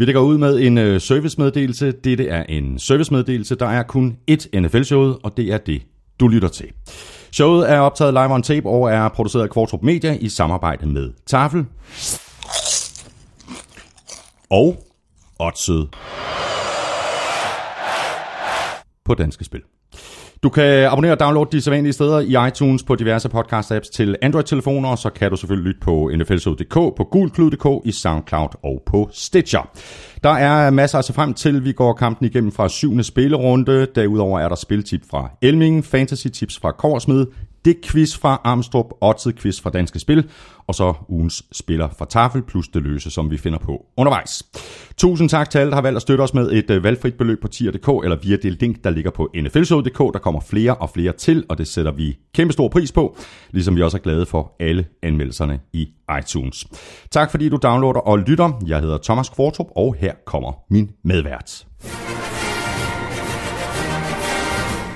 Vi lægger ud med en øh, servicemeddelelse. Dette er en servicemeddelelse. Der er kun ét NFL-showet, og det er det, du lytter til. Showet er optaget live on tape og er produceret af Kvartrup Media i samarbejde med Tafel og Oddsød på Danske Spil. Du kan abonnere og downloade de sædvanlige steder i iTunes på diverse podcast-apps til Android-telefoner, og så kan du selvfølgelig lytte på nflshow.dk, på gulklud.dk, i SoundCloud og på Stitcher. Der er masser at se frem til. Vi går kampen igennem fra syvende spillerunde. Derudover er der spiltip fra Elming, fantasy-tips fra Korsmed, det quiz fra Armstrong, Oddset quiz fra Danske Spil, og så ugens spiller fra Tafel, plus det løse, som vi finder på undervejs. Tusind tak til alle, der har valgt at støtte os med et øh, valgfrit beløb på tier.dk, eller via det link, der ligger på nflshow.dk. Der kommer flere og flere til, og det sætter vi kæmpe stor pris på, ligesom vi også er glade for alle anmeldelserne i iTunes. Tak fordi du downloader og lytter. Jeg hedder Thomas Kvartrup, og her kommer min medvært.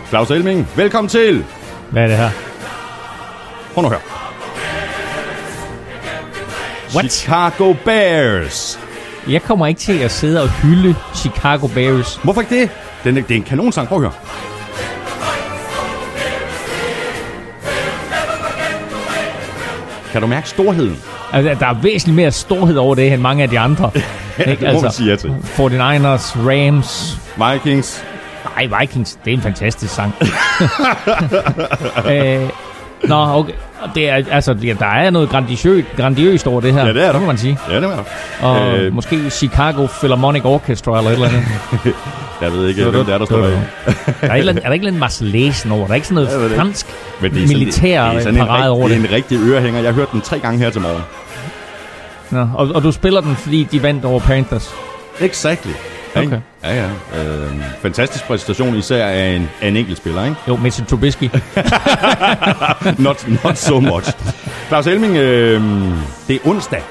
Claus Elming, velkommen til! Hvad er det her? Prøv nu at høre. What? Chicago Bears. Jeg kommer ikke til at sidde og hylde Chicago Bears. Hvorfor ikke det? Den er, det er en kanonsang. Prøv at høre. Kan du mærke storheden? Altså, der er væsentligt mere storhed over det, end mange af de andre. det må man sige ja til. 49ers, Rams, Vikings. Nej, Vikings, det er en fantastisk sang. øh, nå, okay. Det er, altså, ja, der er noget grandiøst, grandiøst over det her. Ja, det er der. Det må man sige. Ja, det er der. Og øh, måske Chicago Philharmonic Orchestra eller et eller andet. Jeg ved ikke, hvem det er, der står der. der er, andet, er der ikke en Marselæsen over? Der er ikke sådan noget fransk militær parade over det. det. Det er en rigtig ørehænger. Jeg har hørt den tre gange her til morgen. Nå, og, og du spiller den, fordi de vandt over Panthers. Exactly. Okay. Ja, ja. Øh, fantastisk præstation, især af en, af en enkelt spiller, ikke? Jo, Mitchell Trubisky. not, not so much. Claus Elming, øh, det er onsdag,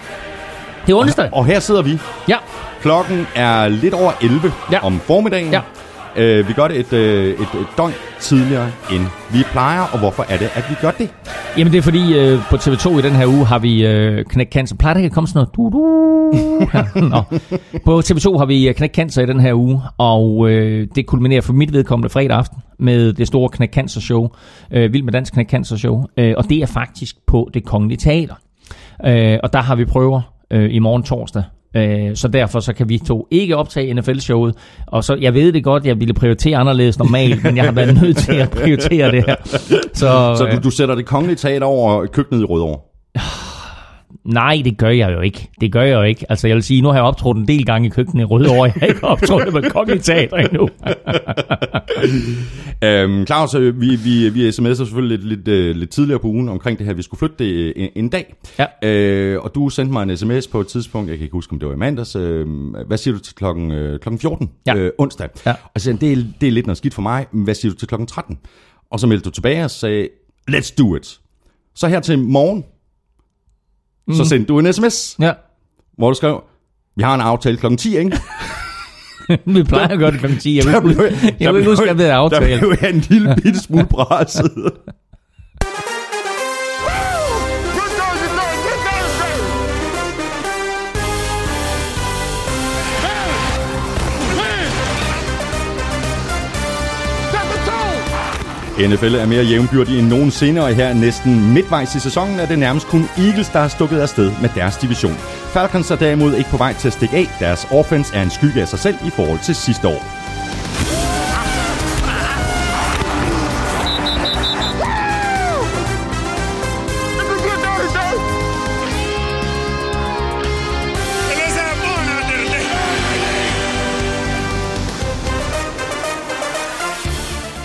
Det er onsdag. og her sidder vi. Ja. Klokken er lidt over 11 Ja. om formiddagen. Ja. Øh, vi gør det et, øh, et, et døgn tidligere, end vi plejer. Og hvorfor er det, at vi gør det? Jamen det er fordi, øh, på TV2 i den her uge har vi øh, Knæk Cancer. Plejer det ikke at komme sådan noget? Du, du. Ja, Nå. På TV2 har vi øh, Knæk Cancer i den her uge, og øh, det kulminerer for mit vedkommende fredag aften med det store Knæk Cancer Show. Øh, Vild med Dansk Knæk Cancer Show. Øh, og det er faktisk på det kongelige teater. Øh, og der har vi prøver øh, i morgen torsdag. Øh, så derfor så kan vi to ikke optage NFL-showet. Og så, jeg ved det godt, jeg ville prioritere anderledes normalt, men jeg har været nødt til at prioritere det her. Så, Så du, du sætter det kongelige teater over køkkenet i Rødovre. Nej, det gør jeg jo ikke. Det gør jeg jo ikke. Altså, jeg vil sige, nu har jeg optrådt en del gange i køkkenet i Rødovre. Jeg har ikke optrådt med Kongen Teater endnu. Øhm, Claus, øh, vi, vi, vi sms'er selvfølgelig lidt, lidt, øh, lidt tidligere på ugen omkring det her, vi skulle flytte det øh, en, en dag. Ja. Øh, og du sendte mig en sms på et tidspunkt, jeg kan ikke huske, om det var i mandags. Øh, hvad siger du til klokken, øh, klokken 14? Ja. Øh, onsdag. Ja. Og sagde, det er, det er lidt noget skidt for mig, men hvad siger du til klokken 13? Og så meldte du tilbage og sagde, let's do it. Så her til morgen, mm. så sendte du en sms, Ja. hvor du skrev, vi har en aftale klokken 10, ikke? Vi plejer at gøre det kl. 10. Jeg vil, jeg ikke huske, at det er Der blev jeg en lille bitte smule presset. NFL er mere jævnbyrdig end nogensinde, og her næsten midtvejs i sæsonen er det nærmest kun Eagles, der har stukket afsted med deres division. Falcons er derimod ikke på vej til at stikke af. Deres offense er en skygge af sig selv i forhold til sidste år.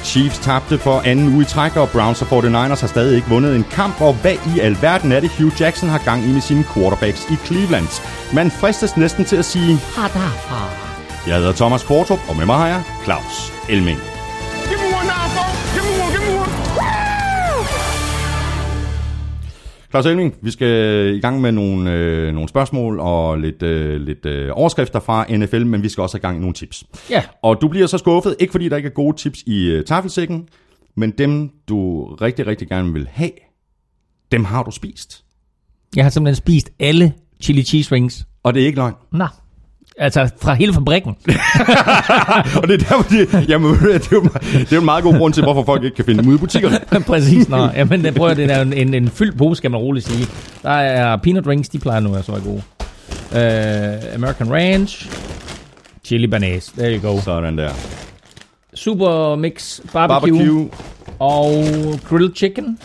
Chiefs tabte for anden uge i træk, og Browns og 49ers har stadig ikke vundet en kamp. Og hvad i alverden er det, Hugh Jackson har gang i med sine quarterbacks i Cleveland? Man fristes næsten til at sige, jeg hedder Thomas Kortrup, og med mig har jeg Claus Elming. Claus Elming, vi skal i gang med nogle, øh, nogle spørgsmål og lidt, øh, lidt øh, overskrifter fra NFL, men vi skal også have gang i nogle tips. Ja. Og du bliver så skuffet, ikke fordi der ikke er gode tips i øh, tafelsækken, men dem du rigtig, rigtig gerne vil have, dem har du spist. Jeg har simpelthen spist alle chili cheese rings. Og det er ikke løgn. Nå. Altså fra hele fabrikken. og det er derfor, de, jamen, det, er jo, det er jo en meget god grund til, hvorfor folk ikke kan finde dem ude i butikkerne. Præcis. Nå, jamen, det, prøver, det er en, en, en fyldt pose, skal man roligt sige. Der er peanut rings, de plejer nu at være så gode. Uh, American Ranch. Chili banase. There you go. Sådan der. Super Mix Barbecue. Barbecue. Og Grilled Chicken.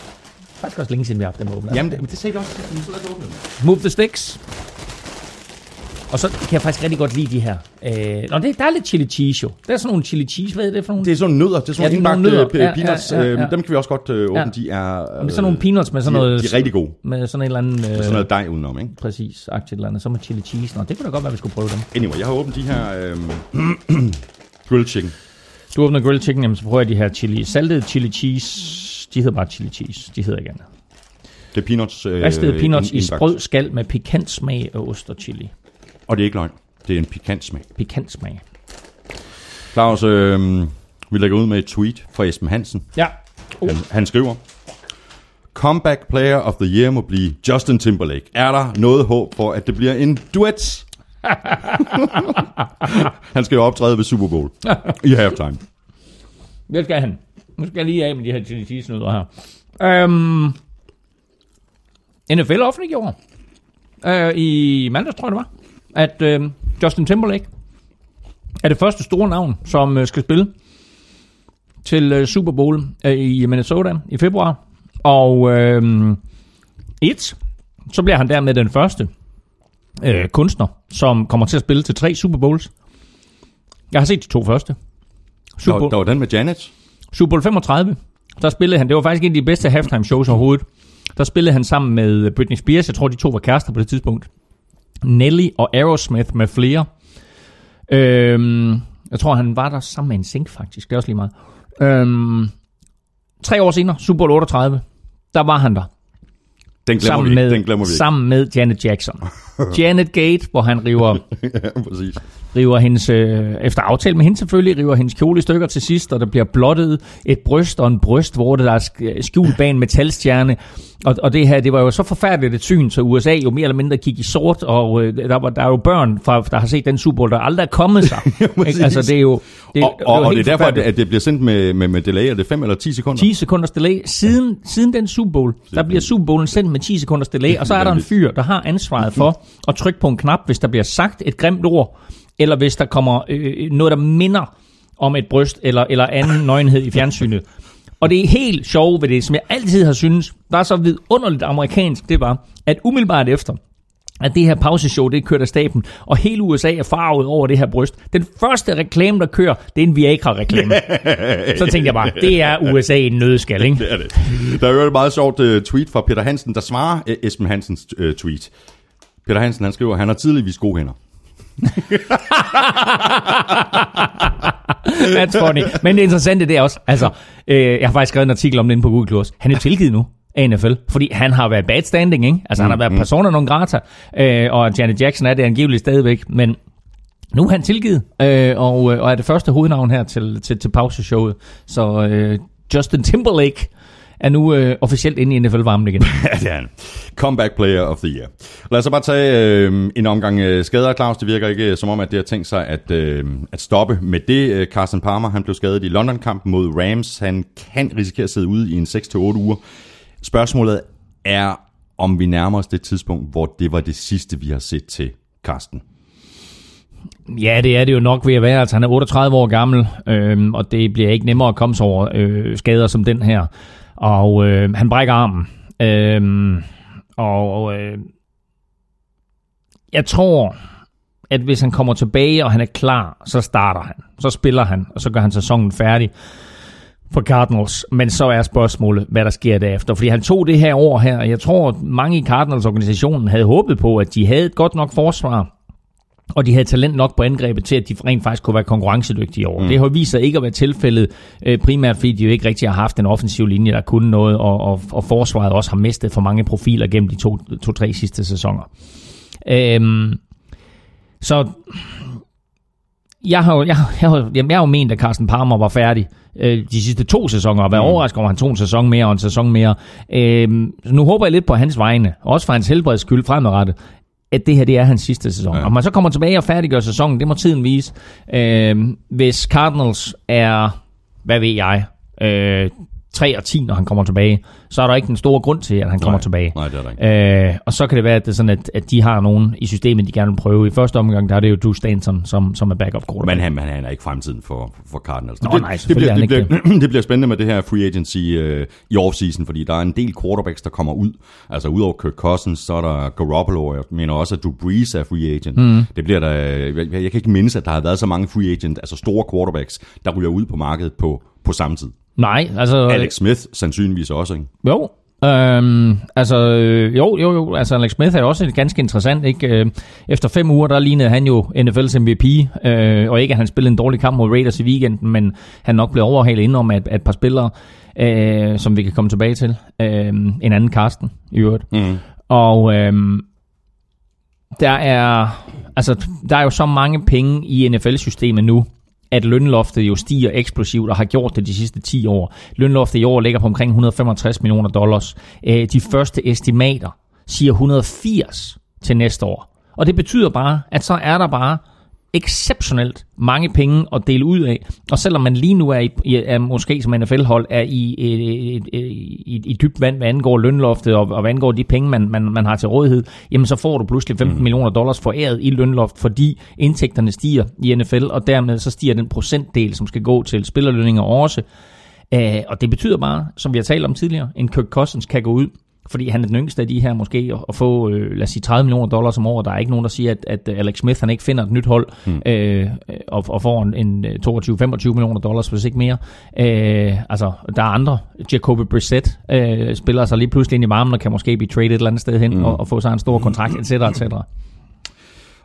Faktisk også længe siden, vi har haft dem åbne. Jamen, det, det sagde du også. Så lad os åbne. Move the Sticks. Og så kan jeg faktisk rigtig godt lide de her. Øh, nå, det, der er lidt chili cheese jo. Der er sådan nogle chili cheese. Hvad er det for nogle? Det er sådan nødder. Det er sådan Ja, nogle indbagte nødder. øh, Ja, peanuts. ja, ja, ja. øh, Dem kan vi også godt øh, åbne. Ja. De er... det er sådan nogle peanuts med sådan de er- noget... De er rigtig gode. Med sådan en eller anden... Øh, Sådan noget dej udenom, ikke? Præcis, aktivt eller andet. Så med chili cheese. Nå, det kunne da godt være, vi skulle prøve dem. Anyway, jeg har åbnet de her øh, grilled chicken. Du åbner grilled chicken, jamen, så prøver jeg de her chili, saltede chili cheese. De hedder bare chili cheese. De hedder ikke andet. Det er peanuts. Øh, Ristede peanuts i sprød skal med pikant smag af ost og chili. Og det er ikke løgn. Det er en pikant smag. Pikant smag. Claus, øh, vi lægger ud med et tweet fra Esben Hansen. Ja. Oh. Han, han skriver, Comeback Player of the Year må blive Justin Timberlake. Er der noget håb for, at det bliver en duet? han skal jo optræde ved Super Bowl i halftime. Det skal han. Nu skal jeg lige af med de her chili cheese nødder her. Um, NFL offentliggjorde uh, i mandags, tror jeg det var, at uh, Justin Timberlake er det første store navn, som uh, skal spille til uh, Super Bowl uh, i Minnesota i februar. Og uh, et, så bliver han dermed den første uh, kunstner, som kommer til at spille til tre Super Bowls. Jeg har set de to første. Super var- der var den med Janet. Super Bowl 35, der spillede han, det var faktisk en af de bedste halftime shows overhovedet. Der spillede han sammen med Britney Spears, jeg tror de to var kærester på det tidspunkt. Nelly og Aerosmith med flere. Øhm, jeg tror han var der sammen med en sink faktisk, det er også lige meget. Øhm, tre år senere, Super Bowl 38, der var han der. Den glemmer Sammen vi ikke. med, Den glemmer vi ikke. sammen med Janet Jackson. Janet Gate, hvor han river ja, præcis. river hendes, øh, efter aftale med hende selvfølgelig, river hendes kjole i stykker til sidst, og der bliver blottet et bryst og en bryst, hvor det der er sk- skjult bag en metalstjerne. Og, og det her, det var jo så forfærdeligt et syn, så USA jo mere eller mindre gik i sort, og øh, der, var, der er jo børn, fra, der har set den Super Bowl, der aldrig er kommet sig. altså det er jo... Det, Og, og, jo og det er derfor, at det, det bliver sendt med, med, med delay. Er det 5 eller 10 sekunder? 10 sekunders delay. Siden, siden den Super Bowl, der bliver Super Bowlen sendt med 10 sekunders delay, og så er der en fyr, der har ansvaret for at trykke på en knap, hvis der bliver sagt et grimt ord, eller hvis der kommer øh, noget, der minder om et bryst eller, eller anden nøgenhed i fjernsynet. Og det er helt sjovt ved det, som jeg altid har syntes, der er så vidunderligt amerikansk, det var, at umiddelbart efter, at det her pauseshow, det er kørt af staben, og hele USA er farvet over det her bryst. Den første reklame, der kører, det er en Viagra-reklame. så tænkte jeg bare, det er USA i en nødskal, ikke? Det er det. Der er jo et meget sjovt uh, tweet fra Peter Hansen, der svarer uh, Esben Hansens uh, tweet. Peter Hansen, han skriver, han har tidligere vist gode hænder. That's funny. Men det interessante det er også, altså, øh, jeg har faktisk skrevet en artikel om den på Google Plus. Han er tilgivet nu af NFL, fordi han har været bad standing, ikke? Altså, han har været persona non grata, øh, og Janet Jackson er det angiveligt stadigvæk, men nu er han tilgivet, øh, og, øh, og er det første hovednavn her til, til, til pauseshowet. Så øh, Justin Timberlake er nu øh, officielt inde i NFL-varmen igen. Ja, det er han. Comeback Player of the Year. Lad os så bare tage øh, en omgang øh, skader, Claus. Det virker ikke øh, som om, at det har tænkt sig at, øh, at stoppe med det. Øh, Carson Palmer, han blev skadet i London-kampen mod Rams. Han kan risikere at sidde ude i en 6-8 uger. Spørgsmålet er, om vi nærmer os det tidspunkt, hvor det var det sidste, vi har set til Carsten. Ja, det er det jo nok ved at være. Altså, han er 38 år gammel, øhm, og det bliver ikke nemmere at komme sig over øh, skader som den her. Og øh, han brækker armen. Øh, og øh, jeg tror, at hvis han kommer tilbage, og han er klar, så starter han. Så spiller han, og så gør han sæsonen færdig for Cardinals. Men så er spørgsmålet, hvad der sker derefter. Fordi han tog det her år her, og jeg tror, at mange i Cardinals-organisationen havde håbet på, at de havde et godt nok forsvar, og de havde talent nok på angrebet til, at de rent faktisk kunne være konkurrencedygtige over. Mm. Det har vist sig ikke at være tilfældet, øh, primært fordi de jo ikke rigtig har haft en offensiv linje, der kunne noget, og, og, og forsvaret også har mistet for mange profiler gennem de to-tre to, tre sidste sæsoner. Øhm, så jeg har, jeg, har- jeg, har- jeg har jo ment, at Carsten Palmer var færdig øh, de sidste to sæsoner, og været mm. overrasket over, at han tog en sæson mere og en sæson mere. Så nu håber jeg lidt på hans vegne, også for hans helbreds skyld fremadrettet, at det her det er hans sidste sæson. Ja. Om man så kommer tilbage og færdiggør sæsonen, det må tiden vise. Øh, hvis Cardinals er, hvad ved jeg, øh, 3 og 10, når han kommer tilbage, så er der ikke en stor grund til, at han kommer Nej. tilbage. Nej, det er der ikke. Øh, og så kan det være, at, det er sådan, at, at de har nogen i systemet, de gerne vil prøve. I første omgang, der er det jo Drew Stanton, som, som er backup quarterback. Men han, han er ikke fremtiden for, for Cardinals. Nå, det, nej, det, bliver, er det, bliver, det bliver spændende med det her free agency øh, i offseason, fordi der er en del quarterbacks, der kommer ud. Altså udover Kirk Cousins, så er der Garoppolo, og jeg mener også, at Drew Brees er free agent. Mm. Det bliver der, jeg, jeg kan ikke mindes, at der har været så mange free agent, altså store quarterbacks, der ryger ud på markedet på, på samme tid. Nej, altså... Alex Smith sandsynligvis også, ikke? Jo, Øhm, altså, øh, jo, jo, jo, altså Alex Smith er jo også ganske interessant, ikke? Øh, Efter fem uger, der lignede han jo NFL's MVP, øh, og ikke at han spillede en dårlig kamp mod Raiders i weekenden, men han nok blev overhalet indenom at, at et par spillere, øh, som vi kan komme tilbage til. Øh, en anden Karsten, i øvrigt. Mm. Og øh, der er, altså, der er jo så mange penge i NFL-systemet nu, at lønloftet jo stiger eksplosivt og har gjort det de sidste 10 år. Lønloftet i år ligger på omkring 165 millioner dollars. Øh, de første estimater siger 180 til næste år. Og det betyder bare, at så er der bare exceptionelt mange penge at dele ud af. Og selvom man lige nu er, i, i- er måske som NFL-hold er i, et, et, i, i dybt vand, hvad angår lønloftet og, og hvad angår de penge, man, man, man har til rådighed, jamen så får du pludselig 15 mm. millioner dollars foræret i lønloft, fordi indtægterne stiger i NFL, og dermed så stiger den procentdel, som skal gå til spillerlønninger også. Uh, og det betyder bare, som vi har talt om tidligere, en Kirk Cousins kan gå ud, fordi han er den yngste af de her måske, at- få, øh, lad os sige, 30 millioner dollars om året. Der er ikke nogen, der siger, at, at Alex Smith han ikke finder et nyt hold mm. øh, og, og får en, en øh, 22-25 millioner dollars, hvis ikke mere. Øh, altså, der er andre. Jacoby Brissett øh, spiller sig lige pludselig ind i varmen og kan måske blive traded et eller andet sted hen mm. og, og få sig en stor kontrakt, etc. etc.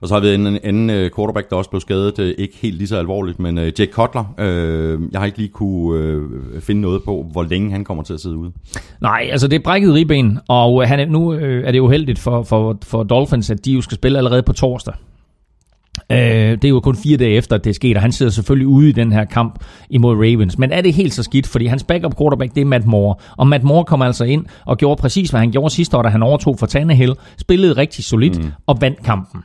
Og så har vi en en anden quarterback, der også blev skadet, øh, ikke helt lige så alvorligt, men øh, Jake Cutler. Øh, jeg har ikke lige kunne øh, finde noget på, hvor længe han kommer til at sidde ude. Nej, altså det er brækket ribben, og øh, han er, nu øh, er det uheldigt for, for, for Dolphins, at de jo skal spille allerede på torsdag. Øh, det er jo kun fire dage efter, at det er sket, og han sidder selvfølgelig ude i den her kamp imod Ravens. Men er det helt så skidt? Fordi hans backup quarterback, det er Matt Moore. Og Matt Moore kom altså ind og gjorde præcis, hvad han gjorde sidste år, da han overtog for Tannehill. Spillede rigtig solidt mm. og vandt kampen.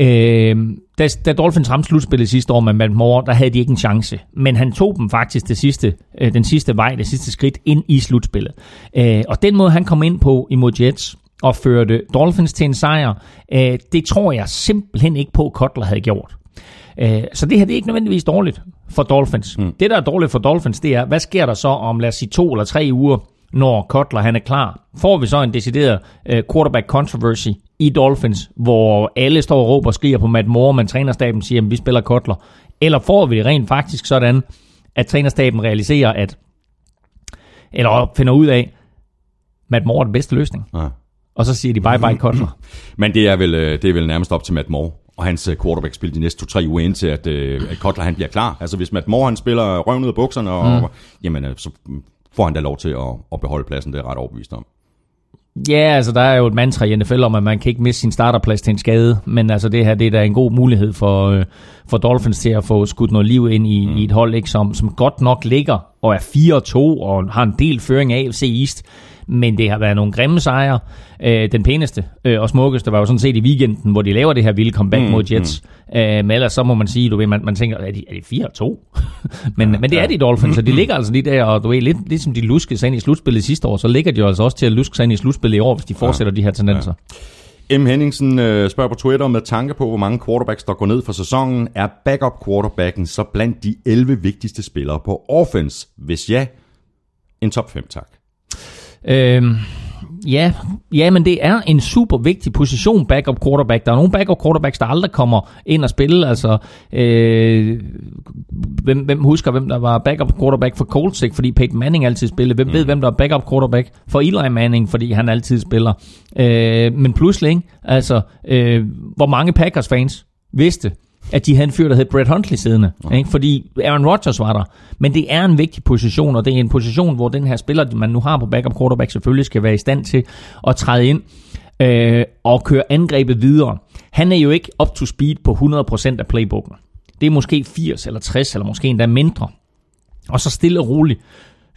Øh, da, da Dolphins ramte slutspillet sidste år med Matt Moore, der havde de ikke en chance. Men han tog dem faktisk det sidste, øh, den sidste vej, det sidste skridt ind i slutspillet. Øh, og den måde, han kom ind på imod Jets, og førte Dolphins til en sejr, øh, det tror jeg simpelthen ikke på, Kotler havde gjort. Øh, Så det her det er ikke nødvendigvis dårligt for Dolphins. Mm. Det, der er dårligt for Dolphins, det er, hvad sker der så om, lad os sige, to eller tre uger, når Kotler han er klar? Får vi så en decideret uh, quarterback controversy i Dolphins, hvor alle står og råber og skriger på Matt Moore, men trænerstaben siger, at vi spiller Kotler? Eller får vi det rent faktisk sådan, at trænerstaben realiserer, at eller finder ud af, Matt Moore er den bedste løsning? Ja. Og så siger de bye bye Kotler. Men det er, vel, øh, det er vel nærmest op til Matt Moore og hans øh, quarterback-spil de næste to-tre uger indtil, at, øh, at Kotler han bliver klar. Altså hvis Matt Moore han spiller røven ud af bukserne, og, mm. jamen, så får han da lov til at, at beholde pladsen, det er jeg ret overbevist om. Ja, altså der er jo et mantra i NFL om, at man kan ikke miste sin starterplads til en skade, men altså det her, det er da en god mulighed for, øh, for Dolphins til at få skudt noget liv ind i, mm. i et hold, ikke, som, som godt nok ligger og er 4-2 og har en del føring af AFC East, men det har været nogle grimme sejre. Øh, den pæneste øh, og smukkeste var jo sådan set i weekenden, hvor de laver det her vilde comeback mm, mod Jets. Mm. Øh, men ellers så må man sige, du ved, man, man tænker, er de, er de 4-2? men, men det er de Dolphins, så de ligger altså lige der, og du ved, lidt ligesom de luskede sig ind i slutspillet sidste år, så ligger de jo altså også til at luske sig ind i slutspillet i år, hvis de fortsætter ja. de her tendenser. Ja. M. Henningsen øh, spørger på Twitter med tanke på, hvor mange quarterbacks, der går ned for sæsonen. Er backup quarterbacken så blandt de 11 vigtigste spillere på offense? Hvis ja, en top 5, tak. Øhm, ja, ja, men det er en super vigtig position, backup quarterback. Der er nogle backup quarterbacks, der aldrig kommer ind og spille. Altså, øh, hvem, hvem husker, hvem der var backup quarterback for Colts, ikke? fordi Peyton Manning altid spillede. Hvem mm. ved, hvem der er backup quarterback for Eli Manning, fordi han altid spiller. Øh, men pludselig, ikke? altså, øh, hvor mange Packers-fans vidste, at de havde en fyr, der hed Brett Huntley siddende. Ja. Ikke? Fordi Aaron Rodgers var der. Men det er en vigtig position, og det er en position, hvor den her spiller, man nu har på backup quarterback, selvfølgelig skal være i stand til at træde ind øh, og køre angrebet videre. Han er jo ikke up to speed på 100% af playbooken. Det er måske 80 eller 60, eller måske endda mindre. Og så stille og roligt,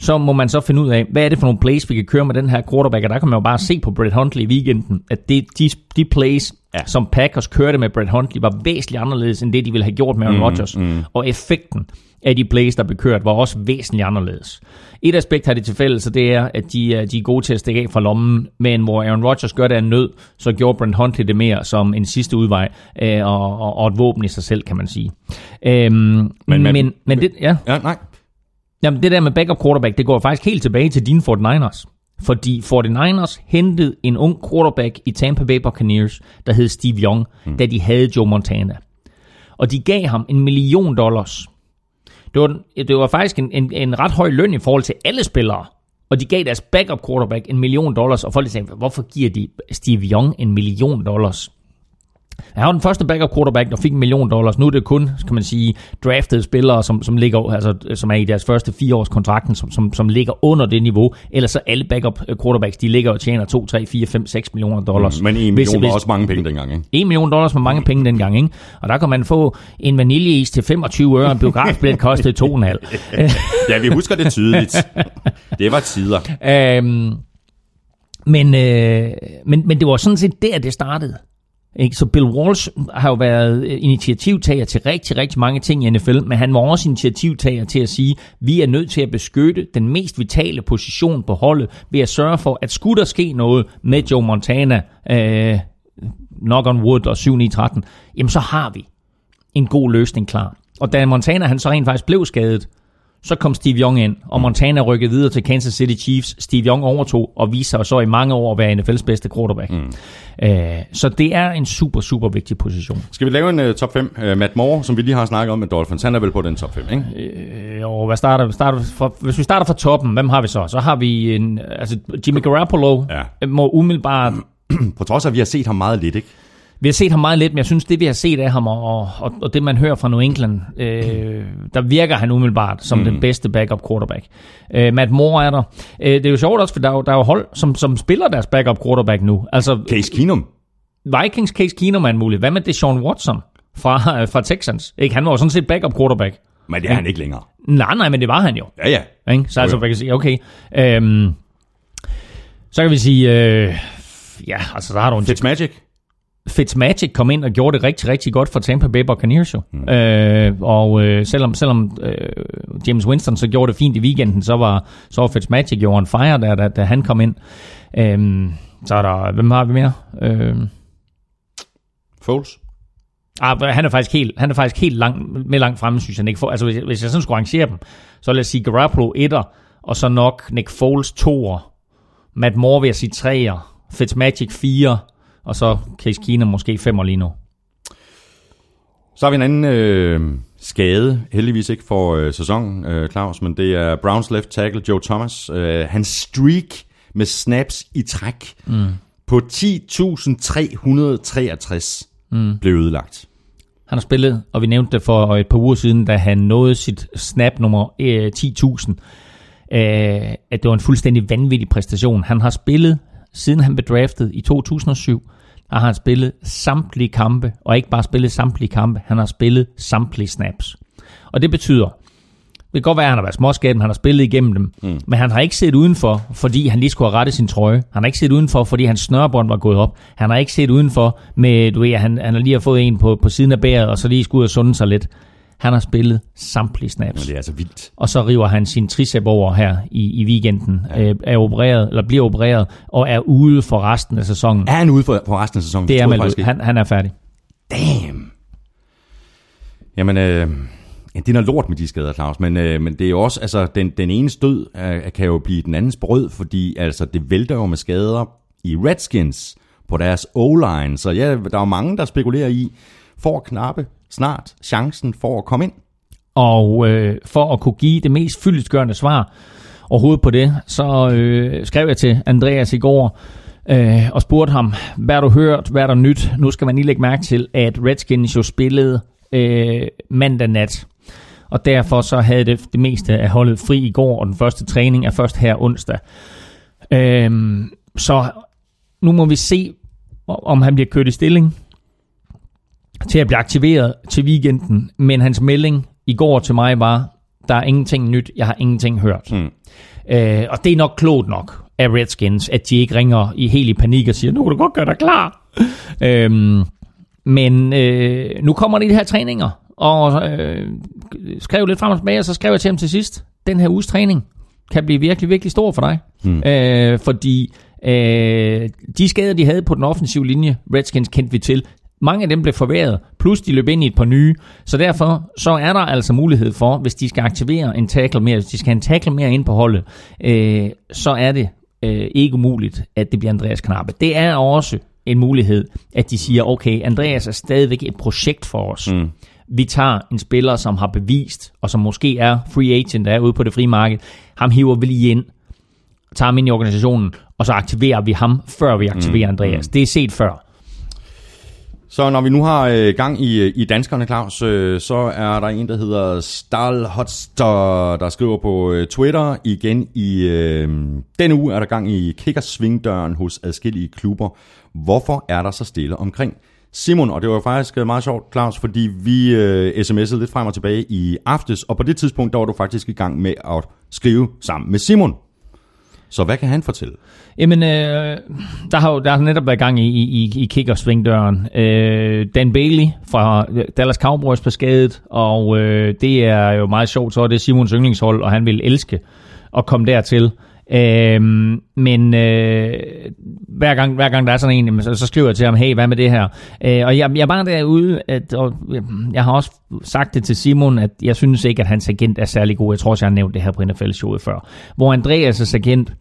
så må man så finde ud af, hvad er det for nogle plays, vi kan køre med den her quarterback, og der kan man jo bare se på Brett Huntley i weekenden, at det, de, de plays, ja. som Packers kørte med Brett Huntley, var væsentligt anderledes, end det, de ville have gjort med Aaron mm, Rodgers. Mm. Og effekten af de plays, der blev kørt, var også væsentligt anderledes. Et aspekt har det til fælles, så det er, at de, de er gode til at stikke af fra lommen, men hvor Aaron Rodgers gør det af nød, så gjorde Brent Huntley det mere som en sidste udvej, øh, og, og, og et våben i sig selv, kan man sige. Øhm, men, men, men, men det, ja. Ja, nej. Jamen, det der med backup quarterback, det går faktisk helt tilbage til dine 49ers. Fordi 49ers hentede en ung quarterback i Tampa Bay Buccaneers, der hed Steve Young, mm. da de havde Joe Montana. Og de gav ham en million dollars det var, det var faktisk en, en, en ret høj løn i forhold til alle spillere. Og de gav deres backup quarterback en million dollars, og folk sagde, hvorfor giver de Steve Young en million dollars? Han var den første backup quarterback, der fik en million dollars. Nu er det kun, kan man sige, draftede spillere, som, som, ligger, altså, som er i deres første fire års kontrakten, som, som, som ligger under det niveau. Ellers så alle backup quarterbacks, de ligger og tjener 2, 3, 4, 5, 6 millioner dollars. Mm, men en million hvis, var også mange penge dengang, ikke? 1 million dollars var mange penge dengang, ikke? Og der kan man få en vaniljeis til 25 øre, en biografbillet kostede 2,5. ja, vi husker det tydeligt. Det var tider. Øhm, men, øh, men, men det var sådan set der, det startede. Ikke? Så Bill Walsh har jo været øh, initiativtager til rigtig, rigtig mange ting i NFL, men han var også initiativtager til at sige, at vi er nødt til at beskytte den mest vitale position på holdet ved at sørge for, at skulle der ske noget med Joe Montana, øh, knock on wood og 7-9-13, jamen så har vi en god løsning klar. Og da Montana han så rent faktisk blev skadet, så kom Steve Young ind, og Montana rykkede videre til Kansas City Chiefs. Steve Young overtog og viser sig så i mange år at være NFL's bedste quarterback. Mm. Øh, så det er en super, super vigtig position. Skal vi lave en uh, top 5? Uh, øh, Matt Moore, som vi lige har snakket om med Dolphins, han er vel på den top 5, ikke? Øh, jo, hvad starter, starter for, hvis vi starter fra toppen, hvem har vi så? Så har vi en, altså Jimmy Garoppolo, ja. må umiddelbart... på trods af, at vi har set ham meget lidt, ikke? Vi har set ham meget lidt, men jeg synes, det vi har set af ham, og, og, og det man hører fra New England, øh, der virker han umiddelbart som mm. den bedste backup quarterback. Øh, Matt Moore er der. Øh, det er jo sjovt også, for der er jo, der er jo hold, som, som spiller deres backup quarterback nu. Altså, Case Keenum. Vikings Case Keenum er en mulighed. Hvad med Deshaun Watson fra, fra Texans? Ikke? Han var jo sådan set backup quarterback. Men det er han ikke længere. Nej, nej, men det var han jo. Ja, ja. Ikke? Så altså, man kan sige, okay. Øhm, så kan vi sige, øh, ja, altså der har du en... Fitzmagic. Fitzmagic kom ind og gjorde det rigtig, rigtig godt for Tampa Bay Buccaneers jo. Mm. Øh, og øh, selvom, selvom øh, James Winston så gjorde det fint i weekenden, så var, så var Fitzmagic jo en fire, der, da, da han kom ind. Øh, så er der, hvem har vi mere? Øh, Foles. Ah, han er faktisk helt, han er faktisk helt lang, med langt fremme, synes jeg. Nick Foles. Altså, hvis, hvis jeg sådan skulle arrangere dem, så lad os sige Garoppolo 1'er, og så nok Nick Foles 2'er, Matt Moore vil jeg sige 3'er, Fitzmagic 4, og så Case Keenum måske femmer lige nu. Så har vi en anden øh, skade, heldigvis ikke for øh, sæsonen, øh, Claus, men det er Browns left tackle Joe Thomas. Øh, hans streak med snaps i træk mm. på 10.363 mm. blev ødelagt. Han har spillet, og vi nævnte det for et par uger siden, da han nåede sit snap nummer øh, 10.000, øh, at det var en fuldstændig vanvittig præstation. Han har spillet siden han blev draftet i 2007, har han spillet samtlige kampe, og ikke bare spillet samtlige kampe, han har spillet samtlige snaps. Og det betyder, det kan godt være, at han har været småskadet, men han har spillet igennem dem. Mm. Men han har ikke set udenfor, fordi han lige skulle have rettet sin trøje. Han har ikke set udenfor, fordi hans snørbånd var gået op. Han har ikke set udenfor, med, du ved, han, han har lige har fået en på, på siden af bæret, og så lige skulle ud og sunde sig lidt. Han har spillet samtlige snaps. Men det er altså vildt. Og så river han sin tricep over her i, i weekenden, ja. øh, er opereret, eller bliver opereret, og er ude for resten af sæsonen. Er han ude for, for resten af sæsonen? Det, er med han, han er færdig. Damn. Jamen, øh, ja, det er noget lort med de skader, Claus, men, øh, men det er jo også, altså, den, den ene stød øh, kan jo blive den andens brød, fordi altså, det vælter jo med skader i Redskins på deres O-line, så ja, der er jo mange, der spekulerer i, for at knappe snart chancen for at komme ind. Og øh, for at kunne give det mest fyldestgørende svar overhovedet på det, så øh, skrev jeg til Andreas i går øh, og spurgte ham, hvad har du hørt, hvad er der nyt? Nu skal man lige lægge mærke til, at Redskins jo spillede øh, mandag nat. Og derfor så havde det det meste af holdet fri i går, og den første træning er først her onsdag. Øh, så nu må vi se, om han bliver kørt i stilling til at blive aktiveret til weekenden, men hans melding i går til mig var, Der er ingenting nyt. Jeg har ingenting hørt. Mm. Øh, og det er nok klogt nok af Redskins, at de ikke ringer i helt i panik og siger, nu kan du godt gøre dig klar. øhm, men øh, nu kommer de her træninger, og øh, skrev lidt frem og tilbage, og så skrev jeg til ham til sidst, den her uges træning kan blive virkelig, virkelig stor for dig. Mm. Øh, fordi øh, de skader, de havde på den offensive linje, Redskins kendte vi til, mange af dem blev forværret, plus de løb ind i et par nye. Så derfor så er der altså mulighed for, hvis de skal aktivere en tackle mere, hvis de skal have en tackle mere ind på holdet, øh, så er det øh, ikke umuligt, at det bliver Andreas Knappe. Det er også en mulighed, at de siger, okay, Andreas er stadigvæk et projekt for os. Mm. Vi tager en spiller, som har bevist, og som måske er free agent, der er ude på det frie marked. Ham hiver vi lige ind, tager ham ind i organisationen, og så aktiverer vi ham, før vi aktiverer mm. Andreas. Det er set før. Så når vi nu har øh, gang i, øh, i danskerne, Claus, øh, så er der en, der hedder Stal Hotster, der skriver på øh, Twitter igen i øh, denne uge er der gang i kickersvingdøren hos adskillige klubber. Hvorfor er der så stille omkring Simon? Og det var faktisk øh, meget sjovt, Claus, fordi vi øh, sms'ede lidt frem og tilbage i aftes, og på det tidspunkt, der var du faktisk i gang med at skrive sammen med Simon. Så hvad kan han fortælle? Jamen, øh, der har jo der har netop været gang i, i, i kickersvingdøren. Øh, Dan Bailey fra øh, Dallas Cowboys på skadet, og øh, det er jo meget sjovt, så er det Simons yndlingshold, og han vil elske at komme dertil. Øh, men øh, hver, gang, hver gang der er sådan en, så, så skriver jeg til ham, hey, hvad med det her? Øh, og jeg, jeg er bare derude, at, og øh, jeg har også sagt det til Simon, at jeg synes ikke, at hans agent er særlig god. Jeg tror også, jeg har nævnt det her på NFL-showet før. Hvor Andreas' agent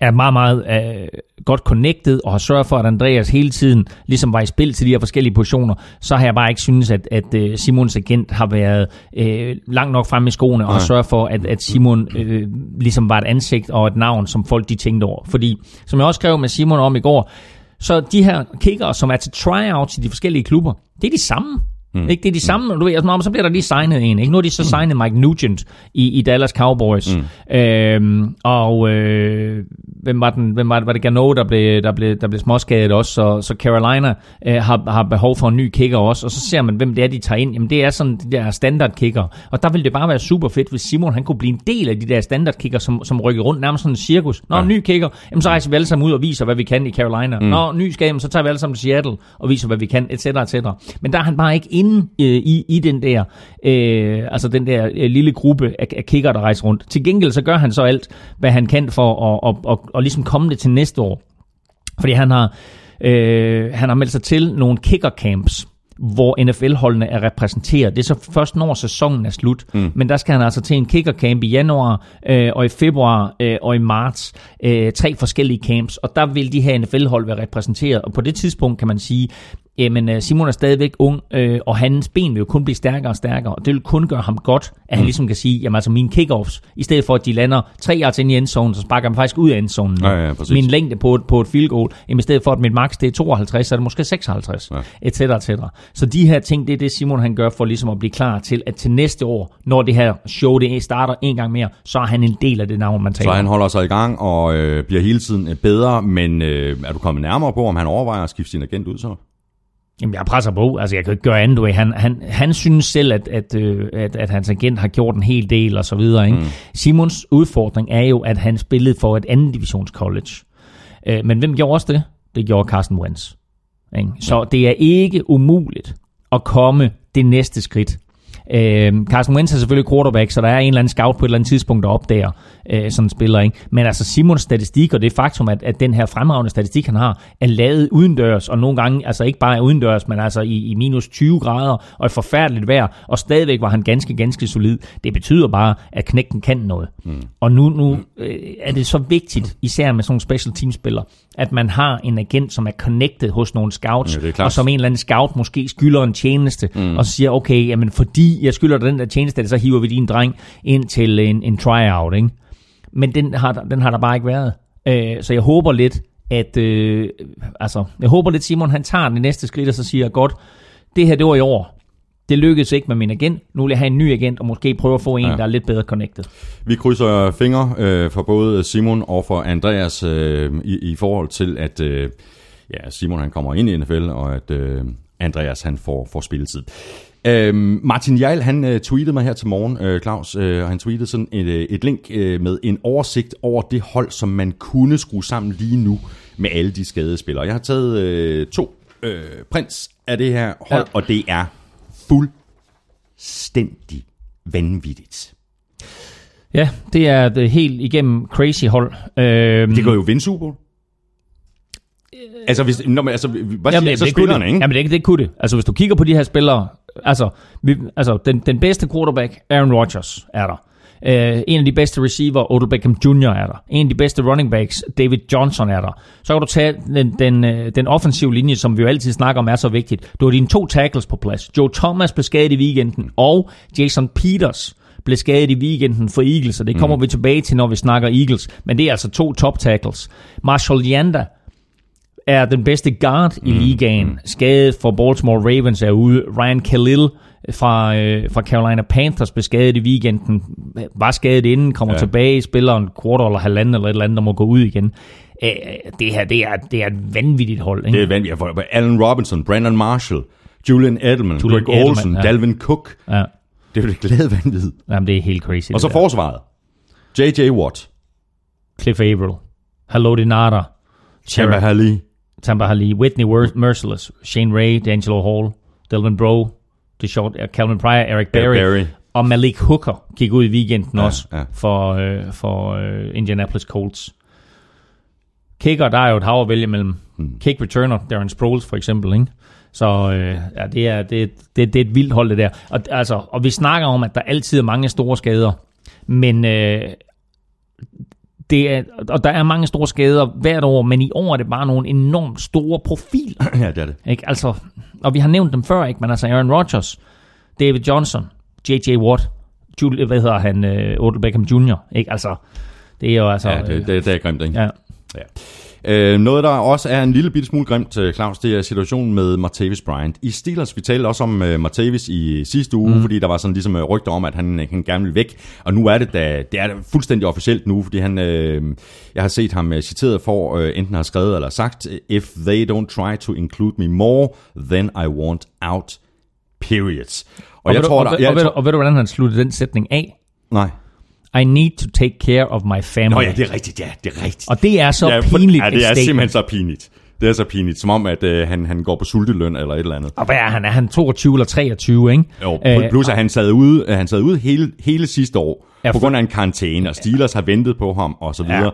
er meget, meget uh, godt connected og har sørget for, at Andreas hele tiden ligesom var i spil til de her forskellige positioner, så har jeg bare ikke synes, at, at uh, Simons agent har været uh, langt nok fremme i skoene og har sørget for, at, at Simon uh, ligesom var et ansigt og et navn, som folk de tænkte over. Fordi, som jeg også skrev med Simon om i går, så de her kickere, som er til tryouts i de forskellige klubber, det er de samme. Mm. Ikke? Det er de samme, du ved, altså, så bliver der lige signet en. Ikke? Nu har de så mm. signet Mike Nugent i, i Dallas Cowboys. Mm. Øhm, og øh, hvem var, den, hvem var, det, var det Gano, der blev, der blev, der blev småskadet også, så, så Carolina øh, har, har behov for en ny kicker også, og så ser man, hvem det er, de tager ind. Jamen det er sådan de der standard kicker, og der ville det bare være super fedt, hvis Simon han kunne blive en del af de der standard kicker, som, som rykker rundt, nærmest sådan en cirkus. Nå, ja. en ny kicker, jamen så rejser vi alle sammen ud og viser, hvad vi kan i Carolina. Mm. Nå, ny skab, så tager vi alle sammen til Seattle og viser, hvad vi kan, etc. etc. Men der er han bare ikke inde øh, i, i den der, øh, altså den der øh, lille gruppe af, af kicker, der rejser rundt. Til gengæld så gør han så alt, hvad han kan for at, at, at, at, at ligesom komme det til næste år. Fordi han har, øh, han har meldt sig til nogle kicker camps, hvor NFL-holdene er repræsenteret. Det er så først når sæsonen er slut, mm. men der skal han altså til en kicker camp i januar øh, og i februar øh, og i marts. Øh, tre forskellige camps, og der vil de her NFL-hold være repræsenteret. Og på det tidspunkt kan man sige, jamen øh, Simon er stadigvæk ung, øh, og hans ben vil jo kun blive stærkere og stærkere, og det vil kun gøre ham godt, at han mm. ligesom kan sige, jamen altså mine kickoffs, i stedet for at de lander tre yards ind i endzone, så sparker han faktisk ud af endzonen. Ja, ja, min længde på, på et field goal, jamen i stedet for at mit max det er 52, så er det måske 56, ja. et cetera, et cetera. Så de her ting, det er det Simon han gør for ligesom at blive klar til, at til næste år, når det her show det starter en gang mere, så er han en del af det navn, man taler Så han holder sig i gang og øh, bliver hele tiden bedre, men øh, er du kommet nærmere på, om han overvejer at skifte sin agent ud så? Jamen, jeg presser på. Altså, jeg kan ikke gøre andet. Han, han, han synes selv, at, at, øh, at, at hans agent har gjort en hel del og så videre. Ikke? Mm. Simons udfordring er jo, at han spillede for et andet divisions college. Øh, men hvem gjorde også det? Det gjorde Carsten Wentz. Ikke? Så det er ikke umuligt at komme det næste skridt. Øh, Carson Wentz er selvfølgelig quarterback, så der er en eller anden scout på et eller andet tidspunkt, der opdager øh, sådan en spiller. Ikke? Men altså Simons statistik, og det faktum, at, at den her fremragende statistik, han har, er lavet udendørs, og nogle gange altså ikke bare udendørs, men altså i, i minus 20 grader, og et forfærdeligt vejr, og stadigvæk var han ganske, ganske solid. Det betyder bare, at knægten kan noget. Mm. Og nu, nu øh, er det så vigtigt, især med sådan nogle special team spillere, at man har en agent, som er connected hos nogle scouts, ja, og som en eller anden scout måske skylder en tjeneste, mm. og siger, okay, jamen fordi jeg skylder dig den der tjeneste, så hiver vi din dreng ind til en, en tryout, ikke? Men den har, den har der bare ikke været. Øh, så jeg håber lidt, at øh, altså, jeg håber lidt, Simon han tager det næste skridt, og så siger, godt, det her det var i år. Det lykkedes ikke med min agent. Nu vil jeg have en ny agent, og måske prøve at få en, ja. der er lidt bedre connected. Vi krydser fingre øh, for både Simon og for Andreas øh, i, i forhold til, at øh, ja, Simon han kommer ind i NFL, og at øh, Andreas han får, får spilletid. Øhm, Martin Jarl, han øh, tweetede mig her til morgen, øh, Claus, øh, og han tweetede sådan et, øh, et link øh, med en oversigt over det hold, som man kunne skrue sammen lige nu med alle de skadede spillere. Jeg har taget øh, to øh, prins af det her hold, ja. og det er fuldstændig vanvittigt. Ja, det er det helt igennem crazy hold. Øhm, Det går jo vinde Super Bowl. Altså, hvis, når man, altså, hvad Jamen, siger altså det kunne spillerne, det. ikke? Jamen, det, det kunne det. Altså, hvis du kigger på de her spillere, altså, vi, altså den, den bedste quarterback, Aaron Rodgers, er der. Uh, en af de bedste receiver, Odell Beckham Jr. er der. En af de bedste running backs, David Johnson er der. Så kan du tage den, den, øh, den offensive linje, som vi jo altid snakker om er så vigtigt. Du har dine to tackles på plads. Joe Thomas blev skadet i weekenden, og Jason Peters blev skadet i weekenden for Eagles, og det kommer mm. vi tilbage til, når vi snakker Eagles. Men det er altså to top tackles. Marshall Yanda er den bedste guard i ligaen. Skadet for Baltimore Ravens er ude. Ryan Khalil fra, øh, fra Carolina Panthers blev skadet i weekenden. Var skadet inden, kommer Ja. tilbage, spiller en quarter eller halvanden eller et eller andet, der må gå ud igen. Øh, det her, det er, det er et vanvittigt hold. Ikke? Det er vanvittigt. For- Allen Robinson, Brandon Marshall, Julian Edelman, Julian Greg Edelman, Olsen, ja. Dalvin Cook. Ja, Det er jo det glade vanvid. jamen, det er helt crazy. Og så der. forsvaret. J.J. Watt, Cliff Averill, Haloti Nada, Chamber Halley, Tampa Hali, Whitney Wor- Merciless, Shane Ray, D'Angelo Hall, Delvin Bro, DeShort, Calvin Pryor, Eric Berry, Barry. og Malik Hooker gik ud i weekenden Ja, også ja. for, øh, for øh, Indianapolis Colts. Kicker, der er jo et hav at vælge mellem. Hmm. Kick returner, Darren Sproles for eksempel, ikke? Så øh, ja, det, er, det, det, det er et vildt hold, det der. Og, altså, og vi snakker om, at der altid er mange store skader. Men øh, det er, og der er mange store skader hvert år, men i år er det bare nogle enormt store profiler. ja, det er det. Ikke? Altså, og vi har nævnt dem før, ikke? men altså Aaron Rodgers, David Johnson, J.J. Watt, Julie, hvad hedder han, uh, Odell Beckham Jr., ikke? Altså, det er jo altså... Ja, det, det, det er grimt, ikke? ja. Ja. Øh, noget, der også er en lille bitte smule grimt, øh, Claus, det er situationen med Martavis Bryant. I Steelers, vi talte også om uh, Martavis i sidste uge, mm. fordi der var sådan ligesom øh, rygter om, at han, øh, han gerne ville væk. Og nu er det da, det er da fuldstændig officielt nu, fordi han, øh, jeg har set ham øh, citeret for, øh, enten har skrevet eller sagt, If they don't try to include me more, then I want out, periods. Og, Og, jeg ved, tror, du, der... og, jeg og, ved, og ved du, hvordan han sluttede den sætning af? nej. I need to take care of my family. Nå ja, det er rigtigt, ja, det er rigtigt. Og det er så ja, for- pinligt Ja, et det er simpelthen så pinligt. Det er så pinligt, som om, at øh, han, han går på sulteløn eller et eller andet. Og hvad er han? Er han 22 eller 23, ikke? Jo, Øh, plus at han sad ude, øh, han sad ude hele, hele sidste år, Ja, ja, på for- grund af en karantæne, og Steelers har ventet på ham, og så Ja. videre.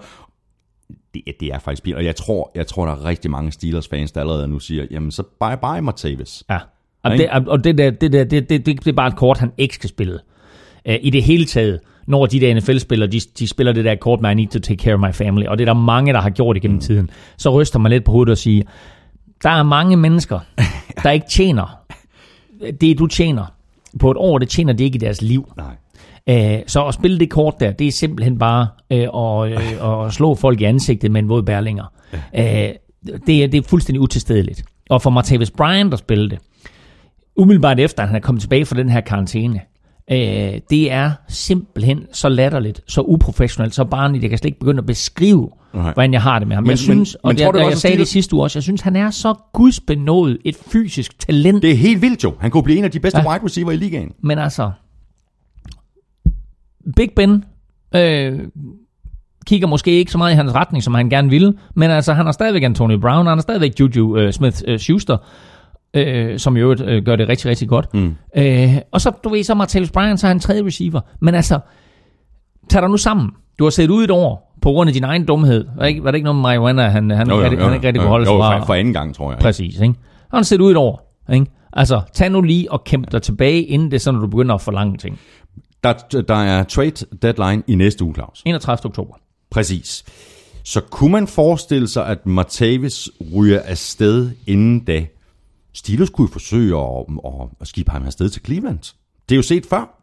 Det, det er faktisk pinligt, og jeg tror, jeg tror, der er rigtig mange Steelers-fans, der allerede nu siger, jamen så bye bye, Martavis. Ja. Og, Ikke? det, og det, der, det, der, det, det, det, det er bare et kort, han ikke skal spille. Uh, I det hele taget, når de der NFL-spillere, de, de spiller det der kort med, I need to take care of my family, og det er der mange, der har gjort igennem mm. tiden, så ryster man lidt på hovedet og siger, der er mange mennesker, der ikke tjener det, du tjener på et år, det tjener de ikke i deres liv. Nej. Øh, så at spille det kort der, det er simpelthen bare øh, at, øh, at slå folk i ansigtet med en våd bærlinger. Øh, det, er, det er fuldstændig utilstedeligt. Og for Martavis Bryant at spille det, umiddelbart efter, at han er kommet tilbage fra den her karantæne, øh, det er simpelthen så latterligt, så uprofessionelt, så barnligt. Jeg kan slet ikke begynde at beskrive, Nej. hvordan jeg har det med ham. Men- jeg synes, men- og men det, tror jeg, også, jeg sagde det sidste uge også, jeg synes, han er så gudsbenået et fysisk talent. Det er helt vildt jo. Han kunne blive en af de bedste ja. wide receiver i ligaen. Men altså, Big Ben øh, kigger måske ikke så meget i hans retning, som han gerne ville, men altså, han har stadigvæk Antonio Brown, han har stadigvæk Juju øh, Smith-Schuster, øh, som i øvrigt øh, gør det rigtig, rigtig godt. Mm. Øh, og så, du ved, så Martavis Bryant, så er han tredje receiver. Men altså, tag dig nu sammen. Du har set ud et år på grund af din egen dumhed. Var, ikke, var det ikke noget med marijuana, han, han, Jo, jo, han, jo, han ikke rigtig jo, kunne holde sig jo, fra? for, anden gang, tror jeg. Præcis, ikke? Han set ud et år, ikke? Altså, tag nu lige og kæmpe dig tilbage, inden det er sådan, at du begynder at forlange ting. Der, der er trade deadline i næste uge, Claus. 31. oktober. Præcis. Så kunne man forestille sig, at Martavis ryger afsted inden da? Steelers kunne jo forsøge at, at, at skibe ham afsted til Cleveland. Det er jo set før.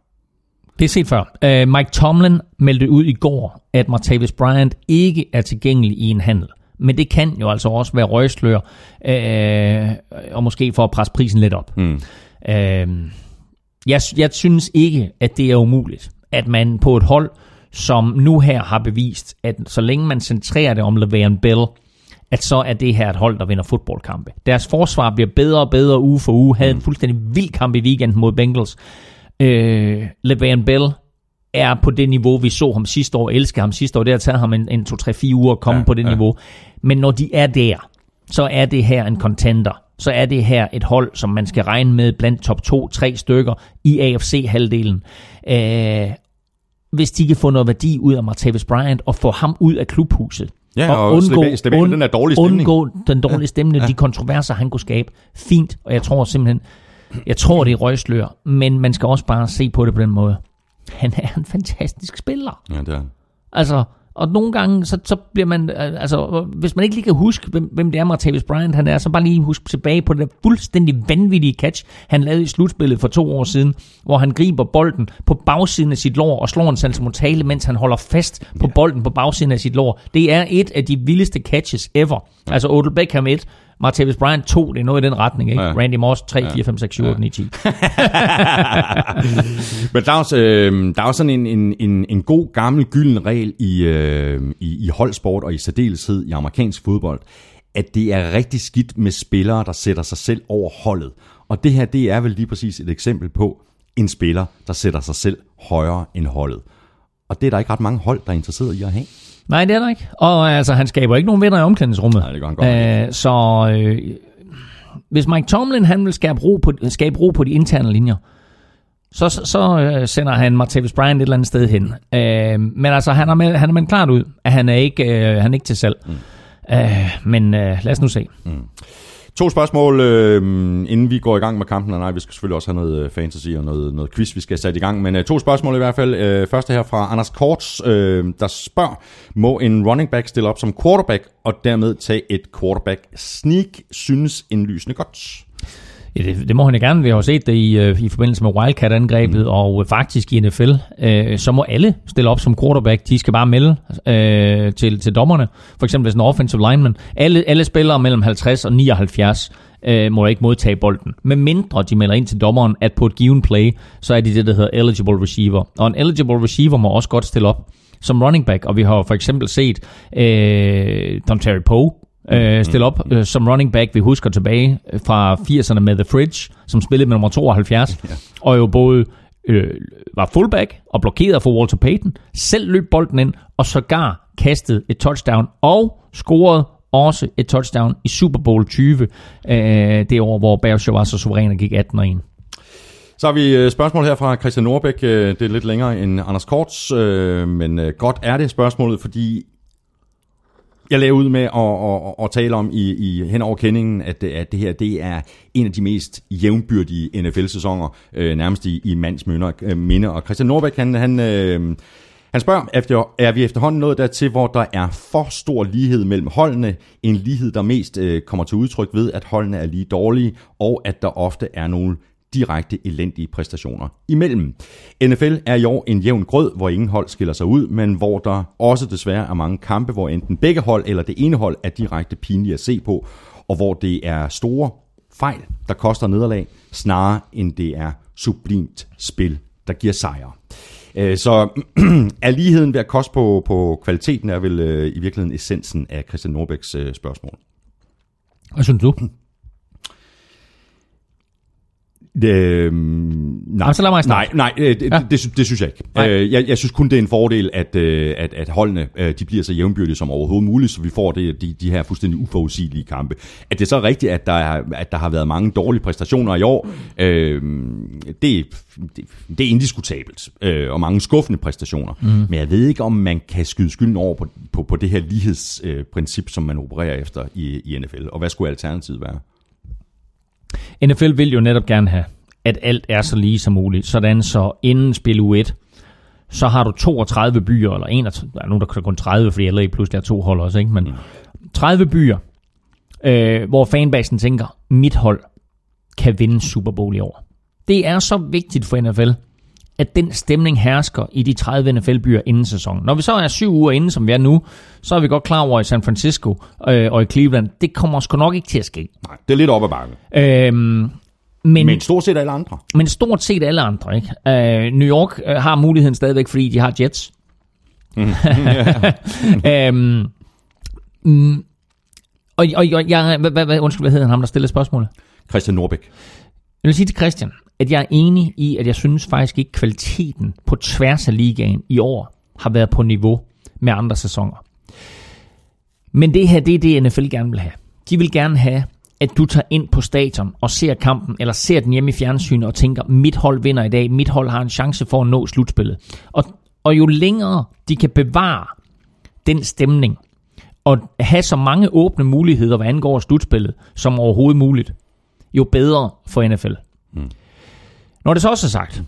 Det er set før. Uh, Mike Tomlin meldte ud i går, at Martavis Bryant ikke er tilgængelig i en handel. Men det kan jo altså også være røgslør, uh, og måske for at presse prisen lidt op. Mm. Uh, jeg, jeg synes ikke, at det er umuligt, at man på et hold, som nu her har bevist, at så længe man centrerer det om Le'Veon Bell, at så er det her et hold, der vinder fodboldkampe. Deres forsvar bliver bedre og bedre uge for uge. Havde en fuldstændig vild kamp i weekenden mod Bengals. Øh, Le'Veon Bell er på det niveau, vi så ham sidste år, elsker ham sidste år. Det har taget ham en, en 2-3-4 uger at komme ja, på det ja. niveau. Men når de er der, så er det her en contender. Så er det her et hold, som man skal regne med blandt top 2-3 stykker i AFC-halvdelen. Øh, hvis de kan få noget værdi ud af Martavis Bryant og få ham ud af klubhuset. Ja, og, og undgå, slippe, slippe und, den der dårlige stemning. Undgå den dårlige stemning, ja. de kontroverser, han kunne skabe. Fint, og jeg tror simpelthen, jeg tror, det er røgslør, men man skal også bare se på det på den måde. Han er en fantastisk spiller. Ja, det er Altså, og nogle gange, så, så bliver man, altså, hvis man ikke lige kan huske, hvem, hvem det er, Martavis Bryant han er, så bare lige huske tilbage på det fuldstændig vanvittige catch, han lavede i slutspillet for to år siden, hvor han griber bolden på bagsiden af sit lår og slår en saltomortale, mens han holder fast på ja. bolden på bagsiden af sit lår. Det er et af de vildeste catches ever. Altså Odell Beckham 1, Martavis Bryant 2, det er noget i den retning, ikke? Ja. Randy Moss 3, ja. 4, 5, 6, 7, 8, 9, 10. Men der er også, øh, der er også sådan en, en, en, en god gammel gylden regel i, øh, i, i holdsport og i særdeleshed i amerikansk fodbold, at det er rigtig skidt med spillere, der sætter sig selv over holdet. Og det her, det er vel lige præcis et eksempel på en spiller, der sætter sig selv højere end holdet. Og det er der ikke ret mange hold, der er interesseret i at have. Nej, det er der ikke. Og altså, han skaber ikke nogen vinder i omklædningsrummet. Nej, det gør han godt. Øh, så øh, hvis Mike Tomlin han vil skabe ro på, skabe ro på de interne linjer, så, så, så øh, sender han Martavis Bryant et eller andet sted hen. Øh, men altså, han er, med, han er med klart ud, at han er ikke, øh, han er ikke til salg. Mm. Øh, men øh, lad os nu se. Mm. To spørgsmål, øh, inden vi går i gang med kampen. Og nej, vi skal selvfølgelig også have noget øh, fantasy og noget, noget quiz, vi skal sætte i gang. Men øh, to spørgsmål i hvert fald. Øh, første her fra Anders Korts, øh, der spørger, må en running back stille op som quarterback og dermed tage et quarterback sneak, synes indlysende godt? Ja, det, det må han gerne. Vi har jo set det i, uh, i forbindelse med Wildcat-angrebet, mm. og uh, faktisk i NFL, uh, så må alle stille op som quarterback. De skal bare melde uh, til, til dommerne. For eksempel hvis en offensive lineman. Alle, alle spillere mellem 50 og 79 uh, må ikke modtage bolden. Med mindre de melder ind til dommeren, at på et given play, så er de det, der hedder eligible receiver. Og en eligible receiver må også godt stille op som running back, og vi har for eksempel set uh, Tom Terry Poe øh, stille op øh, som running back. Vi husker tilbage fra 80'erne med The Fridge, som spillede med nummer 72, ja. og jo både øh, var fullback og blokeret for Walter Payton, selv løb bolden ind, og sågar kastede et touchdown, og scorede også et touchdown i Super Bowl 20, øh, det år, hvor Bears var så suveræn og gik 18 1. Så har vi øh, spørgsmål her fra Christian Norbæk. Øh, det er lidt længere end Anders Korts, men godt er det spørgsmålet, fordi jeg lavede ud med at, at, at, at tale om i, i hen over kendingen, at, at det her det er en af de mest jævnbyrdige NFL-sæsoner, øh, nærmest i, i mands øh, minde. Og Christian Norbæk, han, han, øh, han spørger, efter, er vi efterhånden nået dertil, hvor der er for stor lighed mellem holdene, en lighed, der mest øh, kommer til udtryk ved, at holdene er lige dårlige, og at der ofte er nogle direkte elendige præstationer imellem. NFL er i år en jævn grød, hvor ingen hold skiller sig ud, men hvor der også desværre er mange kampe, hvor enten begge hold eller det ene hold er direkte pinlige at se på, og hvor det er store fejl, der koster nederlag, snarere end det er sublimt spil, der giver sejre. Øh, så er ligheden ved at koste på, på kvaliteten, er vel øh, i virkeligheden essensen af Christian Norbæks øh, spørgsmål. Hvad synes du? Øh, nej, lad mig nej, nej øh, det, ja. det, det, det synes jeg ikke. Øh, jeg, jeg synes kun, det er en fordel, at, øh, at, at holdene de bliver så jævnbyrdige som overhovedet muligt, så vi får det, de, de her fuldstændig uforudsigelige kampe. At det er så rigtigt, at der, er, at der har været mange dårlige præstationer i år, øh, det, det, det er indiskutabelt, øh, og mange skuffende præstationer. Mm. Men jeg ved ikke, om man kan skyde skylden over på, på, på det her lighedsprincip, som man opererer efter i, i NFL. Og hvad skulle alternativet være? NFL vil jo netop gerne have, at alt er så lige som muligt, sådan så inden spil U1, så har du 32 byer, eller 31, der er nogen, der kan kun 30, fordi LA pludselig er to hold også, ikke? men 30 byer, øh, hvor fanbasen tænker, mit hold kan vinde Super Bowl i år. Det er så vigtigt for NFL, at den stemning hersker i de 30 NFL-byer inden sæsonen. Når vi så er syv uger inden, som vi er nu, så er vi godt klar over i San Francisco øh, og i Cleveland, det kommer sgu nok ikke til at ske. Nej, det er lidt op ad bakken. Øhm, men, men stort set alle andre. Men stort set alle andre. Ikke? Øh, New York øh, har muligheden stadigvæk, fordi de har Jets. Mm. øhm, mm, Og, og, og jeg, hvad, hvad, undskyld, hvad hedder han, ham, der stillede spørgsmålet? Christian Norbæk. Jeg vil sige til Christian, at jeg er enig i, at jeg synes faktisk ikke, kvaliteten på tværs af ligaen i år har været på niveau med andre sæsoner. Men det her, det er det, NFL gerne vil have. De vil gerne have, at du tager ind på stadion og ser kampen, eller ser den hjemme i fjernsynet og tænker, mit hold vinder i dag, mit hold har en chance for at nå slutspillet. Og, og jo længere de kan bevare den stemning, og have så mange åbne muligheder, hvad angår slutspillet, som overhovedet muligt, jo bedre for NFL. Mm. Når det så også er sagt,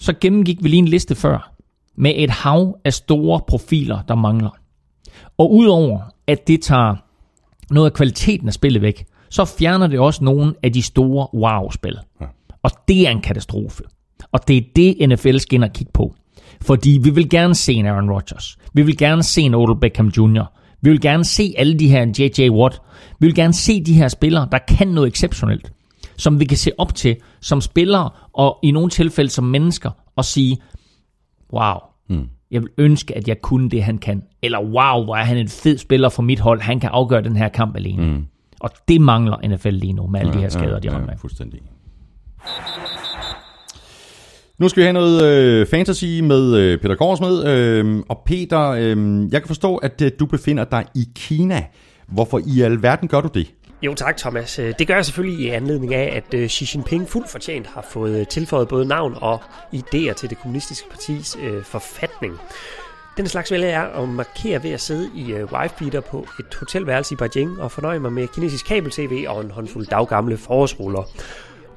så gennemgik vi lige en liste før, med et hav af store profiler, der mangler. Og udover at det tager noget af kvaliteten af spillet væk, så fjerner det også nogle af de store wow-spil. Ja. Og det er en katastrofe. Og det er det, NFL skal ind og kigge på. Fordi vi vil gerne se en Aaron Rodgers. Vi vil gerne se en Odell Beckham Jr. Vi vil gerne se alle de her J.J. Watt. Vi vil gerne se de her spillere, der kan noget exceptionelt. Som vi kan se op til som spillere, og i nogle tilfælde som mennesker, og sige, wow, mm. jeg vil ønske, at jeg kunne det, han kan. Eller wow, hvor er han en fed spiller for mit hold. Han kan afgøre den her kamp alene. Mm. Og det mangler NFL lige nu med alle ja, de her skader, de ja, rammer ja, fuldstændig. Nu skal vi have noget øh, fantasy med øh, Peter Korsmed. Øh, og Peter, øh, jeg kan forstå, at øh, du befinder dig i Kina. Hvorfor i alverden gør du det? Jo tak, Thomas. Øh, det gør jeg selvfølgelig i anledning af, at øh, Xi Jinping fuldt fortjent har fået øh, tilføjet både navn og idéer til det kommunistiske partis øh, forfatning. Den slags vælger jeg at markere ved at sidde i øh, wifebeater på et hotelværelse i Beijing og fornøje mig med kinesisk kabel-tv og en håndfuld daggamle forårsruller.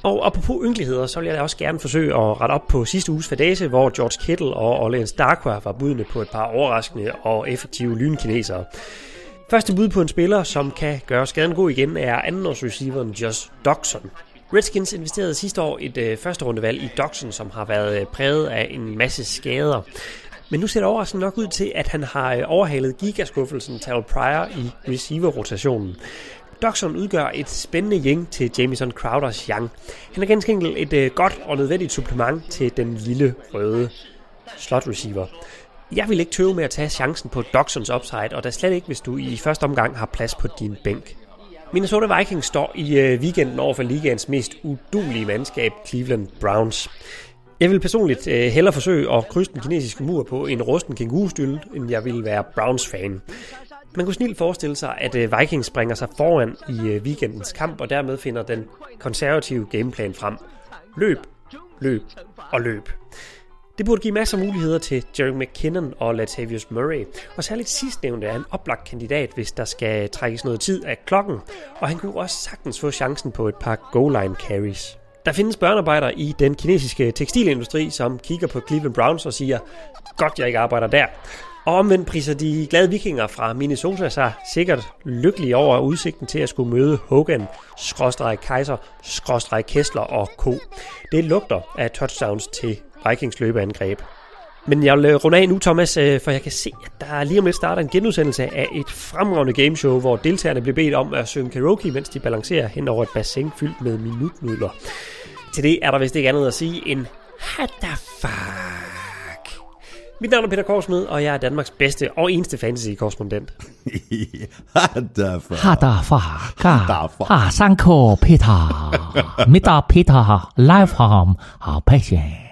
Og apropos ynkeligheder, så vil jeg da også gerne forsøge at rette op på sidste uges fadase, hvor George Kittle og Orleans Darkwa var budne på et par overraskende og effektive lynkinesere. Første bud på en spiller, som kan gøre skaden god igen, er andenårsreceiveren Josh Doxon. Redskins investerede sidste år et øh, første rundevalg i Doxon, som har været øh, præget af en masse skader. Men nu ser det overraskende nok ud til, at han har øh, overhalet gigaskuffelsen Terrell Pryor i receiver-rotationen. Doxon udgør et spændende jeng til Jamison Crowders Young. Han er ganske enkelt et øh, godt og nødvendigt supplement til den lille røde slot receiver. Jeg vil ikke tøve med at tage chancen på Doxons upside, og da slet ikke, hvis du i første omgang har plads på din bænk. Minnesota Vikings står i øh, weekenden over for ligaens mest udulige mandskab, Cleveland Browns. Jeg vil personligt øh, hellere forsøge at krydse den kinesiske mur på en rusten kængurustylde, end jeg vil være Browns-fan. Man kunne snilt forestille sig, at øh, Vikings springer sig foran i øh, weekendens kamp, og dermed finder den konservative gameplan frem. Løb, løb og løb. Det burde give masser af muligheder til Jerry McKinnon og Latavius Murray, og særligt sidstnævnte er en oplagt kandidat, hvis der skal trækkes noget tid af klokken, og han kunne også sagtens få chancen på et par goal line carries. Der findes børnearbejdere i den kinesiske tekstilindustri, som kigger på Cleveland Browns og siger, godt jeg ikke arbejder der. Og omvendt priser de glade vikinger fra Minnesota sig sikkert lykkelige over udsigten til at skulle møde Hogan, skråstreg Kaiser, skråstreg Kessler og Co. Det lugter af touchdowns til Vikings løbeangreb. Men jeg vil øh, runde af nu, Thomas, øh, for jeg kan se, at der lige om lidt starter en genudsendelse af et fremragende gameshow, hvor deltagerne bliver bedt om at synge karaoke, mens de balancerer hen over et bassin fyldt med minutnudler. Til det er der vist ikke andet at sige end What the fuck? Mit navn er Peter Korsmed, og jeg er Danmarks bedste og eneste fantasy-korrespondent. What the fuck? What the fuck? What the fuck? Sanko Peter. Middag Peter. Live from our patient.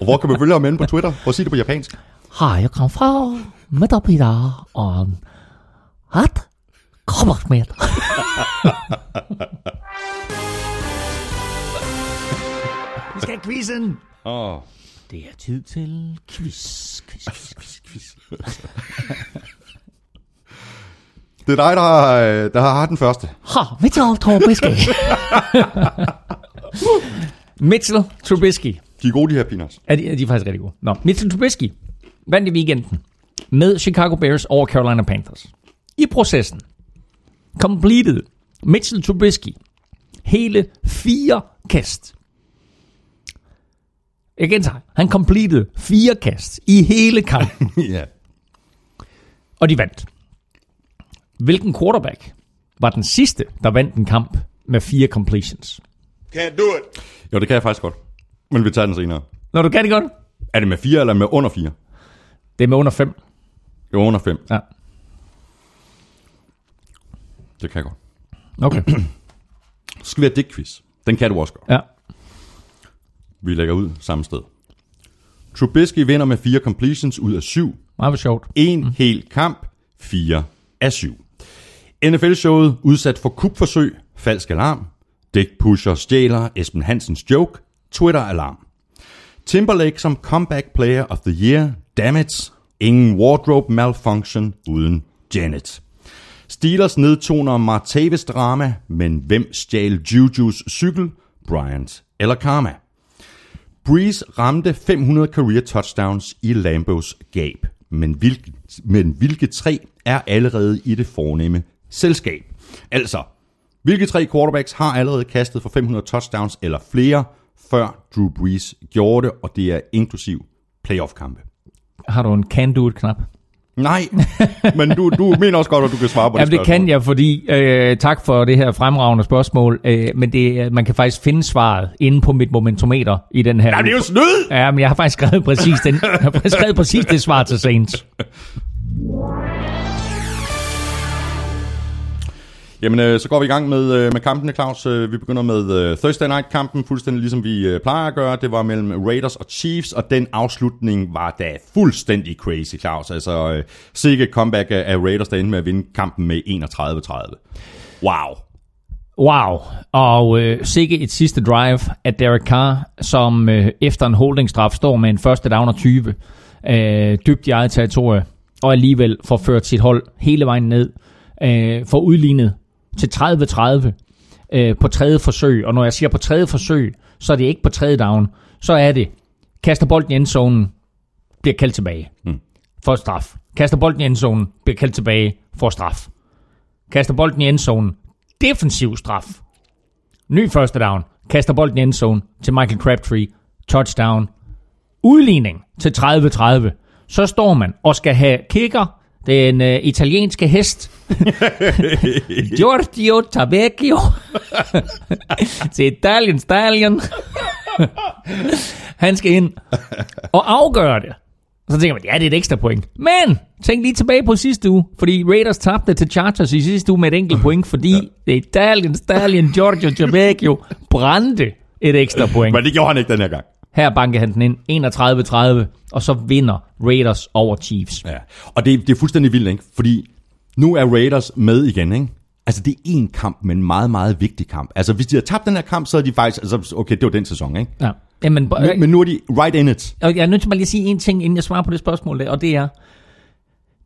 Og hvor kan man følge ham inde på Twitter? Prøv at sige det på japansk. 哈 jeg få Meta Peter og hat kommer med Vi skal have quizzen Åh, Det er tid til quiz, quiz, quiz, quiz, quiz. det er dig, der har, der har den første. Ha, Mitchell Trubisky. Mitchell Trubisky. De er gode, de her peanuts. Er de, er de er faktisk rigtig gode. Nå, Mitchell Trubisky vandt i weekenden med Chicago Bears over Carolina Panthers. I processen completed Mitchell Trubisky hele fire kast. Jeg gentager. Han completed fire kast i hele kampen, ja. og de vandt. Hvilken quarterback var den sidste, der vandt en kamp med fire completions? Can't do it. Jo, det kan jeg faktisk godt. Men vi tager den senere. Når du kan det godt? Er det med 4 eller med under 4? Det er med under 5. Jo, under 5. Ja. Det kan jeg godt. Okay. Så skal vi have Dick-quiz. Den kan du også godt. Ja. Vi lægger ud samme sted. Trubisky vinder med fire completions ud af syv. Meget for sjovt. En mm. hel kamp. Fire af syv. NFL-showet udsat for kupforsøg. Falsk alarm. Dick Pusher stjæler Esben Hansens joke. Twitter-alarm. Timberlake som comeback player of the year. Dammit. Ingen wardrobe malfunction uden Janet. Steelers nedtoner Martavis drama, men hvem stjal Jujus cykel? Bryant eller Karma? Breeze ramte 500 career touchdowns i Lambos gab, men hvilke, men hvilke tre er allerede i det fornemme selskab? Altså, hvilke tre quarterbacks har allerede kastet for 500 touchdowns eller flere, før Drew Brees gjorde det, og det er inklusiv playoff-kampe? Har du en can-do-knap? Nej, men du, du mener også godt, at du kan svare på det Jamen det kan jeg, fordi øh, tak for det her fremragende spørgsmål, øh, men det, man kan faktisk finde svaret inde på mit momentometer i den her. Nej, det er jo snyd! Ja, men jeg har faktisk skrevet præcis, den, jeg har skrevet præcis det svar til Saints. Jamen, øh, så går vi i gang med, øh, med kampene, Claus. Øh, vi begynder med øh, Thursday Night-kampen, fuldstændig ligesom vi øh, plejer at gøre. Det var mellem Raiders og Chiefs, og den afslutning var da fuldstændig crazy, Claus. Altså, øh, sikke comeback af, af Raiders, der endte med at vinde kampen med 31-30. Wow. Wow, og øh, sikke et sidste drive af Derek Carr, som øh, efter en holdingstraf står med en første down og 20, øh, dybt i eget territorie, og alligevel får ført sit hold hele vejen ned, øh, får udlignet til 30-30 øh, på tredje forsøg, og når jeg siger på tredje forsøg, så er det ikke på tredje down, så er det, kaster bolden i endzonen, bliver kaldt tilbage Mm. for straf. Kaster bolden i endzonen, bliver kaldt tilbage for straf. Kaster bolden i endzonen, defensiv straf. Ny første down. Kaster bolden i endzone til Michael Crabtree. Touchdown. Udligning til 30-30. Så står man og skal have kicker. Den øh, italienske hest. Giorgio Tabecchio. til Italian Stallion. Han skal ind og afgøre det. Så tænker man, ja, det er et ekstra point. Men, tænk lige tilbage på sidste uge, fordi Raiders tabte til Chargers i sidste uge med et enkelt point, fordi Italian Stallion Giorgio Giovecchio brændte et ekstra point. Men det gjorde han ikke den her gang. Her bankede han den ind 31-30, og så vinder Raiders over Chiefs. Ja. Og det, det er fuldstændig vildt, ikke? Fordi nu er Raiders med igen, ikke? Altså, det er en kamp, men en meget, meget vigtig kamp. Altså, hvis de havde tabt den her kamp, så er de faktisk... Altså, okay, det var den sæson, ikke? Ja. Jamen, Men, men nu er de right in it. Og jeg er nødt til bare lige at sige en ting, inden jeg svarer på det spørgsmål der, og det er,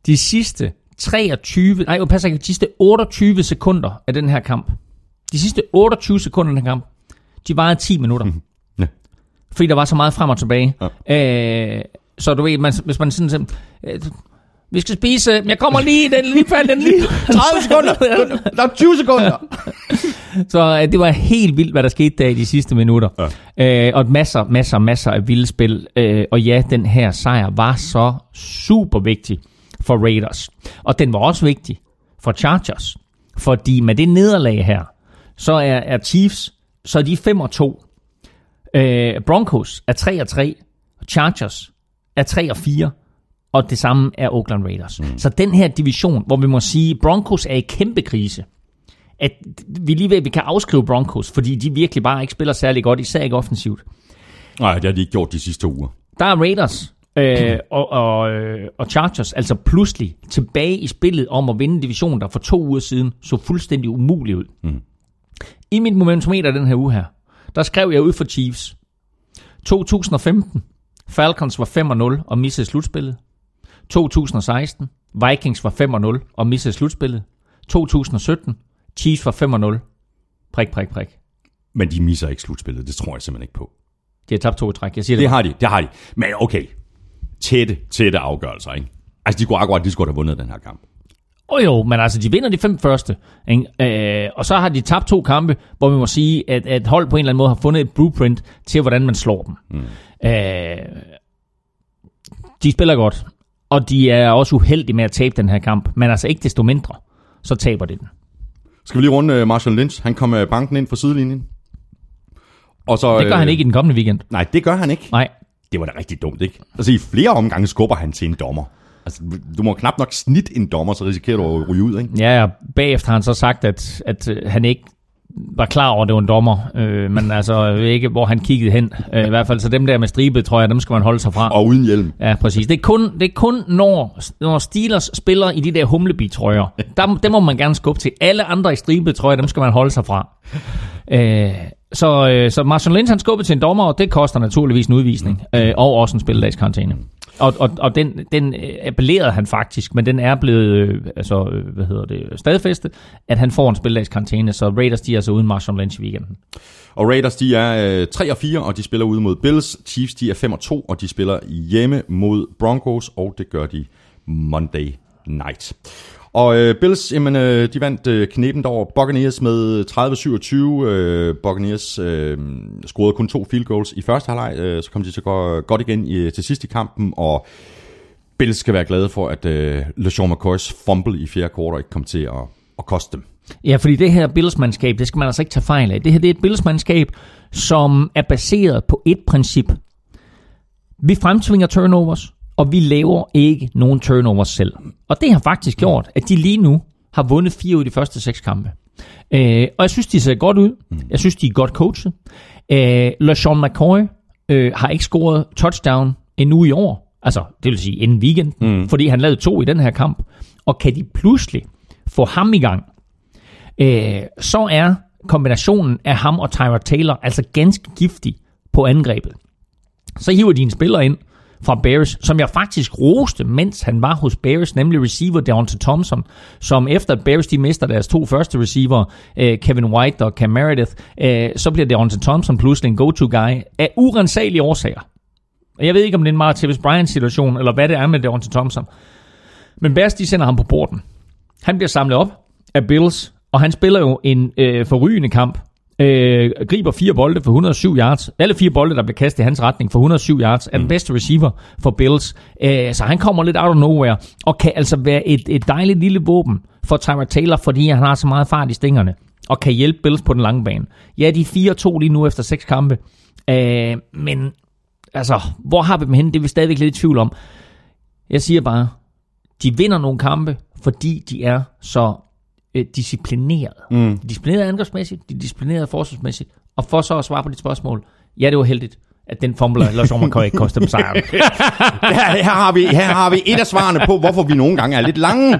de sidste 23, nej, jeg passer ikke, de sidste 28 sekunder af den her kamp, de sidste 28 sekunder af den her kamp, de varede 10 minutter. Ja. Fordi der var så meget frem og tilbage. Ja. Øh, så du ved, man, hvis man sådan, øh, vi skal spise, jeg kommer lige, den lige fandt den lige. 30 sekunder! Der er 20 sekunder! Så øh, det var helt vildt, hvad der skete der i de sidste minutter. Ja. Øh, og masser, masser, masser af vilde spil. Øh, og ja, den her sejr var så super vigtig for Raiders. Og den var også vigtig for Chargers. Fordi med det nederlag her, så er, er Chiefs, så er de 5 og 2. Øh, Broncos er 3 og 3. Chargers er 3 og 4. Og det samme er Oakland Raiders. Mm. Så den her division, hvor vi må sige, Broncos er i kæmpe krise at vi lige ved, at vi kan afskrive Broncos, fordi de virkelig bare ikke spiller særlig godt, især ikke offensivt. Nej, det har de ikke gjort de sidste uger. Der er Raiders øh, og, og, øh, og Chargers altså pludselig tilbage i spillet om at vinde divisionen, der for to uger siden så fuldstændig umulig ud. Mm. I mit momentometer den her uge her, der skrev jeg ud for Chiefs. 2015, Falcons var 5-0 og missede slutspillet. 2016, Vikings var 5-0 og missede slutspillet. 2017, Chiefs var 5-0. Prik, prik, prik. Men de misser ikke slutspillet, det tror jeg simpelthen ikke på. De har tabt to i træk. Jeg siger det. Det har de, det har de. Men okay, tætte, tætte afgørelser, ikke? Altså, de kunne akkurat, de skulle have vundet den her kamp. Oh, jo, men altså, de vinder de fem første. Ikke? Øh, og så har de tabt to kampe, hvor vi må sige, at, at hold på en eller anden måde har fundet et blueprint til, hvordan man slår dem. Mm. Øh, de spiller godt, og de er også uheldige med at tabe den her kamp. Men altså ikke desto mindre, så taber de den. Skal vi lige runde uh, Marshall Lynch? Han kom uh, banken ind fra sidelinjen. Og så, Det gør øh, han ikke i den kommende weekend. Nej, det gør han ikke. Nej. Det var da rigtig dumt, ikke? Altså, i flere omgange skubber han til en dommer. Altså, du må knap nok snit en dommer, så risikerer du at ryge ud, ikke? Ja, og bagefter har han så sagt, at, at øh, han ikke var klar over, at det var en dommer, øh, men altså ikke, hvor han kiggede hen. Øh, I hvert fald, så dem der med stribe, tror jeg, dem skal man holde sig fra. Og uden hjelm. Ja, præcis. Det er kun, det er kun når, når Steelers spiller i de der humlebi-trøjer. Der, dem må man gerne skubbe til. Alle andre i stribe, tror jeg, dem skal man holde sig fra. Øh, så, øh, så Marshall Lynch han skubbede til en dommer, og det koster naturligvis en udvisning. Øh, og også en spilledagskarantæne. Og, og, og den, den øh, appellerede han faktisk, men den er blevet øh, altså, øh, hvad hedder det, stadfæstet, at han får en spilledagskarantæne, så Raiders de er altså uden Marshall Lynch i weekenden. Og Raiders, de er øh, 3 og 4, og de spiller ude mod Bills. Chiefs, de er 5 og 2, og de spiller hjemme mod Broncos, og det gør de Monday night. Og øh, Bills, jamen, øh, de vandt øh, knepen over Buccaneers med øh, 30-27. Øh, Buccaneers øh, scorede kun to field goals i første halvleg, øh, så kom de til at gå godt igen i, til sidst i kampen, og Bills skal være glade for, at øh, LeSean McCoys fumble i fjerde kvartal ikke kom til at, at koste dem. Ja, fordi det her Bills-mandskab, det skal man altså ikke tage fejl af. Det her det er et Bills-mandskab, som er baseret på et princip. Vi fremtvinger turnovers, og vi laver ikke nogen turnovers selv. Og det har faktisk gjort, at de lige nu har vundet fire ud af de første seks kampe. Øh, og jeg synes, de ser godt ud. Jeg synes, de er godt coachet. Øh, LeSean McCoy øh, har ikke scoret touchdown endnu i år. Altså, det vil sige inden weekenden. Mm. Fordi han lavede to i den her kamp. Og kan de pludselig få ham i gang, øh, så er kombinationen af ham og Tyra Taylor altså ganske giftig på angrebet. Så hiver de en spiller ind fra Bears, som jeg faktisk roste, mens han var hos Bears, nemlig receiver Deontay Thompson, som efter at Bears de mister deres to første receiver, øh, Kevin White og Cam Meredith, øh, så bliver Deontay Thompson pludselig en go-to-guy af urensagelige årsager. Og jeg ved ikke, om det er en Martavis Bryant situation, eller hvad det er med Deontay Thompson. Men Bears, de sender ham på porten. Han bliver samlet op af Bills, og han spiller jo en øh, forrygende kamp. Øh, griber fire bolde for 107 yards. Alle fire bolde, der bliver kastet i hans retning for 107 yards, er den bedste receiver for Bills. Øh, så han kommer lidt out of nowhere, og kan altså være et, et dejligt lille våben for Tyra Taylor, fordi han har så meget fart i stingerne, og kan hjælpe Bills på den lange bane. Ja, de er 4-2 lige nu efter seks kampe, øh, men altså, hvor har vi dem henne? Det er vi stadigvæk lidt i tvivl om. Jeg siger bare, de vinder nogle kampe, fordi de er så øh, disciplineret. Mm. Er disciplineret angrebsmæssigt, de er disciplineret forsvarsmæssigt. Og for så at svare på dit spørgsmål, ja, det var heldigt, at den formler, eller så man kan ikke koste dem sejren. her, her, har vi, her har vi et af svarene på, hvorfor vi nogle gange er lidt lange.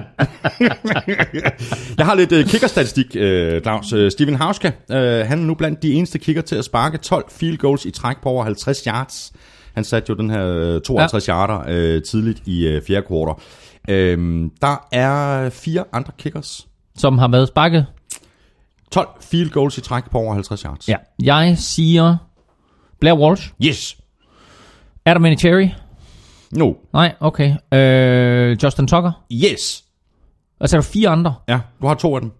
Jeg har lidt uh, kickerstatistik, uh, Claus. Uh, Steven Hauska, uh, han er nu blandt de eneste kicker til at sparke 12 field goals i træk på over 50 yards. Han satte jo den her uh, 52 ja. yarder uh, tidligt i uh, fjerde kvartal. Uh, der er fire andre kickers, Som har været sparket. 12 field goals i træk på over 50 yards. Ja. Jeg siger Blair Walsh. Yes. Adam Vinatieri. No. Nej, okay. Øh, Justin Tucker. Yes. Og så er der fire andre. Ja, du har to af dem.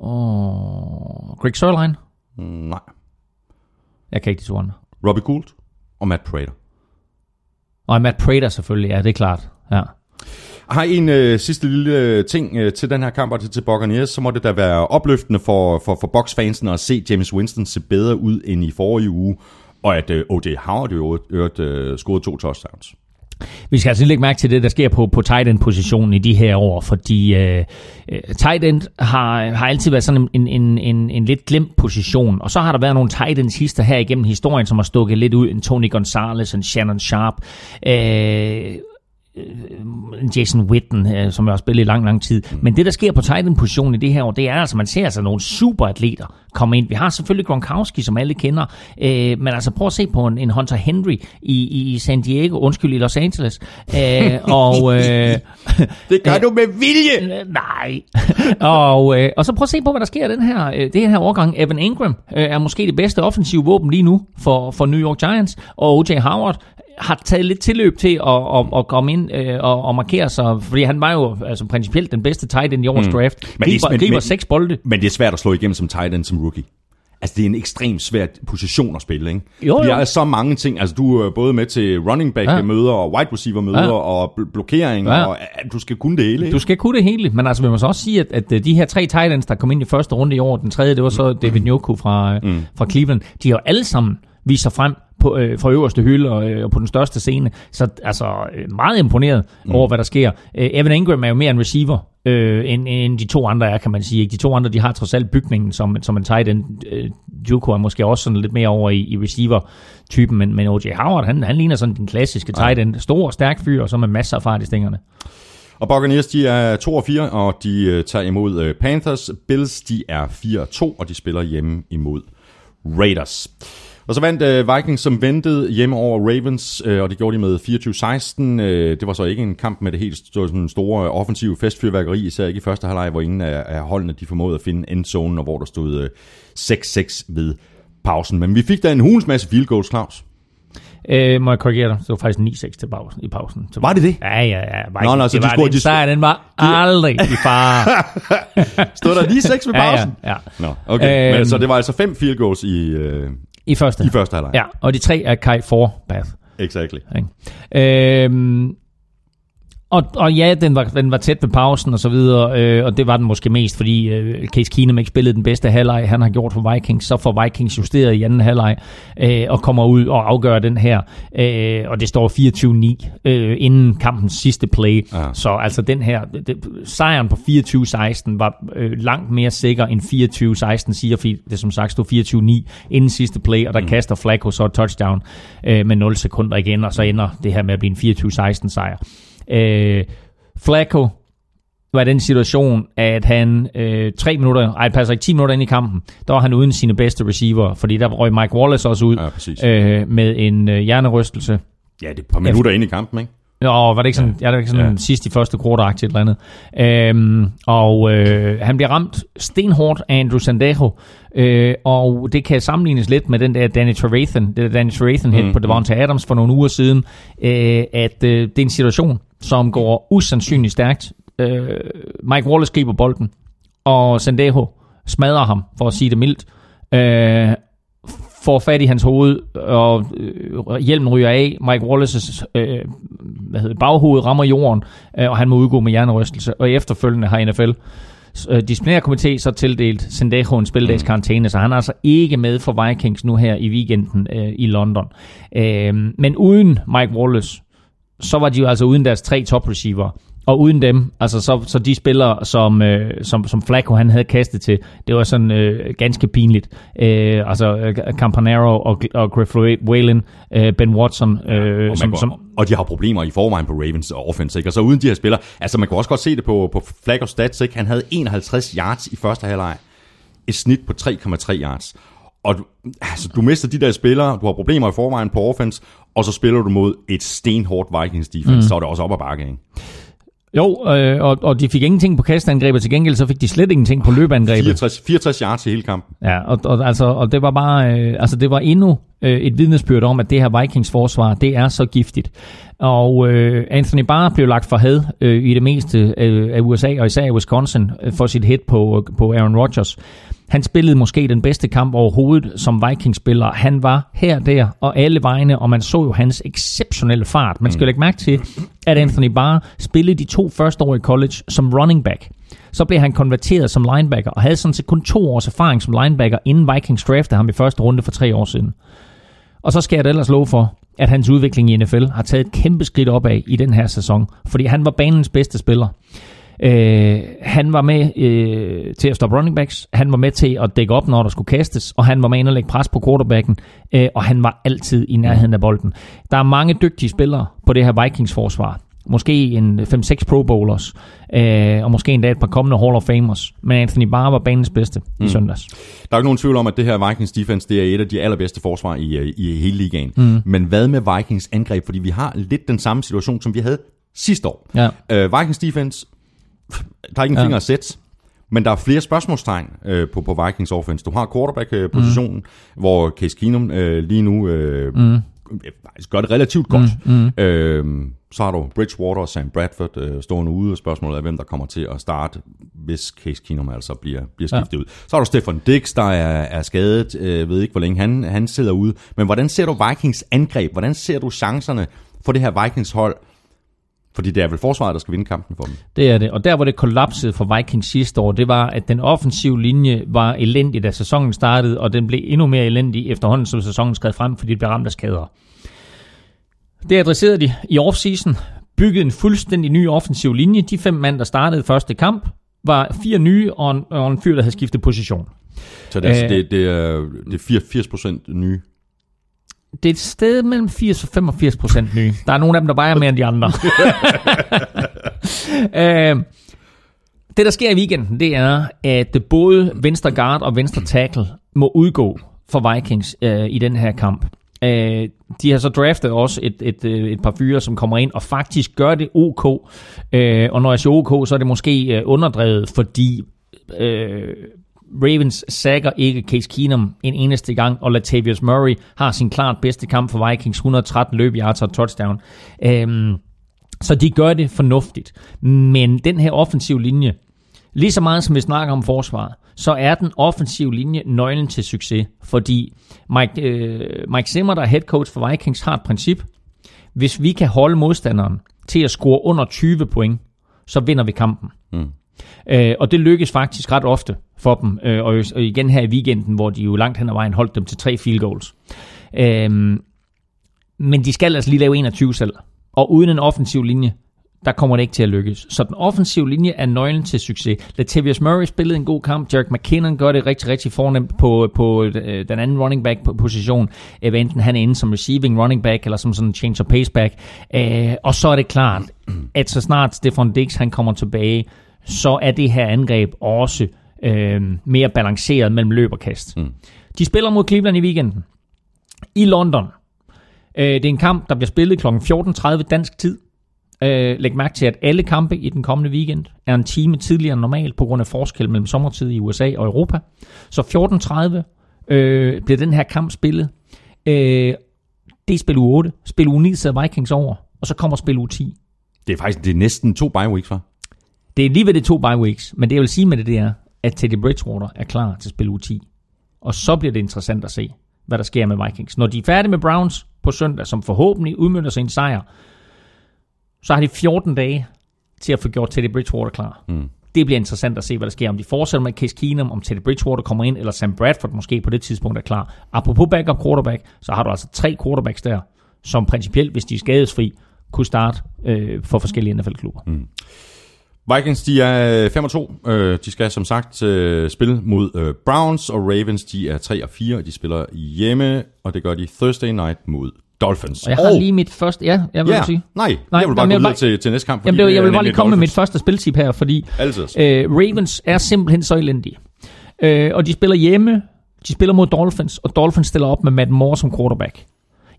Og Greg Sørlein. Mm, nej. Jeg kan ikke de to andre. Robbie Gould og Matt Prater. Og Matt Prater selvfølgelig, ja, det er klart. Ja. Jeg har en øh, sidste lille øh, ting øh, til den her kamp og til, til Buccaneers, så må det da være opløftende for, for, for Bucks-fansen at se James Winston se bedre ud end i forrige uge, og at øh, O.J. Howard jo øvrigt øh, scorede to touchdowns. Vi skal altså lægge mærke til det, der sker på, på tight end-positionen i de her år, fordi øh, øh tight end har, har altid været sådan en, en, en, en lidt glemt position, og så har der været nogle tight ends hister her igennem historien, som har stukket lidt ud, en Tony Gonzalez, en Shannon Sharp, øh, Jason Witten, øh, som jeg har spillet i lang, lang tid. Men det, der sker på tight end-positionen i det her år, det er altså, man ser altså nogle superatleter komme ind. Vi har selvfølgelig Gronkowski, som alle kender, øh, men altså prøv at se på en, en Hunter Henry i, i San Diego, undskyld, i Los Angeles. Øh, og, øh, Det gør du med vilje! Øh, Nej. og, øh, og så prøv at se på, hvad der sker i den her, øh, det her årgang. Evan Ingram øh, er måske det bedste offensive våben lige nu for, for New York Giants, og O.J. Howard har taget lidt tilløb til at, at, at komme ind øh, og, og markere sig, fordi han var jo altså, principielt den bedste tight end i årets mm. draft. Men det er- Griber, men- griber men- seks bolde. Men det er svært at slå igennem som tight end som rookie. Altså, det er en ekstremt svær position at spille, ikke? Jo, jo. Der er så mange ting. Altså, du er både med til running back Ja. møder og wide receiver møder Ja. og bl- blokering, Ja. og øh, du skal kunne det hele, ikke? Du skal kunne det hele, men altså vi må så også sige, at, at øh, de her tre tight ends, der kom ind i første runde i år, den tredje, det var så David Njoku fra, mm. fra Cleveland, de har jo alle sammen vist sig frem på, øh, fra øverste hylde og, øh, og på den største scene. Så altså øh, meget imponeret mm. over, hvad der sker. Øh, Evan Ingram er jo mere en receiver, øh, end, end de to andre er, kan man sige. De to andre, de har trods alt bygningen som, som en tight end. Øh, Juko er måske også sådan lidt mere over i, i receiver-typen, men, men O.J. Howard, han, han ligner sådan den klassiske tight end. Stor, stærk fyr, og så med masser af fart i stængerne. Og Buccaneers, de er 2 og 4, og de øh, tager imod øh, Panthers. Bills, de er 4 og 2, og de spiller hjemme imod Raiders. Og så vandt øh, Vikings som ventede hjemme over Ravens, øh, og det gjorde de med 24-16. Øh, det var så ikke en kamp med det helt store, sådan store offensive festfyrværkeri, især ikke i første halvleg, hvor ingen af, af holdene de formåede at finde endzonen, og hvor der stod øh, 6-6 ved pausen. Men vi fik da en hulens masse field goals, Claus. Øh, må jeg korrigere dig? Det var faktisk 9-6 til pausen, i pausen. Så Var det det? Ja, ja, ja. Var Nå, nå, så det de var scorede- den de- sejr, den var aldrig i fare. Stod der lige 6 ved Ja, ja, pausen? ja. Nå, okay. Øhm. Men, så det var altså fem field goals i, øh, I første. i første halvleg. Ja, og de tre er Kai Forbath. Exactly. Ikke? Øhm, og, og ja, den var, den var tæt ved pausen og så videre, øh, og det var den måske mest, fordi øh, Case Keenum ikke spillede den bedste halvleg, han har gjort for Vikings, så får Vikings justeret i anden halvleg, øh, og kommer ud og afgør den her, øh, og det står 24-9 øh, inden kampens sidste play, Ja. så altså den her, det, sejren på 24-16 var øh, langt mere sikker end 24-16 siger, fordi det som sagt stod 24-9 inden sidste play, og der mm. kaster Flacco så et touchdown øh, med 0 sekunder igen, og så ender det her med at blive en 24-16 sejr. Øh, Flacco var i den situation, at han øh, tre minutter, ej, passer ikke 10 minutter ind i kampen, der var han uden sine bedste receiver, fordi der røg Mike Wallace også ud Ja, præcis. øh, med en øh, hjernerystelse. Ja, det er et par minutter ind i kampen, ikke? Nå, var det ikke sådan, ja. Ja, det var ikke sådan Ja. sidst i første quarter et eller andet. Øhm, og øh, han bliver ramt stenhårdt af Andrew Sandejo, øh, og det kan sammenlignes lidt med den der Danny Trevathan, det der Danny Trevathan hit Mm, mm, på Devonta Adams for nogle uger siden, øh, at øh, det er en situation, som går usandsynligt stærkt. Øh, Mike Wallace griber bolden, og Sandejo smadrer ham, for at sige det mildt. Øh, får fat i hans hoved, og øh, hjelmen ryger af. Mike Wallace's øh, hvad hedder, baghoved rammer jorden, øh, og han må udgå med hjernerystelse. Og efterfølgende har NFL øh, disciplinærkomité så tildelt Sendejo en spildags karantæne, så han er altså ikke med for Vikings nu her i weekenden øh, i London. Øh, men uden Mike Wallace, så var de jo altså uden deres tre top receiver. Og uden dem, altså så, så de spillere, som, øh, som, som Flacco han havde kastet til, det var sådan øh, ganske pinligt. Øh, altså øh, Campanaro og, og Griff Whalen, øh, Ben Watson, øh, og, som, man som, går, og de har problemer i forvejen på Ravens offense, ikke? Og så uden de her spillere, altså man kan også godt se det på, på Flacco stats, ikke? Han havde 51 yards i første halvleg. Et snit på 3,3 yards. Og du, altså, du mister de der spillere, du har problemer i forvejen på offense, og så spiller du mod et stenhårdt Vikings defense, mm. så er det også op ad bakke, ikke? Jo, øh, og, og de fik ingenting på kastangrebet, til gengæld så fik de slet ingenting på løbeangrebet. 64, 64 yards i hele kampen. Ja, og, og, altså, og det var bare, øh, altså det var endnu øh, et vidnesbyrd om, at det her Vikings forsvar, det er så giftigt. Og øh, Anthony Barr blev lagt for had øh, i det meste øh, af USA, og især i Wisconsin, øh, for sit hit på, på Aaron Rodgers. Han spillede måske den bedste kamp overhovedet som Vikings-spiller. Han var her, der og alle vegne, og man så jo hans exceptionelle fart. Man skal jo lægge mærke til, at Anthony Barr spillede de to første år i college som running back. Så blev han konverteret som linebacker, og havde sådan set kun to års erfaring som linebacker, inden Vikings draftede ham i første runde for tre år siden. Og så skal jeg da ellers love for, at hans udvikling i NFL har taget et kæmpe skridt opad i den her sæson, fordi han var banens bedste spiller. Øh, han var med øh, til at stoppe running backs, han var med til at dække op, når der skulle kastes, og han var med ind og lægge pres på quarterbacken, øh, og han var altid i nærheden af bolden. Der er mange dygtige spillere på det her Vikings forsvar. Måske en 5-6 Pro Bowlers, øh, og måske endda et par kommende Hall of Famers. Men Anthony Barr var banens bedste mm. i søndags. Der er ikke nogen tvivl om, at det her Vikings defense, det er et af de allerbedste forsvar i, øh, i hele ligaen. Mm. Men hvad med Vikings angreb? Fordi vi har lidt den samme situation, som vi havde sidste år. Ja. Øh, Vikings defense, der er ikke en Ja. finger at sætte. Men der er flere spørgsmålstegn øh, på, på Vikings offense. Du har quarterback-positionen, mm. hvor Case Keenum øh, lige nu øh, mm. gør det relativt godt. Mm. Mm. Øh, så har du Bridgewater og Sam Bradford øh, stående ude, og spørgsmålet er, hvem der kommer til at starte, hvis Case Keenum altså bliver, bliver skiftet ja. ud. Så har du Stefan Dix, der er, er skadet, øh, ved ikke, hvor længe han, han sidder ude. Men hvordan ser du Vikings angreb? Hvordan ser du chancerne for det her Vikings hold? Fordi det er vel forsvaret, der skal vinde kampen for dem. Det er det. Og der, hvor det kollapsede for Vikings sidste år, det var, at den offensive linje var elendig, da sæsonen startede, og den blev endnu mere elendig efterhånden, som sæsonen skred frem, fordi det blev ramt af skader. Det adresserede de i offseason, byggede en fuldstændig ny offensiv linje. De fem mand, der startede første kamp, var fire nye og en, og en fyr, der havde skiftet position. Så det, er, altså, Øh. det, det, er, det er 84 procent nye. Det er et sted mellem 80 og 85 procent nye. Der er nogle af dem, der vejer mere end de andre. øh, det, der sker i weekenden, det er, at både venstre guard og venstre tackle må udgå for Vikings øh, i den her kamp. Øh, de har så draftet også et, et, øh, et par fyre, som kommer ind og faktisk gør det OK. Øh, og når jeg siger OK, så er det måske øh, underdrevet, fordi øh, Ravens sækker ikke Case Keenum en eneste gang, og Latavius Murray har sin klart bedste kamp for Vikings, 113 løb yards og touchdown. Øhm, så de gør det fornuftigt. Men den her offensiv linje, lige så meget som vi snakker om forsvaret, så er den offensive linje nøglen til succes. Fordi Mike, øh, Mike Zimmer, der er head coach for Vikings, har et princip. Hvis vi kan holde modstanderen til at score under 20 point, så vinder vi kampen. Mm. Øh, og det lykkes faktisk ret ofte for dem. Øh, og, og igen her i weekenden, hvor de jo langt hen ad vejen holdt dem til tre field goals. Øh, men de skal altså lige lave 21 selv. Og uden en offensiv linje, der kommer det ikke til at lykkes. Så den offensive linje er nøglen til succes. Latavius Murray spillede en god kamp. Jack McKinnon gør det rigtig, rigtig fornemt på, på øh, den anden running back position. Øh, enten han er inde som receiving running back, eller som sådan en change of pace back. Øh, og så er det klart, at så snart Stefan Dix han kommer tilbage, så er det her angreb også øh, mere balanceret mellem løb og kast. Mm. De spiller mod Cleveland i weekenden. I London. Øh, det er en kamp, der bliver spillet kl. 14.30 dansk tid. Øh, læg mærke til, at alle kampe i den kommende weekend er en time tidligere end normalt på grund af forskel mellem sommertid i USA og Europa. Så 14.30 øh, bliver den her kamp spillet. Øh, det er spil uge 8. Spil uge 9 sidder Vikings over, og så kommer spil uge 10. Det er faktisk det er næsten to bye weeks, var. Det er lige ved det to bye weeks, men det jeg vil sige med det, det er, at Teddy Bridgewater er klar til spil uge 10. Og så bliver det interessant at se, hvad der sker med Vikings. Når de er færdige med Browns på søndag, som forhåbentlig udmyndter sig en sejr, så har de 14 dage til at få gjort Teddy Bridgewater klar. Mm. Det bliver interessant at se, hvad der sker. Om de fortsætter med Case Keenum, om Teddy Bridgewater kommer ind, eller Sam Bradford måske på det tidspunkt er klar. Apropos backup quarterback, så har du altså tre quarterbacks der, som principielt, hvis de er skadesfri, kunne starte øh, for forskellige NFL-klubber. Mm. Vikings, de er 5 og 2. Øh, De skal som sagt øh, spille mod øh, Browns, og Ravens, de er 3 og 4. De spiller hjemme, og det gør de Thursday night mod Dolphins. Og jeg har lige mit første... Ja, jeg vil ja, sige. nej, Nej, jeg vil bare jamen, gå videre til, til næste kamp. Jamen, det, var- jeg vil bare lige komme med mit første spiltip her, fordi øh, Ravens er simpelthen så elendige. Øh, og de spiller hjemme, de spiller mod Dolphins, og Dolphins stiller op med Matt Moore som quarterback.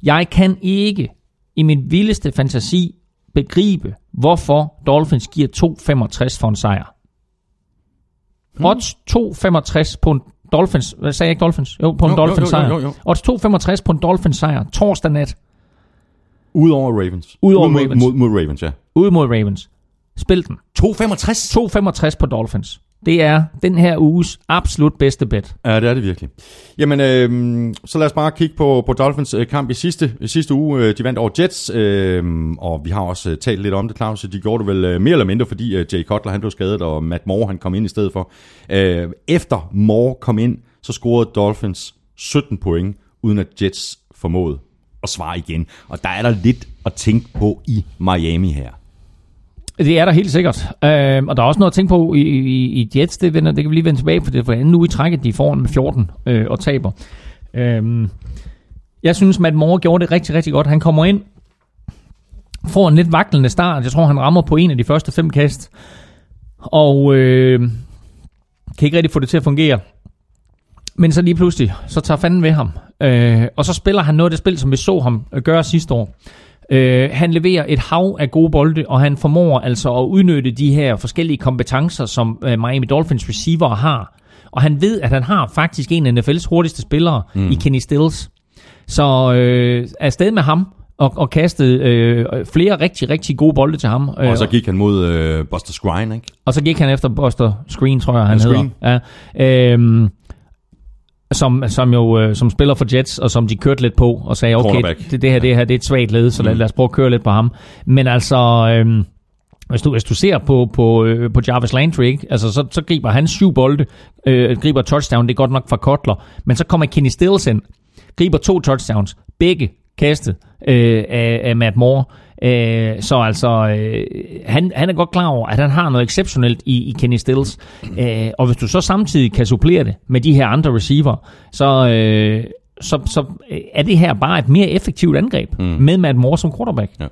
Jeg kan ikke i min vildeste fantasi begribe, hvorfor Dolphins giver 2,65 for en sejr. Hmm. Odds 2,65 på en Dolphins, hvad sagde jeg ikke Dolphins? Jo, på en Jo, Dolphins jo, jo, sejr. jo, jo. Odds 2,65 på en Dolphins sejr torsdag nat Udover Ravens. Udover mod, Ravens. Mod, mod Ravens, ja. ude mod Ravens. Spil den. 2,65? 2,65 på Dolphins. Det er den her uges absolut bedste bet. Ja, det er det virkelig. Jamen, øh, så lad os bare kigge på, på Dolphins øh, kamp i sidste, sidste uge. Øh, de vandt over Jets, øh, og vi har også øh, talt lidt om det, Claus. De gjorde det vel mere eller mindre, fordi Jay Cutler han blev skadet, og Matt Moore han kom ind i stedet for. Øh, efter Moore kom ind, så scorede Dolphins 17 point, uden at Jets formåede at svare igen. Og der er der lidt at tænke på i Miami her. Det er der helt sikkert. Øh, og der er også noget at tænke på i, i, i Jets. Det, vender, det kan vi lige vende tilbage på det, for anden uge i trækket, de får med 14 øh, og taber. Øh, jeg synes, Matt Moore gjorde det rigtig, rigtig godt. Han kommer ind, får en lidt vaklende start. Jeg tror, han rammer på en af de første fem kast. Og øh, kan ikke rigtig få det til at fungere. Men så lige pludselig, så tager fanden ved ham. Øh, og så spiller han noget af det spil, som vi så ham øh, gøre sidste år. Øh, han leverer et hav af gode bolde, og han formår altså at udnytte de her forskellige kompetencer, som øh, Miami Dolphins receiver har. Og han ved, at han har faktisk en af NFL's hurtigste spillere mm. i Kenny Stills. Så øh, er afsted med ham og, og kastet øh, flere rigtig, rigtig gode bolde til ham. Og så gik han mod øh, Buster Skrine, ikke? Og så gik han efter Buster Screen, tror jeg, han Ja, hedder. Ja. Øhm, som, som jo øh, som spiller for Jets, og som de kørte lidt på, og sagde, okay, det, det, her, det her det er et svagt led, så lad, lad os prøve at køre lidt på ham. Men altså, øh, hvis, du, hvis du ser på, på, øh, på Jarvis Landry, ikke? Altså, så, så griber han syv bolde, øh, griber touchdown, det er godt nok fra Kotler, men så kommer Kenny Stills ind, griber to touchdowns, begge kastet øh, af, af Matt Moore. Øh, så altså, øh, han, han er godt klar over, at han har noget exceptionelt i, i Kenny Stills. Øh, og hvis du så samtidig kan supplere det med de her andre receiver, så, øh, så, så er det her bare et mere effektivt angreb mm. med Matt Moore som quarterback. Ja.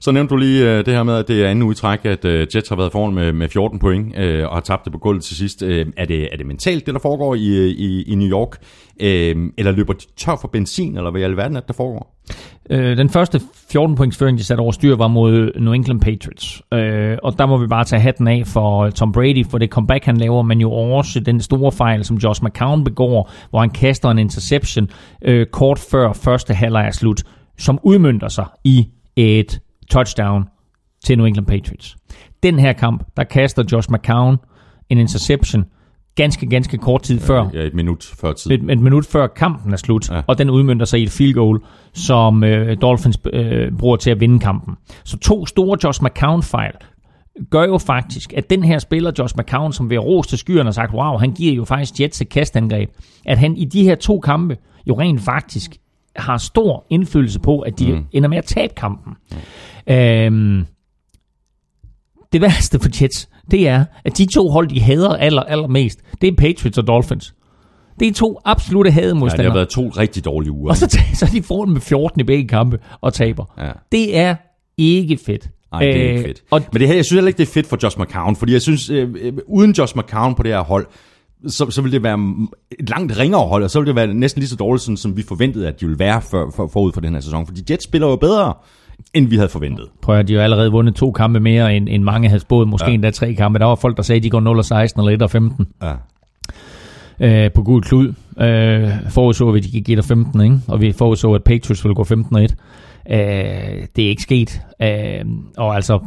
Så nævnte du lige øh, det her med, at det er anden udtræk, at øh, Jets har været foran med, med 14 point øh, og har tabt det på gulvet til sidst. Øh, er, det, er det mentalt, det der foregår i, øh, i, i New York? Øh, eller løber de tør for benzin, eller hvad i alverden er det, der foregår? Øh, den første 14 points føring, de satte over styr, var mod New England Patriots. Øh, og der må vi bare tage hatten af for Tom Brady, for det comeback, han laver, men jo også den store fejl, som Josh McCown begår, hvor han kaster en interception øh, kort før første halvleg er slut, som udmyndter sig i et touchdown til New England Patriots. Den her kamp, der kaster Josh McCown en interception ganske, ganske kort tid før. Ja, et minut før tid. Et, et minut før kampen er slut, Ja. og den udmyndter sig i et field goal, som øh, Dolphins øh, bruger til at vinde kampen. Så to store Josh McCown-fejl gør jo faktisk, at den her spiller, Josh McCown, som ved at rose til skyerne og sagt, wow, han giver jo faktisk Jets et kastangreb, at han i de her to kampe jo rent faktisk har stor indflydelse på, at de mm. ender med at tabe kampen. Mm. Øhm, det værste for Jets, det er, at de to hold, de hader aller, allermest, det er Patriots og Dolphins. Det er to absolute Ja, det hademodstandere. har været to rigtig dårlige uger. og så, så de foran med 14 i begge kampe og taber. Ja. Det er ikke fedt. Nej, det er ikke Øh, fedt. Og Men det her, jeg synes heller ikke, det er fedt for Josh McCown, fordi jeg synes, øh, øh, uden Josh McCown på det her hold, så, så vil det være et langt ringere hold, og så vil det være næsten lige så dårligt, sådan, som vi forventede, at de ville være for, for, forud for den her sæson. Fordi Jets spiller jo bedre, end vi havde forventet. prøv at de har jo allerede vundet to kampe mere, end, end mange havde spået. Måske ja. endda tre kampe. Der var folk, der sagde, at de går 0 og 16 eller 1 og 15 Ja. øh, på gul klud. Øh, forudså vi, at de gik 1 og 15, ikke? og vi forudså, at Patriots ville gå 15 og 1. Øh, det er ikke sket. Øh, og altså,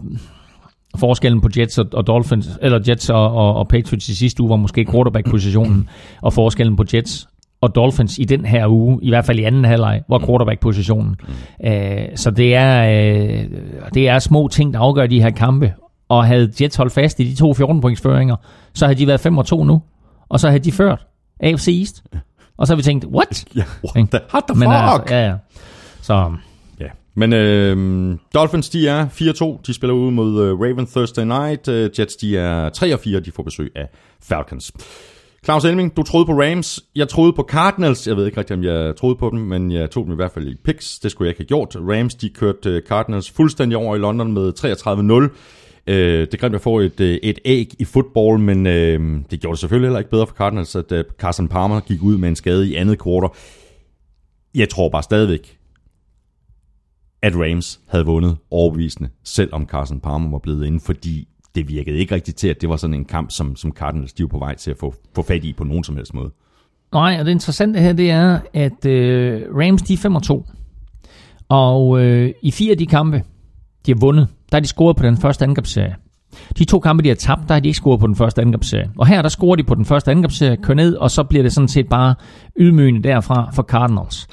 forskellen på Jets og, og Dolphins, eller Jets og, og, og Patriots i sidste uge var måske quarterback-positionen, og forskellen på Jets og Dolphins i den her uge, i hvert fald i anden halvleg, var quarterback-positionen. Øh, så det er, øh, det er små ting, der afgør de her kampe. Og havde Jets holdt fast i de to 14-pointsføringer, så havde de været 5 og 2 nu. Og så havde de ført AFC East. Og så har vi tænkt, what? Ja, what the, what the Men fuck? altså, ja, ja. Så. Men øh, Dolphins, de er 4-2. De spiller ude mod øh, Raven Thursday Night. Øh, Jets, de er 3-4. De får besøg af Falcons. Claus Elming, du troede på Rams. Jeg troede på Cardinals. Jeg ved ikke rigtig, om jeg troede på dem, men jeg tog dem i hvert fald i picks. Det skulle jeg ikke have gjort. Rams, de kørte øh, Cardinals fuldstændig over i London med 33-0. Øh, det er grimt at få et, øh, et æg i fodbold, men øh, det gjorde det selvfølgelig heller ikke bedre for Cardinals, at øh, Carson Palmer gik ud med en skade i andet kvartal. Jeg tror bare stadigvæk, at Rams havde vundet overbevisende, selvom Carson Palmer var blevet inde, fordi det virkede ikke rigtigt til, at det var sådan en kamp, som, som Cardinals de var på vej til at få, få fat i på nogen som helst måde. Nej, og det interessante her, det er, at øh, Rams, de er 5 og 2. Og øh, i fire af de kampe, de har vundet, der har de scoret på den første angrebsserie. De to kampe, de har tabt, der har de ikke scoret på den første angrebsserie. Og her, der scorer de på den første angrebsserie, kører ned, og så bliver det sådan set bare ydmygende derfra for Cardinals.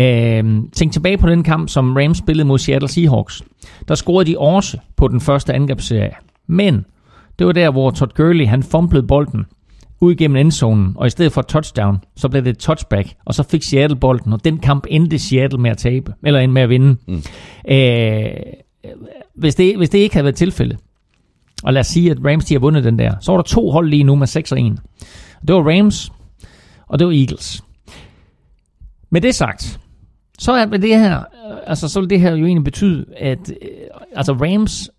Øh, tænk tilbage på den kamp, som Rams spillede mod Seattle Seahawks. Der scorede de også på den første angrebsserie. Men det var der, hvor Todd Gurley, han fumblede bolden ud gennem endzonen, og i stedet for touchdown, så blev det et touchback, og så fik Seattle bolden, og den kamp endte Seattle med at tabe, eller endte med at vinde. Mm. Øh, hvis, det, hvis det ikke havde været tilfældet, og lad os sige, at Rams de har vundet den der, så var der to hold lige nu med 6 og 1. Det var Rams, og det var Eagles. Med det sagt, så er det her, altså så vil det her jo egentlig betyde, at øh, altså Rams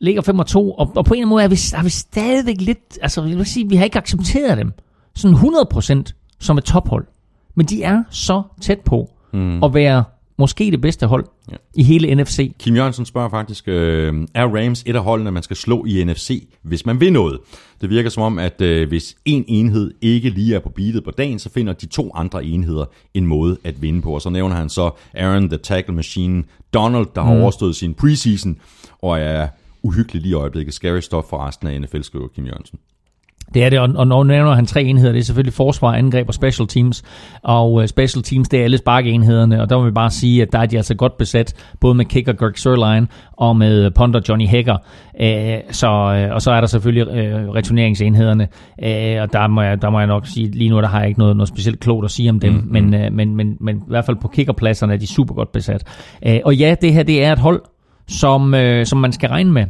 ligger 5 og 2, og, og på en eller anden måde er vi, er vi stadigvæk lidt, altså jeg vil sige, vi har ikke accepteret dem sådan 100% som et tophold. Men de er så tæt på mm. at være måske det bedste hold Ja. i hele NFC. Kim Jørgensen spørger faktisk, øh, er Rams et af holdene, man skal slå i NFC, hvis man vil noget? Det virker som om, at øh, hvis en enhed ikke lige er på beatet på dagen, så finder de to andre enheder en måde at vinde på. Og så nævner han så Aaron, the tackle machine, Donald, der har overstået sin preseason, og er uhyggelig lige i øjeblikket. Scary stuff for resten af NFL, skriver Kim Jørgensen. Det er det, og, og når nævner han tre enheder, det er selvfølgelig forsvar, angreb og special teams. Og uh, special teams, det er alle sparkeenhederne, og der må vi bare sige, at der er de altså godt besat, både med kicker Greg Sørlein og med punter Johnny Hager. Uh, så, uh, og så er der selvfølgelig uh, returneringsenhederne, uh, og der må, jeg, der må jeg nok sige, lige nu der har jeg ikke noget, noget specielt klogt at sige om dem, mm, men, uh, men, men, men i hvert fald på kickerpladserne er de super godt besat. Uh, og ja, det her det er et hold, som, uh, som man skal regne med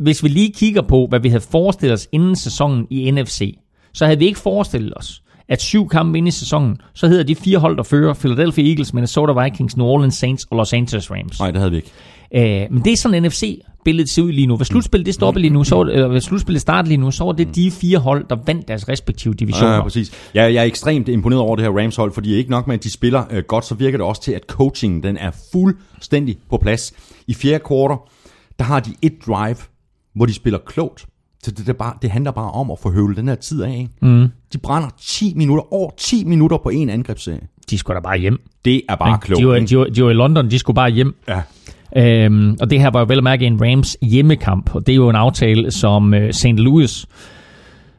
hvis vi lige kigger på, hvad vi havde forestillet os inden sæsonen i NFC, så havde vi ikke forestillet os, at syv kampe inde i sæsonen, så hedder de fire hold, der fører Philadelphia Eagles, Minnesota Vikings, New Orleans Saints og Los Angeles Rams. Nej, det havde vi ikke. Æh, men det er sådan NFC billedet ser ud lige nu. Hvis slutspillet det stopper lige nu, så, eller hvis slutspillet starter lige nu, så var det de fire hold, der vandt deres respektive divisioner. Ja, præcis. Jeg, jeg er ekstremt imponeret over det her Rams hold, fordi ikke nok med, at de spiller øh, godt, så virker det også til, at coachingen den er fuldstændig på plads. I fjerde kvartal, der har de et drive, hvor de spiller klogt. Så det, det, bare, det handler bare om at få høvlet den her tid af. Ikke? Mm. De brænder 10 minutter, over 10 minutter på en angrebsserie. De skulle da bare hjem. Det er bare klogt. De var, de, var, de var i London, de skulle bare hjem. Ja. Øhm, og det her var jo vel at mærke en Rams hjemmekamp, og det er jo en aftale, som øh, St. Louis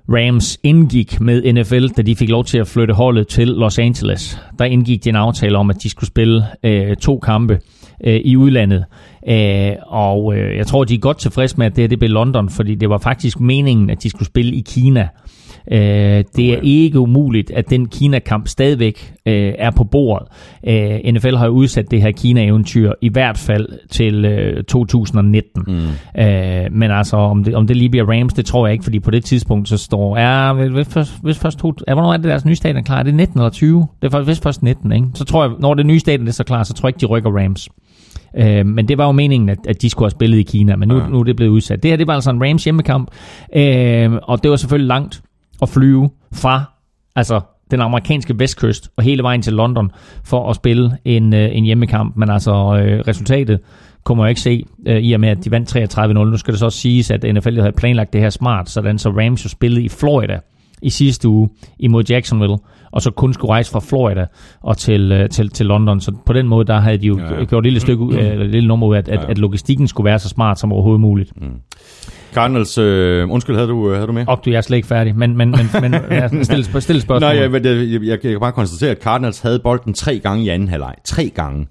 Rams indgik med NFL, da de fik lov til at flytte holdet til Los Angeles. Der indgik de en aftale om, at de skulle spille øh, to kampe øh, i udlandet. Øh, og øh, jeg tror, de er godt tilfredse med, at det her det blev London, fordi det var faktisk meningen, at de skulle spille i Kina. Øh, det er ikke umuligt, at den Kina-kamp stadigvæk øh, er på bordet. Øh, NFL har jo udsat det her Kina-eventyr i hvert fald til øh, 2019. Mm. Øh, men altså, om det, om det lige bliver Rams, det tror jeg ikke, fordi på det tidspunkt så står... Ja, hvis først, hvis først to, ja, hvornår er det deres nye stadion klar? Er det 19 eller 20? Det er faktisk først 19, ikke? Så tror jeg, når det nye stadion er så klar, så tror jeg ikke, de rykker Rams. Øh, men det var jo meningen, at, at de skulle have spillet i Kina, men nu, ja. nu er det blevet udsat. Det her det var altså en Rams hjemmekamp, øh, og det var selvfølgelig langt at flyve fra altså den amerikanske vestkyst og hele vejen til London for at spille en, øh, en hjemmekamp. Men altså øh, resultatet man jo ikke se, øh, i og med at de vandt 33-0. Nu skal det så også siges, at NFL havde planlagt det her smart, sådan så Rams jo spillede i Florida i sidste uge imod Jacksonville, og så kun skulle rejse fra Florida og til, øh, til, til London. Så på den måde, der havde de jo ja, ja. gjort et lille, stykke, øh, et lille nummer ud af, at, ja, ja. at logistikken skulle være så smart som overhovedet muligt. Mm. Cardinals, øh, undskyld, havde du, havde du med? Og du, jeg er slet ikke færdig, men, men, men, men ja, stil, stil spørgsmål. Nej, jeg, jeg, jeg, jeg kan bare konstatere, at Cardinals havde bolden tre gange i anden halvleg. Tre gange.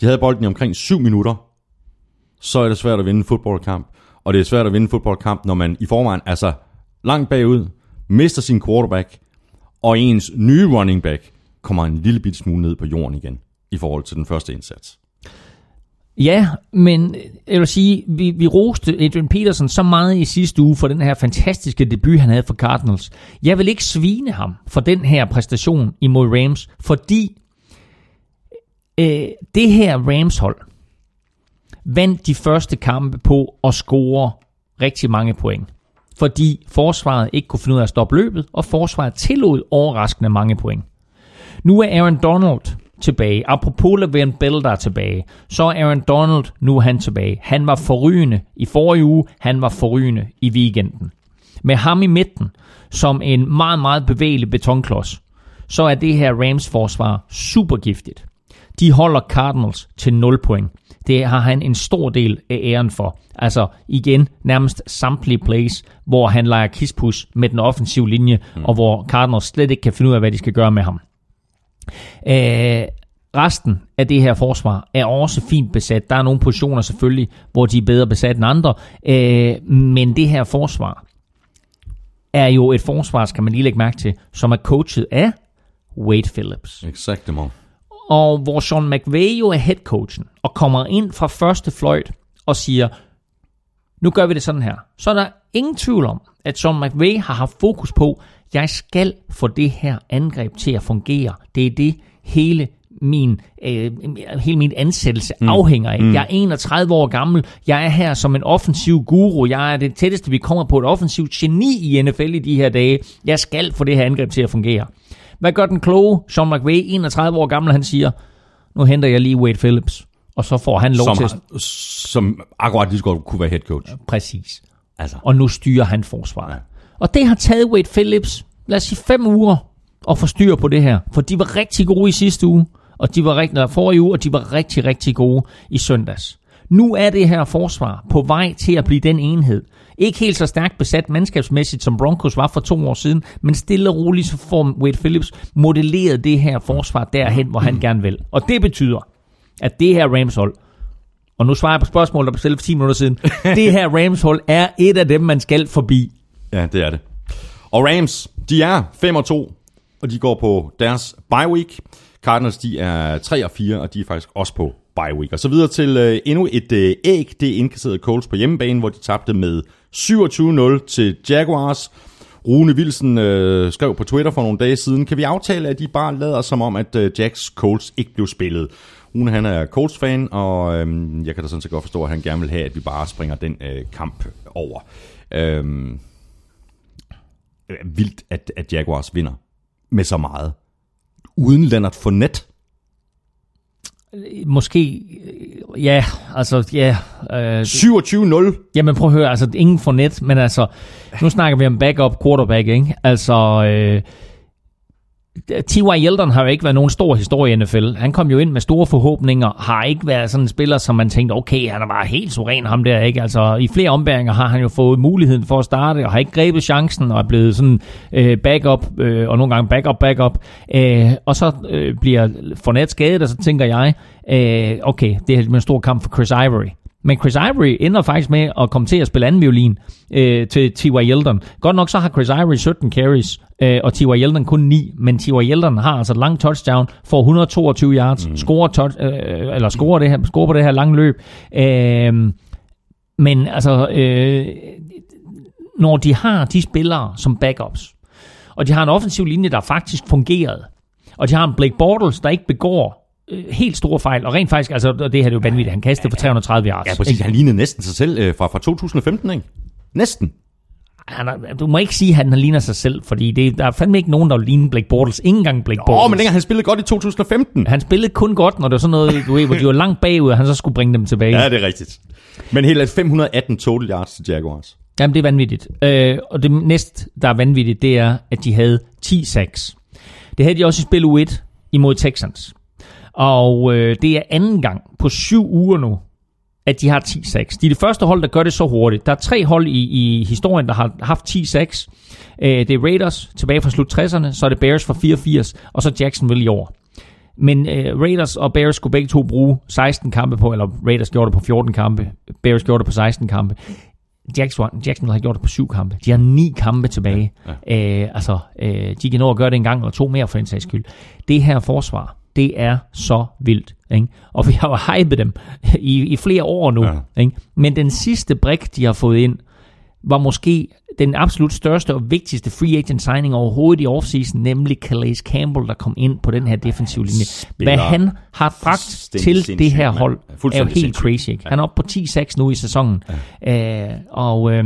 De havde bolden i omkring syv minutter. Så er det svært at vinde en fodboldkamp. Og det er svært at vinde en fodboldkamp, når man i forvejen er så langt bagud, mister sin quarterback, og ens nye running back kommer en lille bit smule ned på jorden igen, i forhold til den første indsats. Ja, men jeg vil sige, vi, vi roste Adrian Peterson så meget i sidste uge for den her fantastiske debut, han havde for Cardinals. Jeg vil ikke svine ham for den her præstation imod Rams, fordi øh, det her Rams-hold vandt de første kampe på at score rigtig mange point. Fordi forsvaret ikke kunne finde ud af at stoppe løbet, og forsvaret tillod overraskende mange point. Nu er Aaron Donald tilbage. Apropos Le'Veon Bell, der er tilbage, så er Aaron Donald nu han tilbage. Han var forrygende i forrige uge, han var forrygende i weekenden. Med ham i midten, som en meget, meget bevægelig betonklods, så er det her Rams forsvar super giftigt. De holder Cardinals til 0 point. Det har han en stor del af æren for. Altså igen, nærmest samtlige plays, hvor han leger kispus med den offensive linje, mm. og hvor Cardinals slet ikke kan finde ud af, hvad de skal gøre med ham. Øh, resten af det her forsvar er også fint besat. Der er nogle positioner selvfølgelig, hvor de er bedre besat end andre. Øh, men det her forsvar er jo et forsvar, skal man lige lægge mærke til, som er coachet af Wade Phillips. Exakt, Og hvor Sean McVay jo er headcoachen, og kommer ind fra første fløjt og siger, nu gør vi det sådan her. Så er der ingen tvivl om, at Sean McVay har haft fokus på, jeg skal få det her angreb til at fungere. Det er det hele min, øh, hele min ansættelse mm. afhænger af. Mm. Jeg er 31 år gammel. Jeg er her som en offensiv guru. Jeg er det tætteste, vi kommer på et offensivt geni i NFL i de her dage. Jeg skal få det her angreb til at fungere. Hvad gør den kloge Sean McVay, 31 år gammel, han siger, nu henter jeg lige Wade Phillips, og så får han lov som, til... Som akkurat lige så godt kunne være head coach. Præcis. Altså. Og nu styrer han forsvaret. Ja. Og det har taget Wade Phillips, lad os sige fem uger, at få styr på det her. For de var rigtig gode i sidste uge, og de var rigtig, forrige uge, og de var rigtig, rigtig gode i søndags. Nu er det her forsvar på vej til at blive den enhed. Ikke helt så stærkt besat mandskabsmæssigt, som Broncos var for to år siden, men stille og roligt så får Wade Phillips modelleret det her forsvar derhen, hvor han gerne vil. Og det betyder, at det her Rams-hold, og nu svarer jeg på spørgsmålet, der blev stillet for 10 minutter siden, det her Rams-hold er et af dem, man skal forbi. Ja, det er det. Og Rams, de er 5 og 2, og de går på deres bye week. Cardinals, de er 3 og 4, og de er faktisk også på bye week. Og så videre til øh, endnu et øh, æg. Det er indkasseret Colts på hjemmebane, hvor de tabte med 27-0 til Jaguars. Rune Wilson øh, skrev på Twitter for nogle dage siden, kan vi aftale, at de bare lader som om, at øh, Jacks Colts ikke blev spillet. Rune han er Colts-fan, og øh, jeg kan da sådan set godt forstå, at han gerne vil have, at vi bare springer den øh, kamp over. Øh, vildt, at, at Jaguars vinder med så meget. Uden Leonard Fournette. Måske, øh, ja, altså, ja. Øh, 27-0. jamen prøv at høre, altså ingen for net, men altså, nu snakker vi om backup quarterback, ikke? Altså, øh, T.Y. Yeldon har jo ikke været nogen stor historie i NFL. Han kom jo ind med store forhåbninger, har ikke været sådan en spiller, som man tænkte, okay, han er bare helt suveræn ham der, ikke? Altså, i flere ombæringer har han jo fået muligheden for at starte, og har ikke grebet chancen, og er blevet sådan øh, backup, øh, og nogle gange backup, backup. Øh, og så øh, bliver Fournette skadet, og så tænker jeg, øh, okay, det er en stor kamp for Chris Ivory. Men Chris Ivory ender faktisk med at komme til at spille anden violin øh, til T.Y. Yeldon. Godt nok så har Chris Ivory 17 carries, øh, og T.Y. Yeldon kun 9, men T.Y. Yeldon har altså et langt touchdown, får 122 yards, mm. scorer, touch, øh, eller scorer, det her, scorer på det her lange løb. Øh, men altså, øh, når de har de spillere som backups, og de har en offensiv linje, der faktisk fungerede, og de har en Blake Bortles, der ikke begår øh, helt store fejl, og rent faktisk, altså det her det er jo vanvittigt, han kastede for 330 yards. Ja, præcis. Han lignede næsten sig selv øh, fra, fra 2015, ikke? Næsten. Han er, du må ikke sige, at han ligner sig selv, fordi det, der er fandme ikke nogen, der ligner Blake Bortles. Ingen gang Blake Bortles. Åh, oh, men længere, han spillede godt i 2015. Han spillede kun godt, når det var sådan noget, du ved, hvor de var langt bagud, og han så skulle bringe dem tilbage. Ja, det er rigtigt. Men helt 518 total yards til Jaguars. Jamen, det er vanvittigt. Øh, og det næste, der er vanvittigt, det er, at de havde 10 sacks. Det havde de også i spil U1 imod Texans. Og øh, det er anden gang på syv uger nu, at de har 10 sacks. De er det første hold, der gør det så hurtigt. Der er tre hold i, i historien, der har haft 10 sacks. Øh, det er Raiders tilbage fra slut 60'erne, så er det Bears fra 84, og så Jacksonville i år. Men øh, Raiders og Bears skulle begge to bruge 16 kampe på, eller Raiders gjorde det på 14 kampe, Bears gjorde det på 16 kampe. Jacksonville, Jacksonville har gjort det på syv kampe. De har ni kampe tilbage. Ja, ja. Øh, altså, øh, de kan nå at gøre det en gang eller to mere for en sags skyld. Det her forsvar, det er så vildt. Ikke? Og vi har jo hypet dem i, i flere år nu. Ja. Ikke? Men den sidste brik, de har fået ind, var måske den absolut største og vigtigste free agent signing overhovedet i offseason, nemlig Calais Campbell, der kom ind på den her defensive linje. Hvad han har bragt til det her hold, er jo helt crazy. Ikke? Han er oppe på 10-6 nu i sæsonen. Ja. Uh, og... Uh,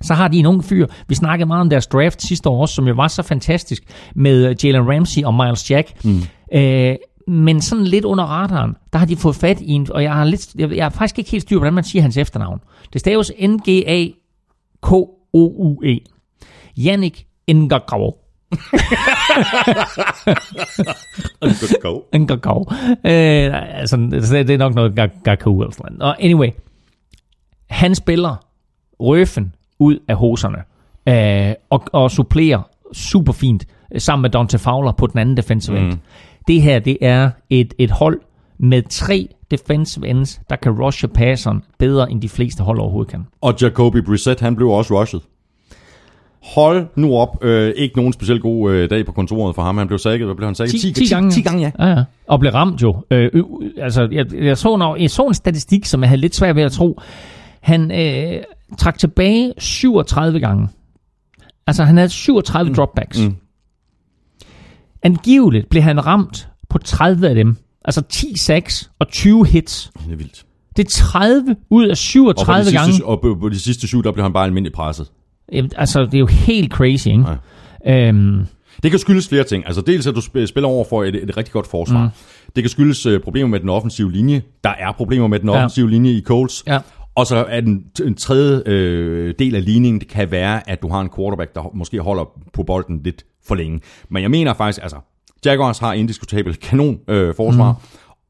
så har de en ung fyr. Vi snakkede meget om deres draft sidste år også, som jo var så fantastisk med Jalen Ramsey og Miles Jack. Mm. Øh, men sådan lidt under radaren, der har de fået fat i en, og jeg har, lidt, jeg, jeg har faktisk ikke helt styr på, hvordan man siger hans efternavn. Det staves N-G-A-K-O-U-E. Jannik Ngakau. Ngakau. Øh, altså, det er nok noget Gakau eller sådan noget. Anyway, han spiller røfen ud af hoserne øh, og, og supplerer super fint sammen med Dante Fowler på den anden defensive end. Mm. Det her, det er et, et hold med tre defensive ends, der kan rushe passeren bedre, end de fleste hold overhovedet kan. Og Jacoby Brissett, han blev også rushet. Hold nu op. Øh, ikke nogen specielt god øh, dag på kontoret for ham. Han blev sækket. Hvad blev han sækket? 10, 10, 10 gange. 10 gange, ja. ja, ja. Og blev ramt jo. Øh, øh, altså, jeg, jeg, så når, jeg så en statistik, som jeg havde lidt svært ved at tro. Han øh, trak tilbage 37 gange. Altså, han havde 37 mm. dropbacks. Mm. Angiveligt blev han ramt på 30 af dem. Altså 10 sacks og 20 hits. Det er vildt. Det er 30 ud af 37 og gange. Sidste, og på, de sidste syv, der blev han bare almindelig presset. Jamen, altså, det er jo helt crazy, ikke? Ja. Øhm, det kan skyldes flere ting. Altså dels at du spiller over for et, et rigtig godt forsvar. Mm. Det kan skyldes uh, problemer med den offensive linje. Der er problemer med den offensive ja. linje i Colts. Ja. Og så er den en tredje øh, del af ligningen, det kan være, at du har en quarterback, der måske holder på bolden lidt for længe. Men jeg mener faktisk, altså, Jaguars har indiskutabelt kanon øh, forsvar, mm.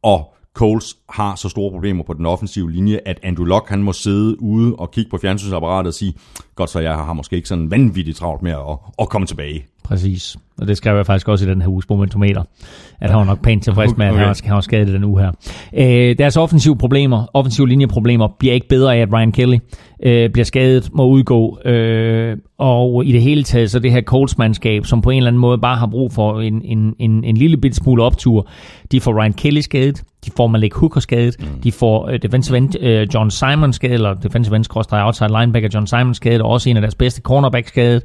og Coles har så store problemer på den offensive linje, at Andrew Luck han må sidde ude og kigge på fjernsynsapparatet og sige, godt så jeg har måske ikke sådan vanvittigt travlt med at, at komme tilbage. Præcis. Og det skrev jeg faktisk også i den her uges momentometer, at han var nok pænt tilfreds med, at Okay. han han var skadet i den uge her. Øh, deres offensive problemer, offensive linjeproblemer, bliver ikke bedre af, at Ryan Kelly øh, bliver skadet, må udgå. Øh, og i det hele taget, så det her Colts-mandskab, som på en eller anden måde bare har brug for en, en, en, en lille bit smule optur, de får Ryan Kelly skadet, de får Malik Hooker skadet, mm. de får øh, defensive end, øh, John Simon skadet, eller defensive end outside linebacker John Simon skadet, og også en af deres bedste cornerback skadet.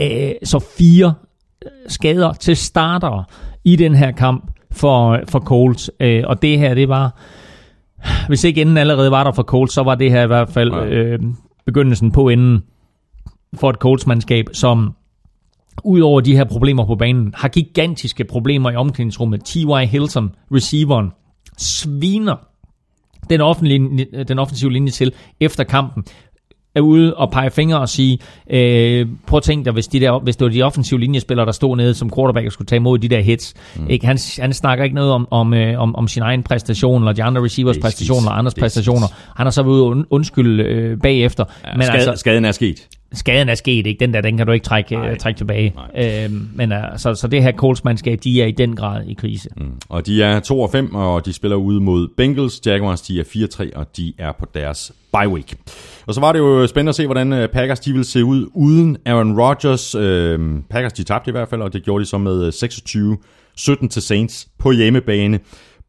Øh, så fire skader til starter i den her kamp for, for Colts. Øh, og det her, det var... Hvis ikke enden allerede var der for Colts, så var det her i hvert fald Ja. øh, begyndelsen på enden for et Colts-mandskab, som udover de her problemer på banen, har gigantiske problemer i omklædningsrummet. T.Y. Hilton, receiveren, sviner den, offentlige, den offensive linje til efter kampen er ude og pege fingre og sige, øh, prøv at tænke dig, hvis, de der, hvis det var de offensive linjespillere, der stod nede som quarterback og skulle tage imod de der hits. Mm. Ikke? Han, han snakker ikke noget om, om, øh, om, om sin egen præstation, eller de andre receivers Det er præstation, skidt. eller andres er præstationer. Han har så været ude und- undskylde øh, bagefter. Ja, Men skade, altså, skaden er sket. skaden er sket, ikke? Den der, den kan du ikke trække, Nej. øh, trække tilbage. Øhm, men uh, så, så det her Colts-mandskab, de er i den grad i krise. Mm. Og de er 2 og 5, og de spiller ude mod Bengals. Jaguars, de er 4-3, og de er på deres bye week. Og så var det jo spændende at se, hvordan øh, Packers de ville se ud uden Aaron Rodgers. Øh, Packers de tabte i hvert fald, og det gjorde de så med øh, 26-17 til Saints på hjemmebane.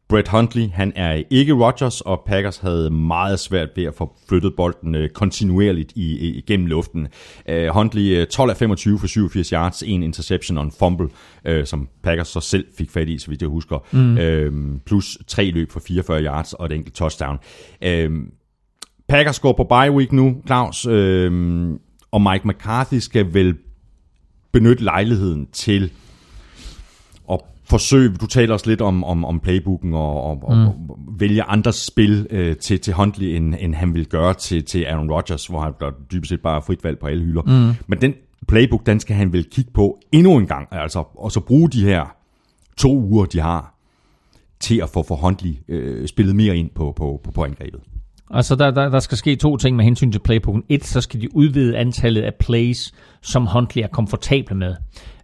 Brett Huntley, han er ikke Rodgers, og Packers havde meget svært ved at få flyttet bolden øh, kontinuerligt i, i, igennem luften. Øh, Huntley øh, 12 af 25 for 87 yards, en interception og en fumble, øh, som Packers så selv fik fat i, så vidt jeg husker. Mm. Øh, plus tre løb for 44 yards og et enkelt touchdown. Øh, Packers går på bye week nu, Claus, øh, og Mike McCarthy skal vel benytte lejligheden til at forsøge, du taler også lidt om, om, om playbooken og, og, mm. og, og vælge andre spil øh, til, til Huntley, end, end han vil gøre til, til Aaron Rodgers, hvor han dybest set bare er frit valg på alle hylder. Mm. Men den playbook, den skal han vel kigge på endnu en gang, altså, og så bruge de her to uger, de har, til at få for Huntley øh, spillet mere ind på, på, på, på angrebet. Altså, der, der, der skal ske to ting med hensyn til playbooken. Et, så skal de udvide antallet af plays, som Huntley er komfortable med.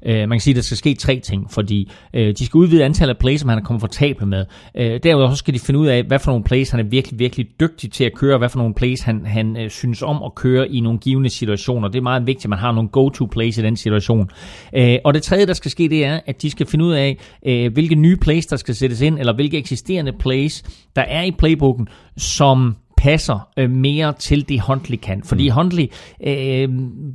Uh, man kan sige, at der skal ske tre ting, fordi uh, de skal udvide antallet af plays, som han er komfortabel med. Uh, derudover så skal de finde ud af, hvad for nogle plays han er virkelig, virkelig dygtig til at køre, og hvad for nogle plays han, han uh, synes om at køre i nogle givende situationer. Det er meget vigtigt, at man har nogle go-to plays i den situation. Uh, og det tredje, der skal ske, det er, at de skal finde ud af, uh, hvilke nye plays, der skal sættes ind, eller hvilke eksisterende plays, der er i playbooken, som passer øh, mere til det Huntley kan. Fordi mm. Huntley øh,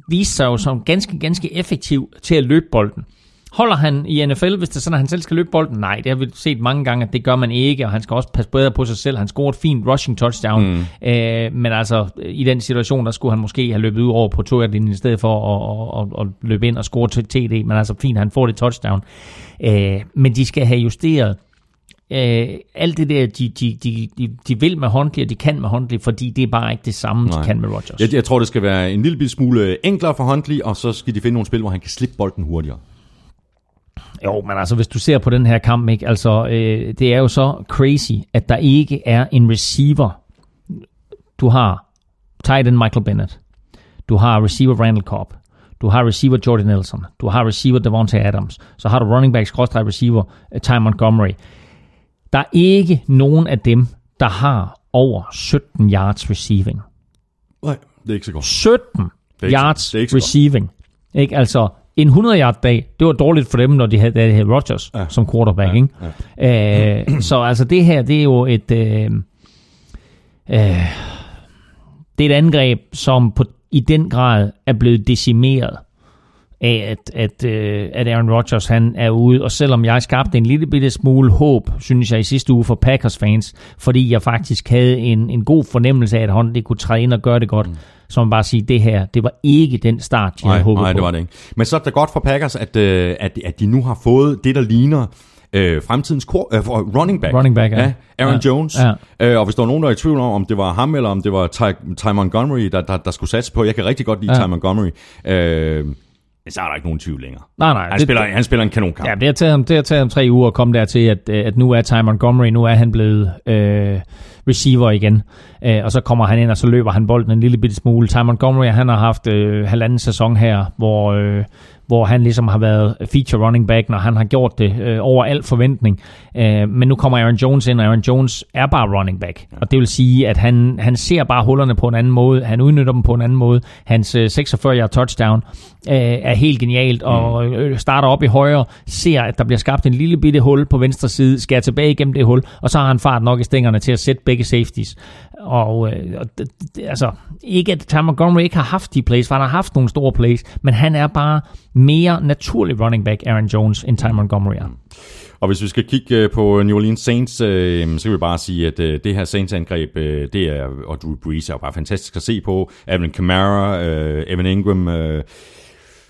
viser sig jo som ganske, ganske effektiv til at løbe bolden. Holder han i NFL, hvis det er sådan, at han selv skal løbe bolden? Nej, det har vi set mange gange, at det gør man ikke, og han skal også passe bedre på sig selv. Han scorer et fint rushing touchdown, mm. øh, men altså i den situation, der skulle han måske have løbet ud over på to linjen i stedet for at, at, at, at løbe ind og score til TD, men altså fint, han får det touchdown. Øh, men de skal have justeret øh, alt det der, de, de, de, de, vil med Huntley, og de kan med Huntley, fordi det er bare ikke det samme, Nej. De kan med Rodgers. Jeg, jeg tror, det skal være en lille smule enklere for Huntley, og så skal de finde nogle spil, hvor han kan slippe bolden hurtigere. Jo, men altså, hvis du ser på den her kamp, ikke, altså, øh, det er jo så crazy, at der ikke er en receiver. Du har tight end Michael Bennett. Du har receiver Randall Cobb. Du har receiver Jordan Nelson. Du har receiver Devontae Adams. Så har du running back skråstreg receiver uh, Ty Montgomery. Der er ikke nogen af dem, der har over 17 yards receiving. Nej, det er ikke så godt. 17 er ikke så- yards det er ikke godt. receiving. Ikke? Altså, en 100 yard dag, det var dårligt for dem, når de havde, de havde Rodgers ja. Ja. som quarterback. Ikke? Ja. Øh, så altså det her, det er jo et... Øh, øh, det er et angreb, som på, i den grad er blevet decimeret af, at, at, øh, at Aaron Rodgers han er ude. Og selvom jeg skabte en lille bitte smule håb, synes jeg i sidste uge for Packers fans, fordi jeg faktisk havde en, en god fornemmelse af, at Huntley kunne træde ind og gøre det godt, mm. så man bare sige, det her, det var ikke den start, de Nej, havde håbet nej, på. det var det ikke. Men så er det godt for Packers, at, øh, at, at de nu har fået det, der ligner øh, fremtidens kor, øh, running back. Running back, ja. Aaron Ja. Jones. Ja. Øh, og hvis der var nogen, der er i tvivl om, om det var ham, eller om det var Ty, Ty Montgomery, der, der, der skulle satse på. Jeg kan rigtig godt lide ja. Ty Montgomery. Øh, Men så er der ikke nogen tvivl længere. Nej, nej. Han, det, spiller, han spiller en kanonkamp. Ja, det har taget ham, det har taget ham tre uger at komme dertil, at, at nu er Ty Montgomery, nu er han blevet øh, receiver igen. Øh, og så kommer han ind, og så løber han bolden en lille bitte smule. Ty Montgomery, han har haft øh, halvanden sæson her, hvor, øh, hvor han ligesom har været feature running back, når han har gjort det øh, over al forventning. Øh, men nu kommer Aaron Jones ind, og Aaron Jones er bare running back. Og det vil sige, at han, han ser bare hullerne på en anden måde. Han udnytter dem på en anden måde. Hans øh, 46-yard touchdown øh, er helt genialt, og øh, starter op i højre, ser, at der bliver skabt en lille bitte hul på venstre side, skærer tilbage igennem det hul, og så har han fart nok i stængerne til at sætte begge safeties. Og, øh, og det, det, altså, ikke at Ty Montgomery ikke har haft de plays, for han har haft nogle store plays, men han er bare mere naturlig running back, Aaron Jones, end Ty Montgomery er. Og hvis vi skal kigge øh, på New Orleans Saints, øh, så kan vi bare sige, at øh, det her Saints-angreb, øh, det er, og Drew Brees er jo bare fantastisk at se på. Alvin Kamara, øh, Evan Ingram... Øh,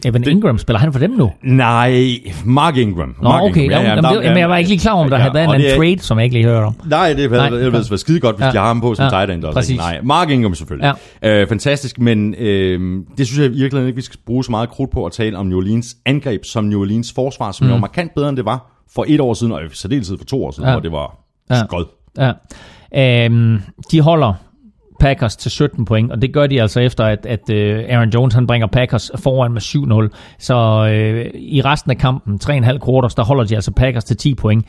Evan det, Ingram, spiller han for dem nu? Nej, Mark Ingram. Nå, Mark okay. Ingram. Ja, ja, jamen, det, jamen, jeg var ikke lige klar om, der ja, havde været en trade, som jeg ikke lige hørte om. Nej, det havde været skide godt, hvis Ja. de har ham på som Ja, tight end. Også. Nej, Mark Ingram selvfølgelig. Ja. Øh, fantastisk, men øh, det synes jeg virkelig ikke, vi skal bruge så meget krudt på at tale om New Orleans angreb som New Orleans forsvar, som mm. jo var markant bedre, end det var for et år siden, og i særdeleshed for to år siden, Ja. hvor det var skød. Ja. Øhm, de holder Packers til 17 point, og det gør de altså efter, at, at øh, Aaron Jones han bringer Packers foran med 7-0. Så øh, i resten af kampen, 3,5 quarters, der holder de altså Packers til 10 point.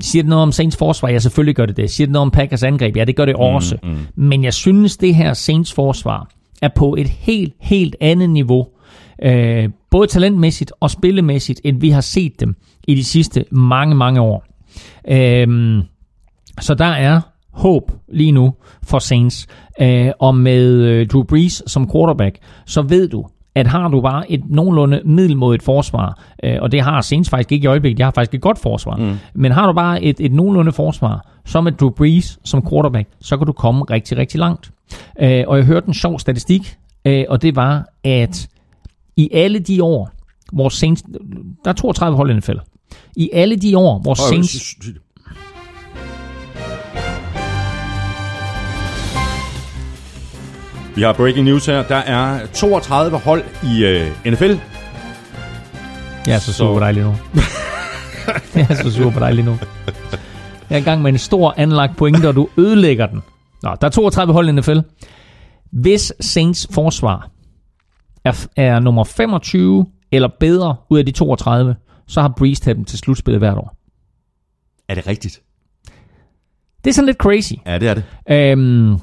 Siger det noget om Saints forsvar? Ja, selvfølgelig gør det det. Siger det noget om Packers angreb? Ja, det gør det også. Mm, mm. Men jeg synes, det her Saints forsvar er på et helt, helt andet niveau. Øh, både talentmæssigt og spillemæssigt, end vi har set dem i de sidste mange, mange år. Øh, så der er håb lige nu for Saints. Øh, og med øh, Drew Brees som quarterback, så ved du, at har du bare et nogenlunde middelmodigt forsvar, øh, og det har Saints faktisk ikke i øjeblikket, de har faktisk et godt forsvar, mm. men har du bare et, et nogenlunde forsvar, så med Drew Brees som quarterback, så kan du komme rigtig, rigtig langt. Øh, og jeg hørte en sjov statistik, øh, og det var, at i alle de år, hvor Saints, der er 32 hold i NFL, i alle de år, hvor Saints... Vi har breaking news her. Der er 32 hold i øh, NFL. Jeg er så Så- sur på dig lige nu. jeg er så sur på dig lige nu. Jeg er i gang med en stor anlagt pointe, og du ødelægger den. Nå, der er 32 hold i NFL. Hvis Saints forsvar er, er nummer 25 eller bedre ud af de 32, så har Breeze taget dem til slutspillet hvert år. Er det rigtigt? Det er sådan lidt crazy. Ja, det er det. Øhm,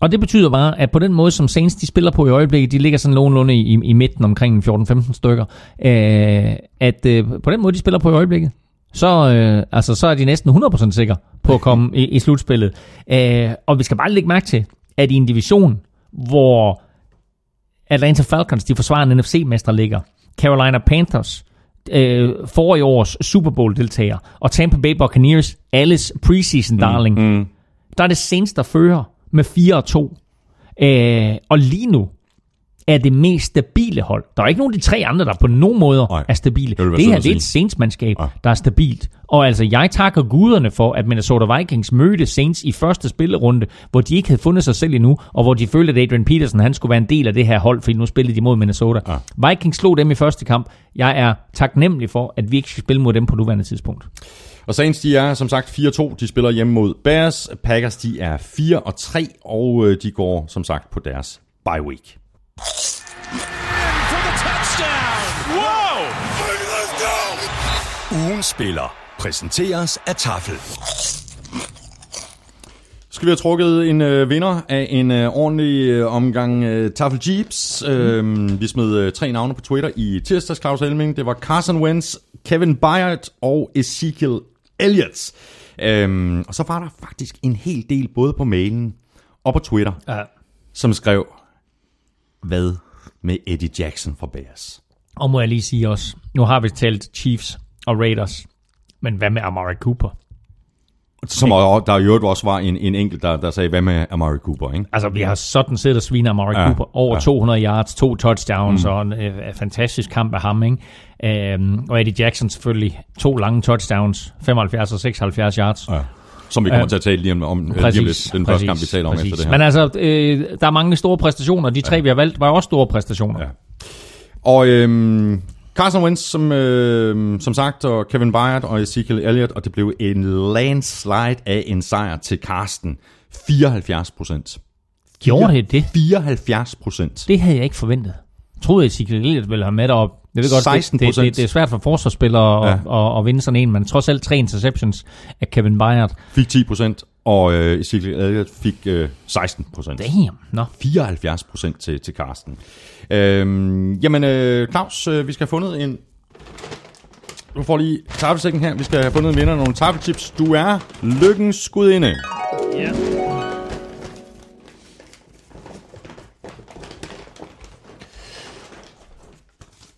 og det betyder bare, at på den måde, som Saints de spiller på i øjeblikket, de ligger sådan nogenlunde i, i midten omkring 14-15 stykker, øh, at øh, på den måde, de spiller på i øjeblikket, så, øh, altså, så er de næsten 100% sikre på at komme i, i slutspillet. Øh, og vi skal bare lægge mærke til, at i en division, hvor Atlanta Falcons, de forsvarende NFC-mestre ligger, Carolina Panthers, øh, forrige års Super Bowl-deltager, og Tampa Bay Buccaneers, alles preseason darling, Mm. der er det Saints, der fører med 4 og 2. Øh, og lige nu er det mest stabile hold. Der er ikke nogen af de tre andre, der på nogen måder Nej, er stabile. det Det her det er et. Saints-mandskab, Ja. der er stabilt. Og altså, jeg takker guderne for, at Minnesota Vikings mødte Saints i første spillerunde, hvor de ikke havde fundet sig selv endnu, og hvor de følte, at Adrian Peterson han skulle være en del af det her hold, fordi nu spillede de mod Minnesota. Ja. Vikings slog dem i første kamp. Jeg er taknemmelig for, at vi ikke skal spille mod dem på nuværende tidspunkt. Og Saints, de er som sagt 4-2. De spiller hjemme mod Bears. Packers, de er 4-3, og øh, de går som sagt på deres bye week. Ugen spiller præsenteres af Tafel. Skal vi have trukket en øh, vinder af en øh, ordentlig øh, omgang øh, Tafel Jeeps. Øh, vi smed øh, tre navne på Twitter i tirsdags, Claus Elming. Det var Carson Wentz, Kevin Byard og Ezekiel Elliott. Øh, og så var der faktisk en hel del, både på mailen og på Twitter, Ja. som skrev, hvad med Eddie Jackson fra Bears? Og må jeg lige sige også, nu har vi talt Chiefs og Raiders, men hvad med Amari Cooper? Som og der i øvrigt også var en, en enkelt, der, der sagde, hvad med Amari Cooper, ikke? Altså, vi har sådan set at svine Amari Ja, ja, Cooper. Over ja. ja. 200 yards, to touchdowns mm. og en øh, fantastisk kamp af ham. Ikke? Øhm, og Eddie Jackson selvfølgelig to lange touchdowns, 75 og 76 yards. Ja. Som vi kommer Ja. til at tale lige om, om lige om lidt. Den første kamp, vi taler om efter det her. Men altså, øh, der er mange store præstationer. De tre, vi har valgt, var også store præstationer. Ja. Og øhm, Carson Wentz, som, øh, som sagt, og Kevin Byard og Ezekiel Elliott, og det blev en landslide af en sejr til Carsten. 74 procent. Gjorde det det? 74 procent. Det havde jeg ikke forventet. Jeg troede, at Ezekiel Elliott ville have med derop. Jeg ved godt, 16 det, det, det, det, er svært for forsvarsspillere Ja. at, at, at, vinde sådan en, men trods alt tre interceptions af Kevin Byard. Fik 10 procent, og øh, Ezekiel Elliott fik øh, 16 procent. Damn, nå. 74 procent til, til Carsten. Øhm, jamen, øh, Claus, øh, vi skal have fundet en... Du får lige tafelsækken her. Vi skal have fundet en vinder af nogle tafeltips. Du er lykkens skudinde. Ja.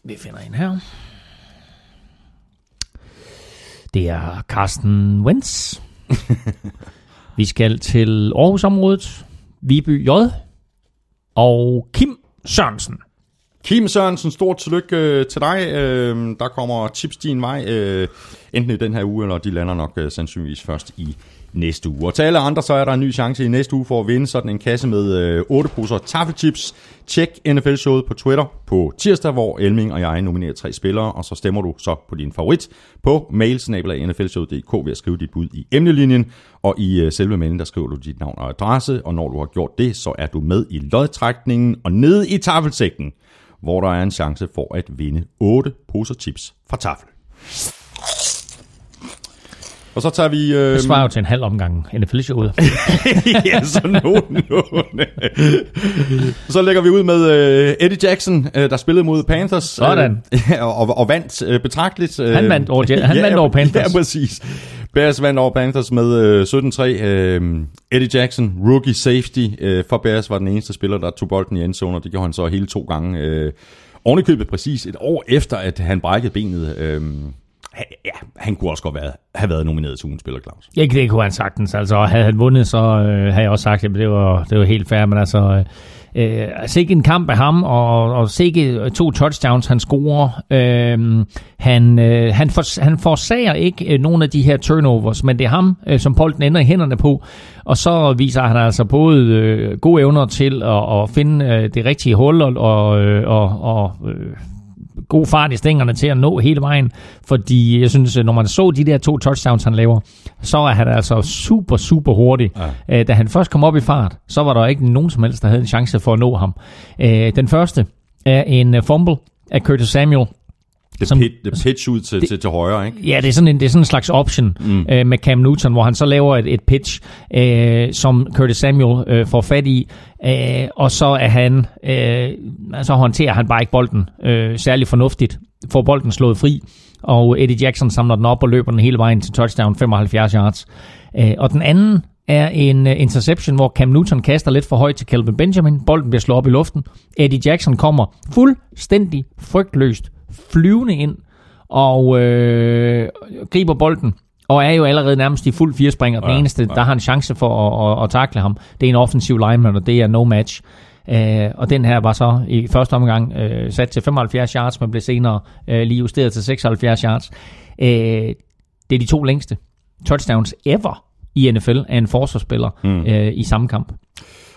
Vi finder en her. Det er Carsten Wentz. Vi skal til Aarhusområdet, Viby J og Kim Sørensen. Kim Sørensen, stort tillykke øh, til dig. Øh, der kommer tips din vej, øh, enten i den her uge, eller de lander nok øh, sandsynligvis først i næste uge. Og til alle andre, så er der en ny chance i næste uge for at vinde sådan en kasse med øh, 8 poser taffelchips. Tjek NFL-showet på Twitter på tirsdag, hvor Elming og jeg nominerer tre spillere, og så stemmer du så på din favorit på mailsnabel.nflshowet.dk ved at skrive dit bud i emnelinjen, og i øh, selve mailen, der skriver du dit navn og adresse, og når du har gjort det, så er du med i lodtrækningen og nede i taffelsækken, hvor der er en chance for at vinde 8 poser chips fra Tafel. Og så tager vi... Øh, Det svarer jo til en halv omgang NFL-showet. ja, så nogenlunde. så lægger vi ud med øh, Eddie Jackson, øh, der spillede mod Panthers. Sådan. Øh, og, og vandt øh, betragteligt. Øh, Han vandt over han vandt over Panthers. Ja, præcis. Bears vandt over Panthers med øh, 17-3. Øh, Eddie Jackson, rookie safety øh, for Bears, var den eneste spiller, der tog bolden i endzone, og det gjorde han så hele to gange. Øh, ovenikøbet præcis et år efter, at han brækkede benet. Øh, han- ja, han kunne også godt være, have været nomineret til ugens spiller, Claus. Ja, det kunne han sagtens. Altså, havde han vundet, så øh, havde jeg også sagt, at det var, det var helt fair. Men altså, øh, altså ikke en kamp af ham, og, og sikke øh, to touchdowns, han scorer. Øh, han, øh, han, for, han forsager ikke øh, nogen af de her turnovers, men det er ham, øh, som bolden ender i hænderne på. Og så viser han altså både øh, gode evner til at, at finde øh, det rigtige hul, og, og, øh, og, og øh, god fart i stængerne til at nå hele vejen, fordi jeg synes, når man så de der to touchdowns, han laver, så er han altså super, super hurtig. Ja. Øh, Da han først kom op i fart, så var der ikke nogen som helst, der havde en chance for at nå ham. Øh, Den første er en øh, fumble af Curtis Samuel, Det, Som- pit, det pitch ud til, til, til højre, ikke? Ja, det er sådan en, det er sådan en slags option mm. øh, med Cam Newton, hvor han så laver et, et pitch, øh, som Curtis Samuel øh, får fat i, øh, og så er han, øh, så håndterer han bare ikke bolden øh, særlig fornuftigt, får bolden slået fri, og Eddie Jackson samler den op og løber den hele vejen til touchdown 75 yards. Øh, og den anden er en uh, interception, hvor Cam Newton kaster lidt for højt til Kelvin Benjamin. Bolden bliver slået op i luften. Eddie Jackson kommer fuldstændig frygtløst flyvende ind og øh, griber bolden og er jo allerede nærmest i fuld firespringer. Den Ja, eneste, ja. der har en chance for at, at, at takle ham, det er en offensiv lineman, og det er no match. Øh, og den her var så i første omgang øh, sat til 75 yards, men blev senere øh, lige justeret til 76 yards. Øh, det er de to længste touchdowns ever i NFL af en forsvarsspiller mm. øh, i samme kamp.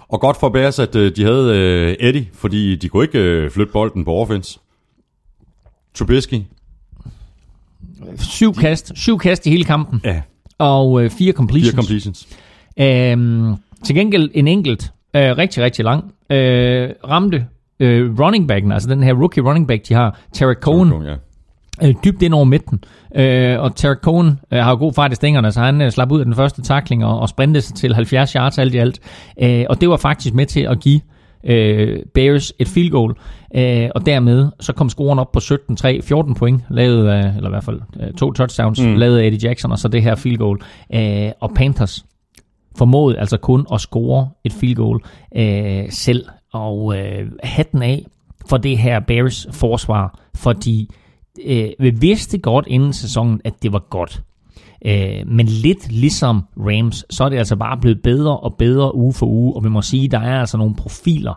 Og godt for Bears, at øh, de havde øh, Eddie, fordi de kunne ikke øh, flytte bolden på offense. Trubisky. Syv kast, syv kast i hele kampen, Ja, og øh, fire fire completions. completions. Øhm, til gengæld en enkelt, øh, rigtig, rigtig lang, øh, ramte øh, running backen, altså den her rookie running back, de har, Tarek Cohen, Ja. Øh, dybt ind over midten. Øh, og Tarek Cohen øh, har jo god fart i stængerne, så han øh, slap ud af den første takling og, og sprintede sig til 70 yards alt i alt. Øh, og det var faktisk med til at give øh, Bears et field goal. Øh, og dermed så kom scoren op på 17-3, 14 point, lavet af, eller i hvert fald øh, to touchdowns, mm. lavet af Eddie Jackson, og så det her field goal. Øh, og Panthers formåede altså kun at score et field goal øh, selv. Og øh, hatten af for det her Bears forsvar, fordi øh, vi vidste godt inden sæsonen, at det var godt. Øh, men lidt ligesom Rams, så er det altså bare blevet bedre og bedre uge for uge, og vi må sige, der er altså nogle profiler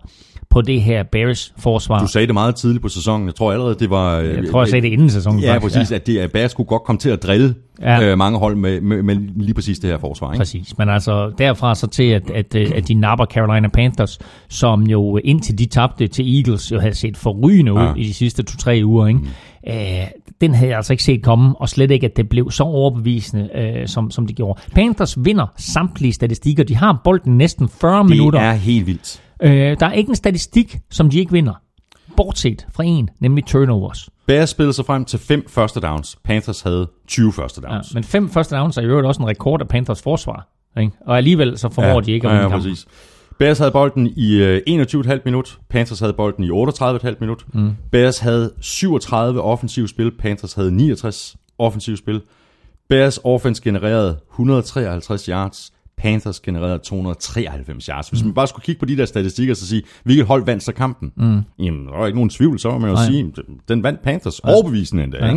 på det her Bears forsvar. Du sagde det meget tidligt på sæsonen. Jeg tror allerede, det var... jeg tror, jeg sagde det inden sæsonen. Ja, faktisk. præcis. At, det, at Bears kunne godt komme til at drille Ja. ja. øh, mange hold med, med, med lige præcis det her forsvar. Ikke? Præcis, men altså derfra så til, at, at, øh, at de napper Carolina Panthers, som jo indtil de tabte til Eagles, jo havde set forrygende ud Ja. i de sidste to-tre uger. Ikke? Mm. Øh, den havde jeg altså ikke set komme, og slet ikke, at det blev så overbevisende, øh, som, som det gjorde. Panthers vinder samtlige statistikker. De har bolden næsten 40 Det minutter. er helt vildt. Øh, der er ikke en statistik, som de ikke vinder. Bortset fra en, nemlig turnovers. Bears spillede sig frem til fem første downs. Panthers havde 20 første Ja, downs. men fem første downs er i øvrigt også en rekord af Panthers forsvar. Ikke? Og alligevel så formår de ikke at ja, vinde ja, kampen. Bears havde bolden i øh, 21,5 minut. Panthers havde bolden i 38,5 minut. Mm. Bears havde 37 offensive spil. Panthers havde 69 offensive spil. Bears offense genererede 153 yards. Panthers genererede 293 yards. Hvis man bare skulle kigge på de der statistikker og så sige, hvilket hold vandt så kampen? Mm. Jamen, der var ikke nogen tvivl, så var man jo Nej. sige, den vandt Panthers overbevisende endda. Ja.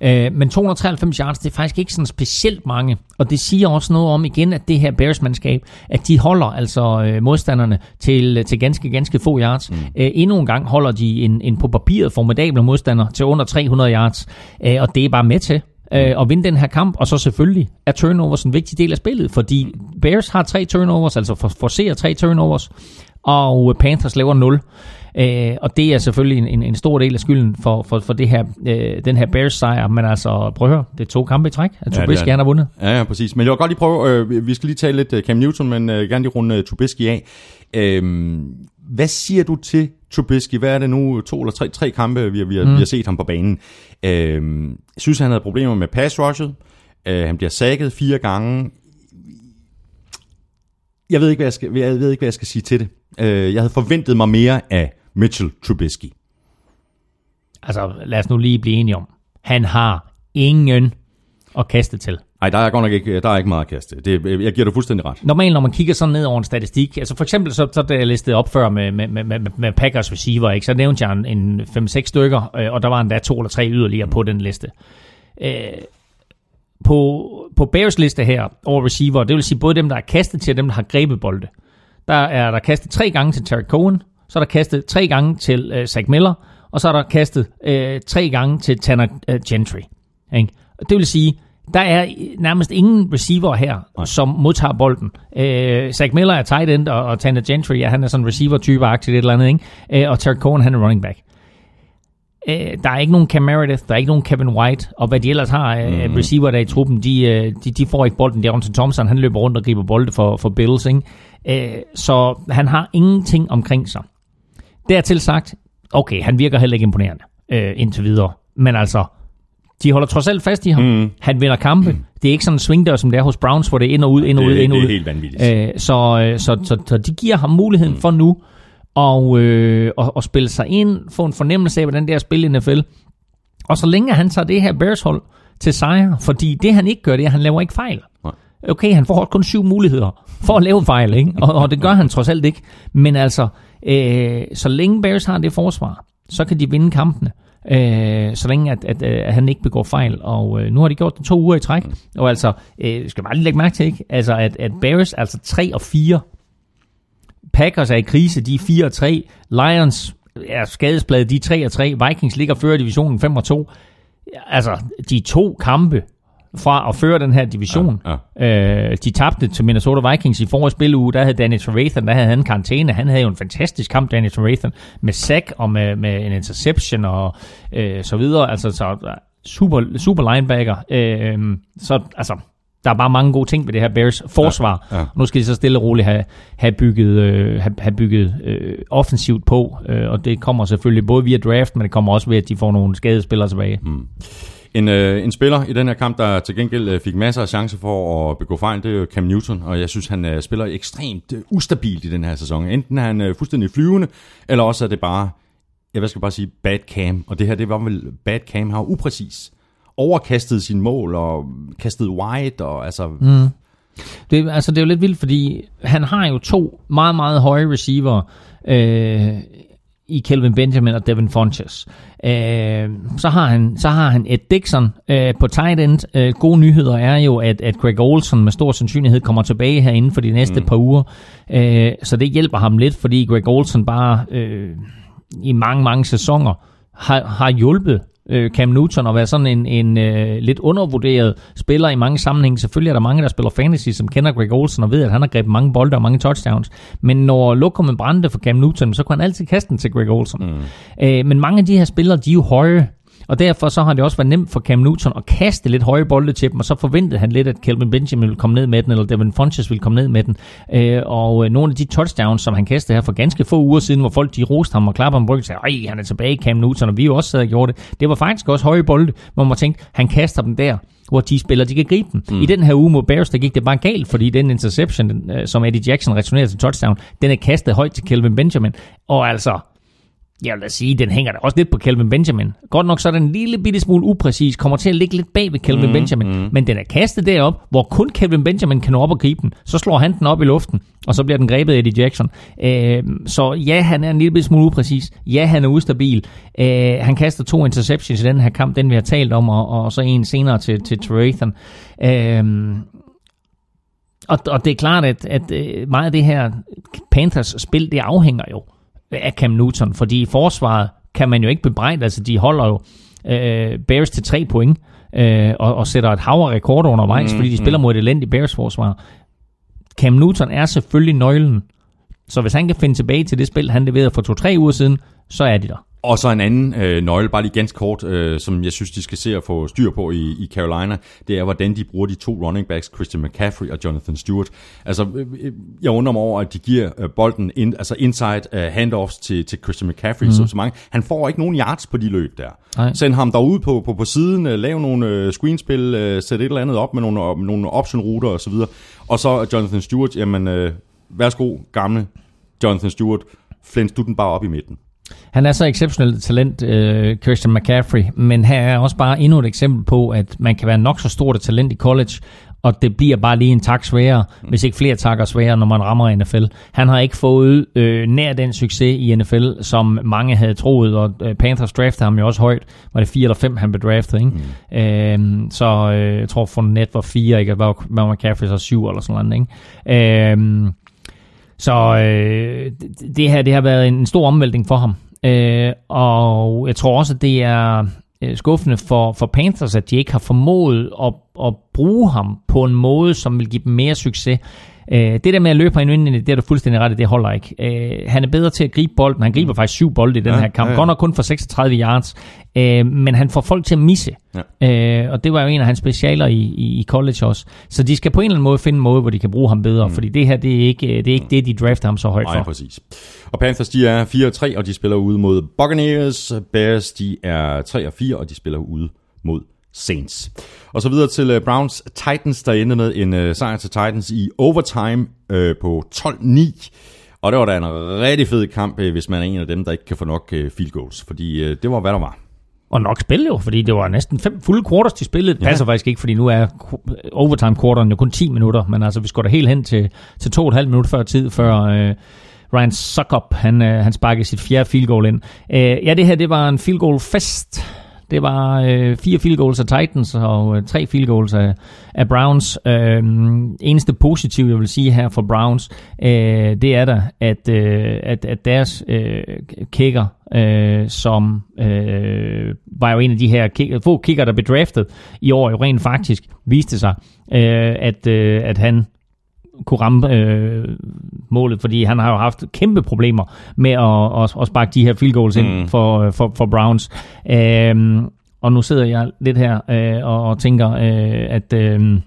Ikke? Øh, men 293 yards, det er faktisk ikke sådan specielt mange. Og det siger også noget om igen, at det her Bears-mandskab, at de holder altså øh, modstanderne til, til ganske, ganske få yards. Mm. Øh, endnu en gang holder de en, en på papiret formidabel modstander til under 300 yards. Øh, og det er bare med til øh, at vinde den her kamp. Og så selvfølgelig er turnovers en vigtig del af spillet, fordi Bears har tre turnovers, altså for, forser tre turnovers, og Panthers laver 0. Øh, og det er selvfølgelig en, en, en stor del af skylden for, for, for det her, øh, den her Bears sejr. Men altså, prøv at høre, det er to kampe i træk, at er Trubisky det. han har vundet. Ja, ja, præcis. Men jeg vil godt lige prøve, øh, vi- skal lige tale lidt øh, Cam Newton, men øh, gerne lige runde øh, Trubisky af. Øhm, hvad siger du til Trubisky? Hvad er det nu? To eller tre, tre kampe, vi, vi, har, mm. vi har set ham på banen. Øhm, jeg synes, han havde problemer med pass rushet. Øh, han bliver sækket fire gange. Jeg ved ikke, hvad jeg skal, jeg ved ikke, hvad jeg skal sige til det. Øh, jeg havde forventet mig mere af Mitchell Trubisky. Altså, lad os nu lige blive enige om. Han har ingen at kaste til. Nej, der er godt nok ikke, der er ikke meget at kaste. Det, øh, jeg giver dig fuldstændig ret. Normalt, når man kigger sådan ned over en statistik, altså for eksempel, så, så da jeg listede op før med, med, med, med, med Packers receiver, ikke, så nævnte jeg en, en 5-6 stykker, øh, og der var endda to eller tre yderligere på den liste. Øh, på, på Bears liste her over receiver, det vil sige både dem, der er kastet til, og dem, der har grebet bolde. Der er der kastet tre gange til Terry Cohen, så er der kastet tre gange til øh, Zach Miller, og så er der kastet øh, tre gange til Tanner øh, Gentry. Ikke? Det vil sige, der er nærmest ingen receiver her, Nej. som modtager bolden. Øh, Zach Miller er tight end, og, og Tanner Gentry, ja, han er sådan receiver-type-agtigt et eller andet, ikke? Øh, og Terry Cohen, han er running back. Øh, der er ikke nogen Cam Meredith, der er ikke nogen Kevin White, og hvad de ellers har af mm. receiver der er i truppen, de, øh, de, de får ikke bolden. Deontay Thompson, han løber rundt og griber bolde for, for Bills, ikke? Øh, så han har ingenting omkring sig. Dertil sagt, okay, han virker heller ikke imponerende øh, indtil videre, men altså, de holder trods alt fast i ham. Mm. Han vinder kampe. Det er ikke sådan en swingdør, som det er hos Browns, hvor det er ind og ud, ind og ud, det, ind og det ud. er helt vanvittigt. Øh, så, øh, så, så, så de giver ham muligheden mm. for nu og, øh, og, og spille sig ind, få en fornemmelse af, hvordan det er at spille i NFL. Og så længe han tager det her Bears-hold til sejr, fordi det han ikke gør, det er, at han laver ikke fejl. Nej. Okay, han får kun syv muligheder for at lave fejl, ikke? Og, og det gør han trods alt ikke. Men altså, øh, så længe Bears har det forsvar, så kan de vinde kampene. Øh, så længe at, at, at han ikke begår fejl. Og øh, nu har de gjort det to uger i træk. Og altså, øh, skal bare lige lægge mærke til, ikke? Altså, at, at Bears, altså 3 og 4, Packers er i krise, de er 4 og 3. Lions er skadesbladet, de er 3 og 3. Vikings ligger før divisionen 5 og 2. Altså, de to kampe fra at føre den her division. Ja, Ja, Øh, de tabte til Minnesota Vikings i forrige spilleuge. Der havde Danny Trevathan, der havde han karantæne. Han havde jo en fantastisk kamp, Danny Trevathan, med sack og med, med en interception og øh, så videre. Altså, så super, super linebacker. Øh, så altså, der er bare mange gode ting ved det her Bears forsvar. Ja, ja. Nu skal de så stille og roligt have, have bygget, øh, have, have bygget øh, offensivt på, øh, og det kommer selvfølgelig både via draft, men det kommer også ved, at de får nogle skadespillere tilbage. Mm. En, øh, en spiller i den her kamp, der til gengæld øh, fik masser af chancer for at begå fejl, det er Cam Newton, og jeg synes, han øh, spiller ekstremt øh, ustabilt i den her sæson. Enten er han øh, fuldstændig flyvende, eller også er det bare, jeg hvad skal jeg bare sige, bad cam. Og det her, det var vel bad cam, han var upræcis. Overkastet sin mål, og kastet wide, og altså... Mm. Det, altså, det er jo lidt vildt, fordi han har jo to meget, meget høje receiver øh, i Kelvin Benjamin og Devin Funches. Øh, så, har han, så har han Ed Dixon øh, på tight end. Øh, gode nyheder er jo, at, at Greg Olson med stor sandsynlighed kommer tilbage her inden for de næste mm. par uger. Øh, så det hjælper ham lidt, fordi Greg Olson bare øh, i mange, mange sæsoner har, har hjulpet øh, Cam Newton at være sådan en, en øh, lidt undervurderet spiller i mange sammenhænge. Selvfølgelig er der mange, der spiller fantasy, som kender Greg Olsen og ved, at han har grebet mange bolde og mange touchdowns. Men når lokummet brændte for Cam Newton, så kunne han altid kaste den til Greg Olsen. Mm. Øh, men mange af de her spillere, de er jo høje. Og derfor så har det også været nemt for Cam Newton at kaste lidt høje bolde til dem, og så forventede han lidt, at Kelvin Benjamin ville komme ned med den, eller Devin Funches ville komme ned med den. Øh, og øh, nogle af de touchdowns, som han kastede her for ganske få uger siden, hvor folk de roste ham og klappede ham på ryggen og sagde, han er tilbage, Cam Newton, og vi jo også sad og gjorde det. Det var faktisk også høje bolde, hvor man tænkte, han kaster dem der hvor de spiller, de kan gribe dem. Mm. I den her uge mod Bears, der gik det bare galt, fordi den interception, øh, som Eddie Jackson returnerede til touchdown, den er kastet højt til Kelvin Benjamin. Og altså, jeg vil da sige, den hænger da også lidt på Kelvin Benjamin. Godt nok så er den en lille bitte smule upræcis, kommer til at ligge lidt bag ved Kelvin mm, Benjamin, mm. men den er kastet derop, hvor kun Kelvin Benjamin kan nå op og gribe den. Så slår han den op i luften, og så bliver den grebet af Eddie Jackson. Øh, så ja, han er en lille bitte smule upræcis. Ja, han er ustabil. Øh, han kaster to interceptions i den her kamp, den vi har talt om, og, og så en senere til, til Trevathan. Øh, og, og det er klart, at, at øh, meget af det her Panthers spil, det afhænger jo af Cam Newton, fordi i forsvaret kan man jo ikke bebrejde, altså de holder jo øh, Bears til tre point, øh, og, og sætter et hav af rekorder undervejs, mm, fordi de spiller mm. mod et elendigt Bears forsvar. Cam Newton er selvfølgelig nøglen, så hvis han kan finde tilbage til det spil, han leverede for to-tre uger siden, så er de der. Og så en anden øh, nøgle, bare lige ganske kort, øh, som jeg synes, de skal se at få styr på i, i Carolina, det er, hvordan de bruger de to running backs, Christian McCaffrey og Jonathan Stewart. Altså, øh, øh jeg undrer mig over, at de giver øh, bolden, in, altså inside øh, handoffs til, til Christian McCaffrey, mm. så, så mange. Han får ikke nogen yards på de løb der. Nej. Send ham derud på, på, på siden, øh, lave nogle øh, screenspil, øh, sæt et eller andet op med nogle, med nogle option-ruter osv. Og så Jonathan Stewart, jamen, øh, værsgo, gamle Jonathan Stewart, flens du den bare op i midten. Han er så exceptionelt talent, uh, Christian McCaffrey, men her er også bare endnu et eksempel på, at man kan være nok så stort et talent i college, og det bliver bare lige en tak sværere, hvis ikke flere takker sværere, når man rammer NFL. Han har ikke fået øh, nær den succes i NFL, som mange havde troet, og øh, Panthers draftede ham jo også højt. Var det 4 eller 5, han blev draftet, ikke? Mm. Øh, så øh, jeg tror, for net var 4, ikke? Var, var McCaffrey så 7 eller sådan noget, ikke? Øh, så øh, det her det har været en stor omvæltning for ham. Øh, og jeg tror også, at det er øh, skuffende for, for Panthers, at de ikke har formået at, at bruge ham på en måde, som vil give dem mere succes. Øh, det der med at løbe ind ind, det er du fuldstændig ret det holder ikke. Øh, han er bedre til at gribe bolden. Han griber mm. faktisk syv bolde i den ja, her kamp. Ja, ja. Godt nok kun for 36 yards. Øh, men han får folk til at misse. Ja. Øh, og det var jo en af hans specialer i, i, i college også. Så de skal på en eller anden måde finde en måde, hvor de kan bruge ham bedre. Mm. Fordi det her, det er ikke det, er ikke det de drafter ham så højt for. Nej, præcis. Og Panthers, de er 4-3, og de spiller ude mod Buccaneers. Bears, de er 3-4, og de spiller ude mod Saints. Og så videre til uh, Browns Titans, der endte med en uh, sejr til Titans i overtime uh, på 12-9. Og det var da en rigtig fed kamp, hvis man er en af dem, der ikke kan få nok field goals. Fordi det var, hvad der var. Og nok spil jo, fordi det var næsten fem fulde quarters, de spillede. Det passer ja. faktisk ikke, fordi nu er overtime quarteren jo kun 10 minutter. Men altså, vi skal da helt hen til, til to og et halvt minut før tid, før... Uh, Ryan Suckup, han, øh, han sparkede sit fjerde field goal ind. Øh, ja, det her, det var en field goal fest det var øh, fire field goals af Titans og øh, tre field goals af, af Browns. Øh, eneste positive, jeg vil sige her for Browns, øh, det er der, at, øh, at, at deres øh, kicker, øh, som øh, var jo en af de her kicker, få kicker, der blev draftet i år, jo rent faktisk viste sig, øh, at, øh, at han kunne ramme øh, målet, fordi han har jo haft kæmpe problemer med at, at, at sparke de her field goals ind mm. for, øh, for, for Browns. Øh, og nu sidder jeg lidt her øh, og, og tænker, øh, at... Øh,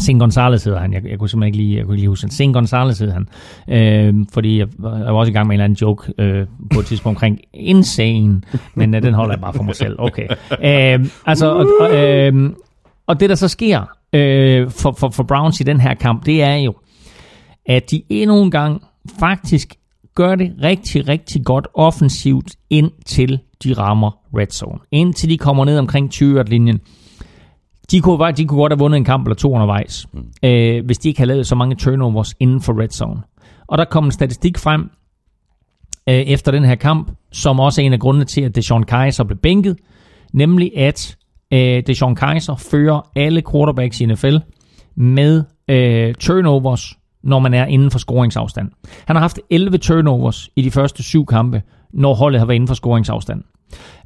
Sing Gonzalez hedder han. Jeg, jeg kunne simpelthen ikke lige, jeg kunne lige huske han. Sing Gonzalez hedder han. Øh, fordi jeg, jeg var også i gang med en eller anden joke øh, på et tidspunkt omkring insane, men øh, den holder jeg bare for mig selv. Okay. Øh, altså, og, øh, og det der så sker, øh, for, for, for Browns i den her kamp, det er jo, at de endnu en gang faktisk gør det rigtig, rigtig godt offensivt, indtil de rammer red zone. Indtil de kommer ned omkring 20-linjen. De kunne, de kunne godt have vundet en kamp eller to undervejs, mm. øh, hvis de ikke havde lavet så mange turnovers inden for red zone. Og der kom en statistik frem, øh, efter den her kamp, som også er en af grundene til, at Deshaun Kaiser blev bænket, nemlig at øh, Deshaun Kaiser fører alle quarterbacks i NFL med øh, turnovers, når man er inden for scoringsafstand. Han har haft 11 turnovers i de første syv kampe, når holdet har været inden for scoringsafstand.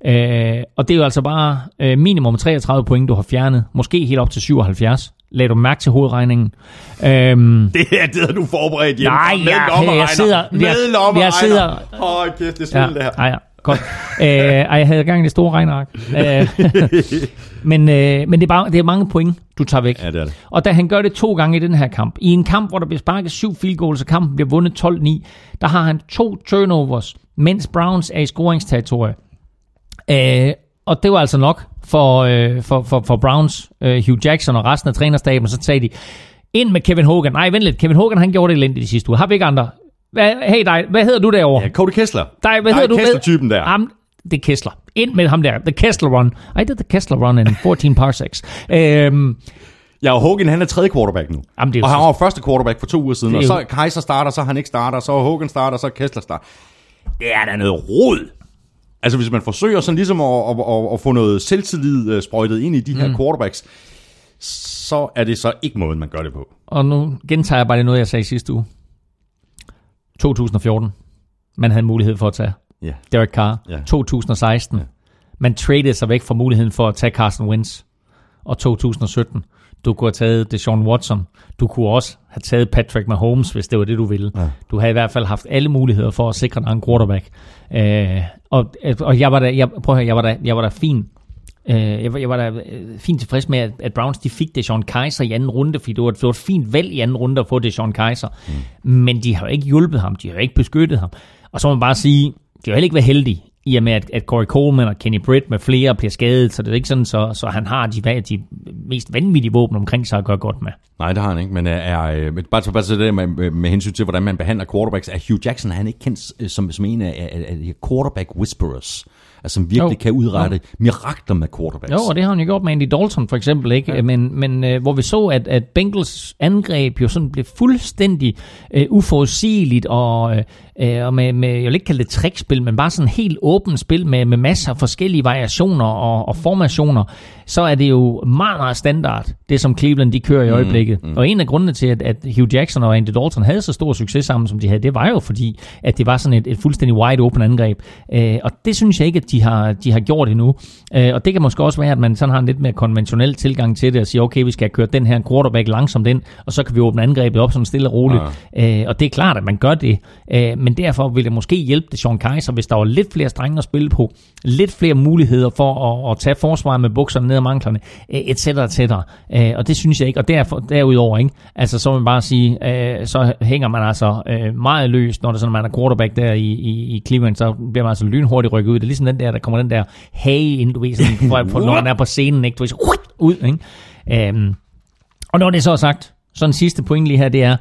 Øh, og det er jo altså bare øh, minimum 33 point, du har fjernet. Måske helt op til 77. Lad du mærke til hovedregningen. Øhm, Det er det, har du forberedt hjemme. Nej, med ja, lommeregner. jeg sidder- Med jeg- jeg sidder- Åh, kæft, det er ja, det her. ja, ja, godt. øh, ej, jeg havde gang i det store regnark. Øh, men øh, men det, er bare, det er mange point, du tager væk. Ja, det er det. Og da han gør det to gange i den her kamp, i en kamp, hvor der bliver sparket syv field goals, og kampen bliver vundet 12-9, der har han to turnovers, mens Browns er i scoringsterritorie. Øh, og det var altså nok for, øh, for, for, for Browns, øh, Hugh Jackson og resten af trænerstaben, så sagde de, ind med Kevin Hogan. Nej, vent lidt, Kevin Hogan han gjorde det elendigt i sidste uge. Har vi ikke andre? Hvad, hey dig, hvad hedder du derovre? Ja, Cody Kessler. dig, hvad Nej, hedder du? Kessler-typen der. Ham, det er Kessler. Ind med ham der. The Kessler Run. I did the Kessler Run in 14 parsecs. Øhm, Ja, og Hogan, han er tredje quarterback nu. Jamen, det er jo og han var første quarterback for to uger siden. Det Og så Kaiser starter, så han ikke starter, så Hogan starter, så Kessler starter. Det er da noget rod. Altså, hvis man forsøger sådan ligesom at, at, at, at få noget selvtillid øh, sprøjtet ind i de her mm. quarterbacks, så er det så ikke måden, man gør det på. og nu gentager jeg bare det noget, jeg sagde sidste uge. 2014. Man havde mulighed for at tage Ja. Derek Carr. Ja. 2016. Man traded sig væk fra muligheden for at tage Carson Wentz. Og 2017. Du kunne have taget Deshaun Watson. Du kunne også have taget Patrick Mahomes, hvis det var det, du ville. Ja. Du havde i hvert fald haft alle muligheder for at sikre dig en quarterback. Øh, og, og jeg var da, jeg, prøv at høre, jeg var da, jeg var da fin. Øh, jeg, var, jeg var da øh, fint tilfreds med, at, at Browns de fik Deshaun Kaiser i anden runde, fordi det var, det var et fint valg i anden runde at få Deshaun Kaiser. Mm. Men de har jo ikke hjulpet ham, de har jo ikke beskyttet ham. Og så må man bare sige, de har heller ikke været heldige i og med, at, at Corey Coleman og Kenny Britt med flere bliver skadet, så det er ikke sådan, så, så han har de, de mest vanvittige våben omkring sig at gøre godt med. Nej, det har han ikke, men er, er øh, bare, bare til det med, med, hensyn til, hvordan man behandler quarterbacks, er Hugh Jackson, er han ikke kendt øh, som, som en af, af, af quarterback whisperers, altså som virkelig Jo. kan udrette jo. mirakler med quarterbacks. Jo, og det har han jo gjort med Andy Dalton for eksempel, ikke? Ja. Men, men øh, hvor vi så, at, at Bengals angreb jo sådan blev fuldstændig øh, uforudsigeligt, og, øh, og med, med, jeg vil ikke kalde det trickspil, men bare sådan helt åbent spil med, med masser af forskellige variationer og, og formationer, så er det jo meget, meget standard, det som Cleveland de kører i øjeblikket. Mm, mm. Og en af grundene til, at, at Hugh Jackson og Andy Dalton havde så stor succes sammen, som de havde, det var jo fordi, at det var sådan et, et fuldstændig wide open angreb. Øh, og det synes jeg ikke, at de har, de har gjort endnu. Øh, og det kan måske også være, at man sådan har en lidt mere konventionel tilgang til det, og siger, okay, vi skal kørt den her quarterback langsomt ind, og så kan vi åbne angrebet op sådan stille og roligt. Ja. Øh, og det er klart, at man gør det. Øh, men derfor vil det måske hjælpe det Sean Kaiser, hvis der var lidt flere strenge at spille på, lidt flere muligheder for at, at tage forsvaret med bukserne ned ad manglerne, øh, et cetera, et cetera. Øh, og det synes jeg ikke. Og derfor, derudover, ikke? Altså, så vil man bare sige, øh, så hænger man altså meget løst, når der sådan, man er quarterback der i, i, i Cleveland, så bliver man altså lynhurtigt rykket ud. Det er ligesom den der, der kommer den der hage ind, du ved, sådan, for, for, når man er på scenen, ikke? Du ved, så, ud, ikke? Øhm, og når det så er sagt, så en sidste point lige her, det er,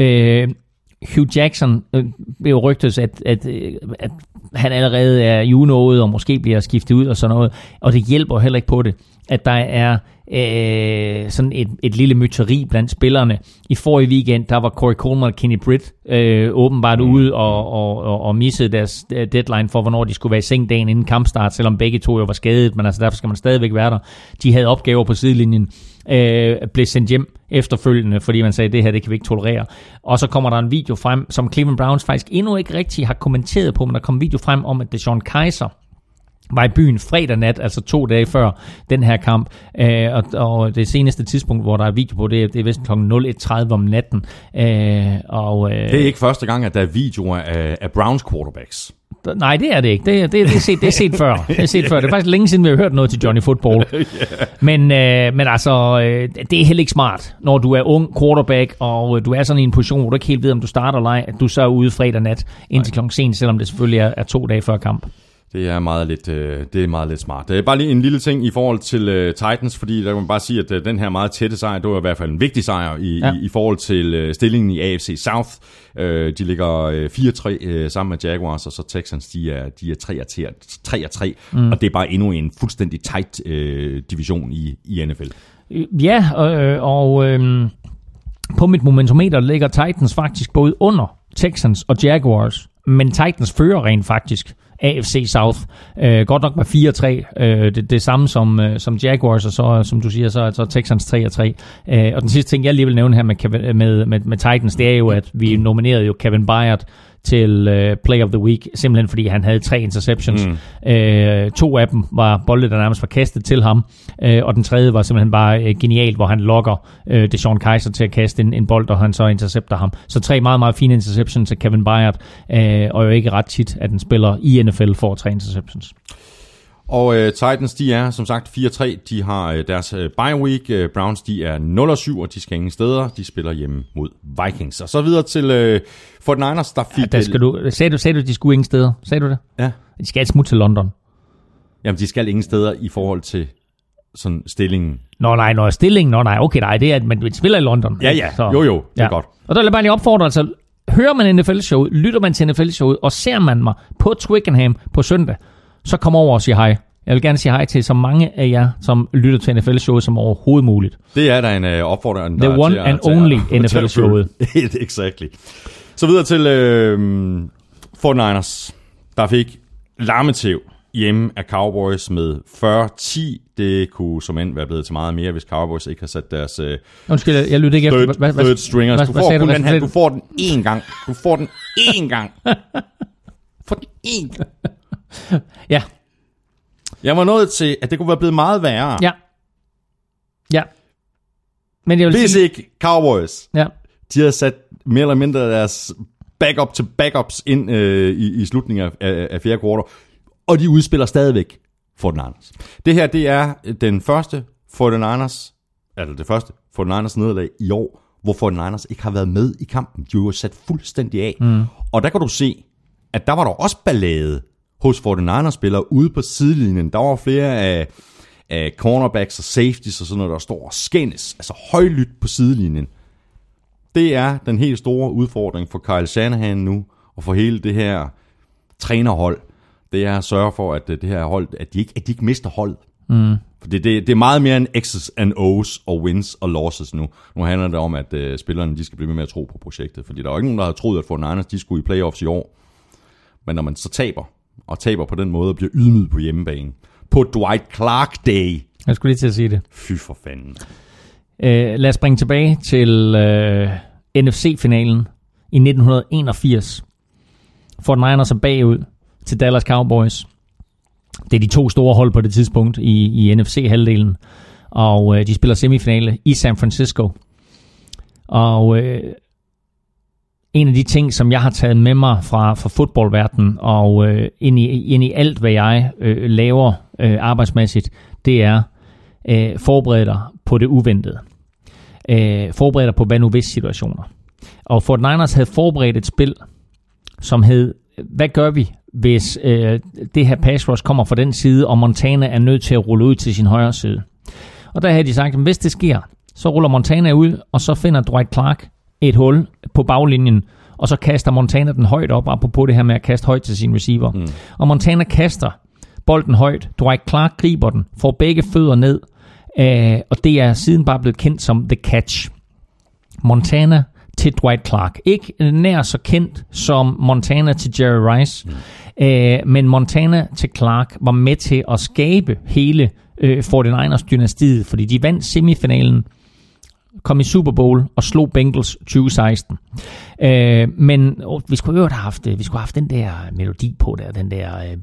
øh, Hugh Jackson øh, blev jo rygtet, at, at, øh, at han allerede er junået, og måske bliver skiftet ud og sådan noget, og det hjælper heller ikke på det, at der er øh, sådan et, et lille myteri blandt spillerne. I forrige weekend, der var Corey Coleman og Kenny Britt øh, åbenbart ude og, og, og, og missede deres øh, deadline for, hvornår de skulle være i seng dagen inden kampstart, selvom begge to jo var skadet, men altså derfor skal man stadigvæk være der. De havde opgaver på sidelinjen, øh, blev sendt hjem efterfølgende, fordi man sagde, det her det kan vi ikke tolerere. Og så kommer der en video frem, som Cleveland Browns faktisk endnu ikke rigtig har kommenteret på, men der kom en video frem om, at Deshaun Kaiser, var i byen fredag nat, altså to dage før den her kamp. Øh, og, og det seneste tidspunkt, hvor der er video på, det, er- det er vist kl. 01.30 om natten. Øh, og, øh, Det er ikke første gang, at der er videoer af, af Browns quarterbacks. Nej, det er det ikke. Det, det, det, er, set, det er set før. Det er set før. Det er faktisk længe siden, vi har hørt noget til Johnny Football. men, øh, men altså, øh, det er heller ikke smart, når du er ung quarterback, og øh, du er sådan i en position, hvor du ikke helt ved, om du starter eller ej, at du så er ude fredag nat indtil klokken sen, selvom det selvfølgelig er, er to dage før kamp. Det er meget lidt, øh, det er meget lidt smart. Det er bare lige en lille ting i forhold til øh, Titans, fordi der kan man bare sige, at øh, den her meget tætte sejr, det var i hvert fald en vigtig sejr i, Ja. i, i forhold til øh, stillingen i AFC South. Øh, de ligger øh, 4-3 øh, sammen med Jaguars, og så Texans, de er, de er 3-3, mm. og det er bare endnu en fuldstændig tight øh, division i, i NFL. Øh, Ja, øh, og øh, på mit momentometer ligger Titans faktisk både under Texans og Jaguars. Men Titans fører rent faktisk AFC South. Øh, godt nok med 4-3. Øh, det, det samme som, øh, som Jaguars, og så, som du siger, så er så Texans 3-3. Øh, og den sidste ting, jeg lige vil nævne her med, med, med, med Titans, det er jo, at vi nominerede jo Kevin Byard til øh, Play of the Week, simpelthen fordi han havde tre interceptions. Mm. Øh, to af dem var bolde, der nærmest var kastet til ham, øh, og den tredje var simpelthen bare øh, genialt, hvor han lokker øh, Deshaun Kaiser til at kaste en, en bold, og han så intercepter ham. Så tre meget, meget fine interceptions til Kevin Byard, øh, og jo ikke ret tit, at en spiller i NFL får tre interceptions. Og øh, Titans, de er som sagt 4-3. De har øh, deres øh, bye week. Øh, Browns, de er 0-7, og de skal ingen steder. De spiller hjemme mod Vikings. Og så videre til øh, 49ers, der fik... Ja, der skal du, sagde, du, sagde du, de skulle ingen steder? Sagde du det? Ja. De skal et smut til London. Jamen, de skal ingen steder i forhold til sådan stillingen. Nå nej, når stillingen, nå nej, okay, nej, det er, at man spiller i London. Ja, ja. Jo, jo, det er godt. Og der vil jeg bare lige opfordre, altså, hører man NFL-showet, lytter man til NFL-showet, og ser man mig på Twickenham på søndag, så kom over og sig hej. Jeg vil gerne sige hej til så mange af jer, som lytter til NFL-showet som overhovedet muligt. Det er der en øh, opfordring. The der er one til and til only NFL-showet. exactly. Så videre til øh, 49ers, der fik larmetæv hjemme af Cowboys med 40-10. Det kunne som end være blevet til meget mere, hvis Cowboys ikke har sat deres øh, Undskyld, jeg- lytter ikke efter. third, hvad, third stringers. hvad- Du får kun den her. Du får den én gang. Du får den én gang. For den én gang. Ja, Jeg var nået til, at det kunne være blevet meget værre, ja. Ja. Men jeg vil hvis sige... ikke Cowboys Ja. de havde sat mere eller mindre deres backup til backups ind øh, i, i slutningen af, af, af fjerde kvartal, og de udspiller stadigvæk Fortnite. Det her, det er den første Fortnite, altså det første Fortnite nederlag i år, hvor Fortnite ikke har været med i kampen. De er jo sat fuldstændig af. Mm. Og der kan du se, at der var der også ballade hos 49ers-spillere ude på sidelinjen. Der var flere af, af cornerbacks og safeties og sådan noget, der står og skændes, altså højlydt på sidelinjen. Det er den helt store udfordring for Kyle Shanahan nu, og for hele det her trænerhold. Det er at sørge for, at øh, det her hold, at de ikke, at de ikke mister hold. Mm. For det, det, er meget mere end X's and O's og wins og losses nu. Nu handler det om, at uh, spillerne de skal blive ved med at tro på projektet. Fordi der er jo ikke nogen, der har troet, at Fortnite de skulle i playoffs i år. Men når man så taber, og taber på den måde, og bliver ydmyget på hjemmebane, på Dwight Clark Day, Jeg skulle lige til at sige det. fy for fanden. Øh, lad os springe tilbage til øh, NFC-finalen i 1981. Fort Niners er bagud til Dallas Cowboys. Det er de to store hold på det tidspunkt i, i NFC-halvdelen. Og øh, de spiller semifinale i San Francisco. Og øh, en af de ting, som jeg har taget med mig fra, fra fodboldverdenen og øh, ind, i, ind i alt, hvad jeg øh, laver øh, arbejdsmæssigt, det er øh, forbered dig på det uventede. Øh, forbered dig på hvad nu hvis situationer. Og Fort Niners havde forberedt et spil, som hed, hvad gør vi, hvis øh, det her pass rush kommer fra den side, og Montana er nødt til at rulle ud til sin højre side. Og der havde de sagt, at hvis det sker, så ruller Montana ud, og så finder Dwight Clark et hul på baglinjen, og så kaster Montana den højt op, apropos det her med at kaste højt til sin receiver. Mm. Og Montana kaster bolden højt, Dwight Clark griber den, får begge fødder ned, øh, og det er siden bare blevet kendt som The Catch. Montana til Dwight Clark. Ikke nær så kendt som Montana til Jerry Rice, mm. øh, men Montana til Clark var med til at skabe hele øh, 49ers dynastiet, fordi de vandt semifinalen, kom i Super Bowl og slog Bengals 2016. Øh, men åh, vi skulle jo have haft, øh, vi skulle have haft den der melodi på der, den der øh,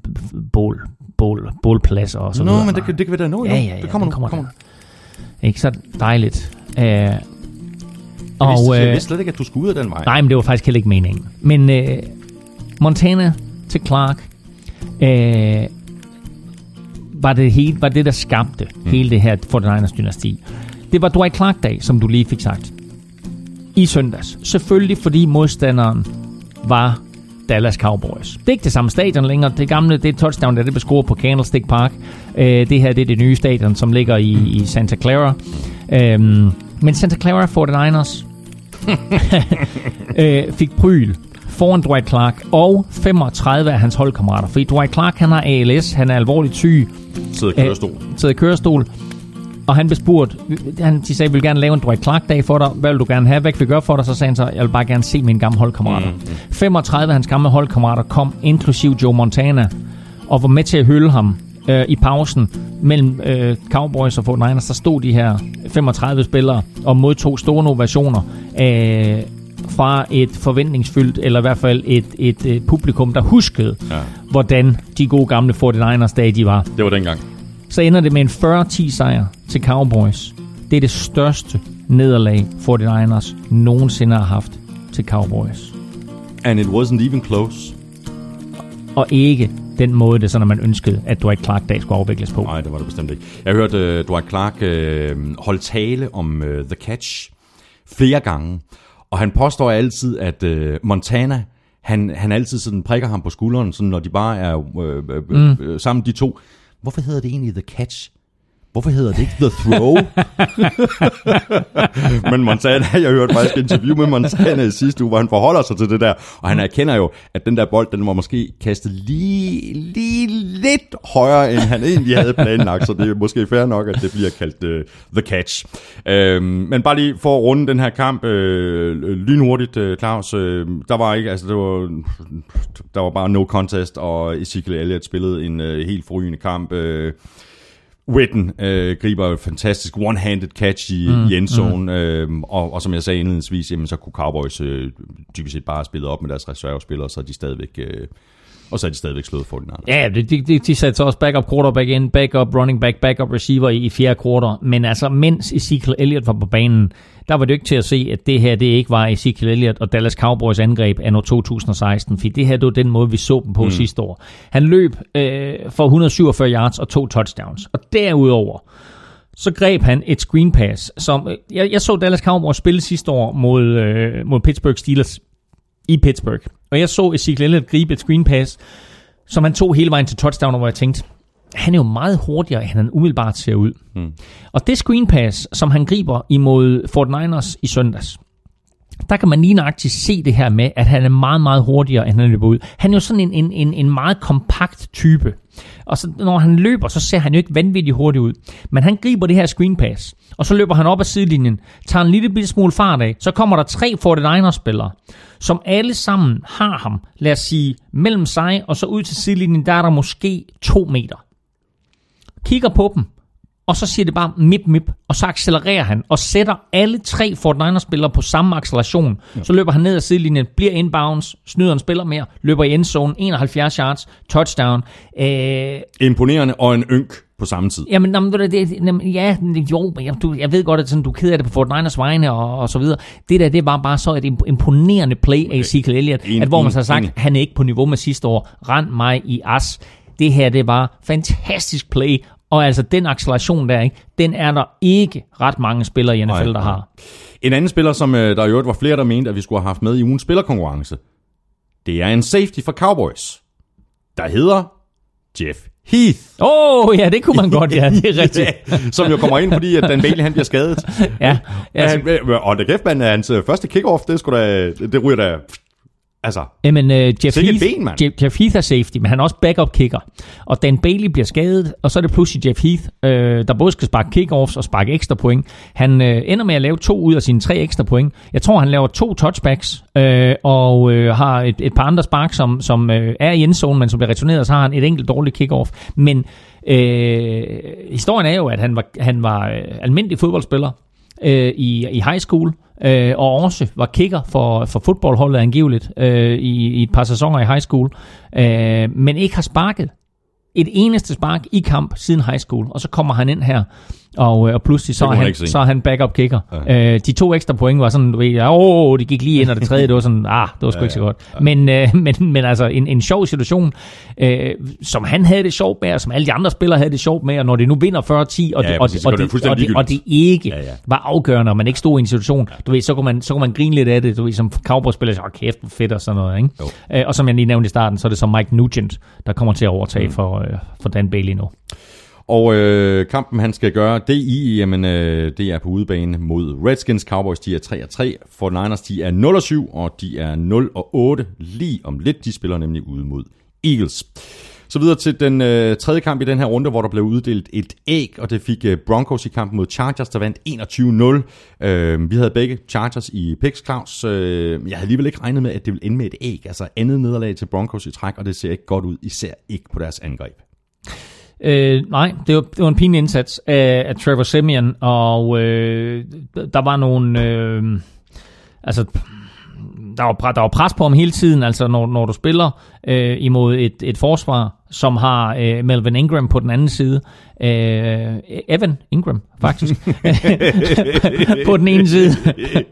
bål, bål, bålplads og så Nå, videre. men det, kan- det kan vi da nå. Ja, ja, ja, det kommer nu. kommer kommer. Ikke så dejligt. Øh, Jeg, og, vidste, jeg øh, vidste slet ikke, at du skulle ud af den vej. Nej, men det var faktisk heller ikke meningen. Men øh, Montana til Clark øh, var, det hele, var det, der skabte mm. hele det her 49ers dynasti. Det var Dwight Clark-dag, som du lige fik sagt. I søndags. Selvfølgelig fordi modstanderen var Dallas Cowboys. Det er ikke det samme stadion længere. Det gamle, det touchdown, der det blev scoret på Candlestick Park. Øh, det her det er det nye stadion, som ligger i, i Santa Clara. Øhm, men Santa Clara 49ers øh, fik pryl foran Dwight Clark og 35 af hans holdkammerater. Fordi Dwight Clark, han har ALS, han er alvorligt syg, Sidder i kørestol. sidder i kørestol. Og han blev spurgt, han, de sagde, vi vil gerne lave en Dwight Clark-dag for dig. Hvad vil du gerne have? Hvad kan vi gøre for dig? Så sagde han så, jeg vil bare gerne se mine gamle holdkammerater. Mm, mm. 35 af hans gamle holdkammerater kom, inklusiv Joe Montana, og var med til at hylde ham øh, i pausen mellem øh, Cowboys og 49ers. Der stod de her 35 spillere og modtog store ovationer øh, fra et forventningsfyldt, eller i hvert fald et, et, et publikum, der huskede, ja. hvordan de gode gamle 49ers dage de var. Det var dengang. Så ender det med en 40-10 sejr til Cowboys. Det er det største nederlag 49ers nogensinde har haft til Cowboys. And it wasn't even close. Og ikke den måde, det sådan, at man ønskede, at Dwight Clark-dag skulle afvikles på. Nej, det var det bestemt ikke. Jeg har hørt uh, Dwight Clark uh, holde tale om uh, The Catch flere gange. Og han påstår altid, at uh, Montana, han, han altid sådan prikker ham på skulderen, sådan, når de bare er uh, uh, mm. sammen, de to. Hvorfor hedder det egentlig The Catch? Hvorfor hedder det ikke The Throw? Men Montana, jeg hørte faktisk et interview med Montana i sidste uge, hvor han forholder sig til det der, og han erkender jo, at den der bold, den var måske kastet lige, lige lidt højere, end han egentlig havde planlagt, så det er måske fair nok, at det bliver kaldt uh, The Catch. Uh, men bare lige for at runde den her kamp uh, lynhurtigt, uh, Claus, uh, der var ikke, altså det var, der var bare no contest, og Ezekiel Elliott spillede en uh, helt forrygende kamp. Uh, Witten øh, griber et fantastisk one-handed catch i, mm, i endzone, mm. øh, og, og som jeg sagde indledningsvis, jamen, så kunne Cowboys øh, dybest set bare spille op med deres reservespillere, så de stadigvæk... Øh, og så er de stadigvæk slået for den Ja, de, de, de satte så også backup quarterback ind, backup running back, backup receiver i, i fjerde quarter. Men altså, mens Ezekiel Elliott var på banen, der var det ikke til at se, at det her det ikke var Ezekiel Elliott og Dallas Cowboys angreb af 2016, for det her det var den måde, vi så dem på mm. sidste år. Han løb øh, for 147 yards og to touchdowns. Og derudover, så greb han et screen pass, som jeg, jeg så Dallas Cowboys spille sidste år mod, øh, mod Pittsburgh Steelers i Pittsburgh. Og jeg så Ezekiel Elliott gribe et screen pass, som han tog hele vejen til touchdown, hvor jeg tænkte, han er jo meget hurtigere, end han umiddelbart ser ud. Mm. Og det screen pass, som han griber imod Fort Niners i søndags, der kan man lige nøjagtigt se det her med, at han er meget, meget hurtigere, end han løber ud. Han er jo sådan en, en, en, en meget kompakt type. Og så, når han løber, så ser han jo ikke vanvittigt hurtigt ud. Men han griber det her screen pass, og så løber han op ad sidelinjen, tager en lille bitte smule fart af, så kommer der tre 49ers-spillere, som alle sammen har ham, lad os sige, mellem sig og så ud til sidelinjen, der er der måske to meter. Kigger på dem, og så siger det bare mip mip, og så accelererer han, og sætter alle tre Fort Niners-spillere på samme acceleration. Ja. Så løber han ned ad sidelinjen, bliver inbounds, snyder en spiller mere, løber i endzone, 71 yards, touchdown. Æh, Imponerende og en ynk på samme tid. Jamen, jamen det, det, ja, jo, jeg, du, jeg ved godt, at sådan, du keder det på Fort Niners vegne og, og så videre. Det der, det var bare så et imponerende play af Ezekiel Elliott, en, at hvor man så har sagt, en. han er ikke på niveau med sidste år, rend mig i as. Det her, det var fantastisk play, og altså den acceleration der, ikke, den er der ikke ret mange spillere i NFL, nej, der har. En anden spiller, som øh, der i øvrigt var flere, der mente, at vi skulle have haft med i ugens spillerkonkurrence, det er en safety for Cowboys, der hedder Jeff Heath. Åh, oh, ja, det kunne man godt, ja, det er rigtigt. som jo kommer ind, fordi at Dan Bailey, han bliver skadet. ja. Altså, han, og det kæft, man, hans øh, første kickoff, det, skulle da, det ryger da Altså, Jamen, uh, Jeff, Heath, ben, Jeff, Jeff Heath er safety, men han er også backup kicker. Og Dan Bailey bliver skadet, og så er det pludselig Jeff Heath, uh, der både skal sparke kickoffs og sparke ekstra point. Han uh, ender med at lave to ud af sine tre ekstra point. Jeg tror, han laver to touchbacks, uh, og uh, har et, et par andre spark, som, som uh, er i endzone, men som bliver returneret, så har han et enkelt dårligt kickoff. Men uh, historien er jo, at han var, han var uh, almindelig fodboldspiller øh, i, i high school, øh, og også var kicker for, for fodboldholdet angiveligt øh, i, i et par sæsoner i high school, øh, men ikke har sparket et eneste spark i kamp siden high school, og så kommer han ind her og, øh, og pludselig så er, han, så er han backup kicker. Ja. Øh, de to ekstra point var sådan, du ved, åh, oh, det gik lige ind, og det tredje, det var sådan, ah, det var sgu ja, ikke så godt. Ja. Men, øh, men, men altså, en, en sjov situation, øh, som han havde det sjovt med, og som alle de andre spillere havde det sjovt med, og når det nu vinder 40-10, og, ja, det, og, det, og, det, og, det, og det ikke ja, ja. var afgørende, og man ikke stod i en situation, du ved, så kunne man, så kunne man grine lidt af det, du ved, som cowboy-spiller, så kæft, fedt og sådan noget, ikke? Øh, og som jeg lige nævnte i starten, så er det så Mike Nugent, der kommer til at overtage mm. for, øh, for Dan Bailey nu. Og øh, kampen, han skal gøre det i, jamen, øh, det er på udebane mod Redskins. Cowboys, de er 3-3. For Niners, de er 0-7, og de er 0-8 lige om lidt. De spiller nemlig ude mod Eagles. Så videre til den øh, tredje kamp i den her runde, hvor der blev uddelt et æg, og det fik øh, Broncos i kampen mod Chargers, der vandt 21-0. Øh, vi havde begge Chargers i picks, Claus. Øh, jeg havde alligevel ikke regnet med, at det ville ende med et æg. Altså andet nederlag til Broncos i træk, og det ser ikke godt ud, især ikke på deres angreb. Øh, nej, det var, det var en pinlig indsats af, af Trevor Simeon, og øh, der var nogle... Øh, altså, der var, der var pres på ham hele tiden, altså når, når du spiller øh, imod et, et forsvar, som har øh, Melvin Ingram på den anden side. Øh, Evan Ingram, faktisk. på den ene side.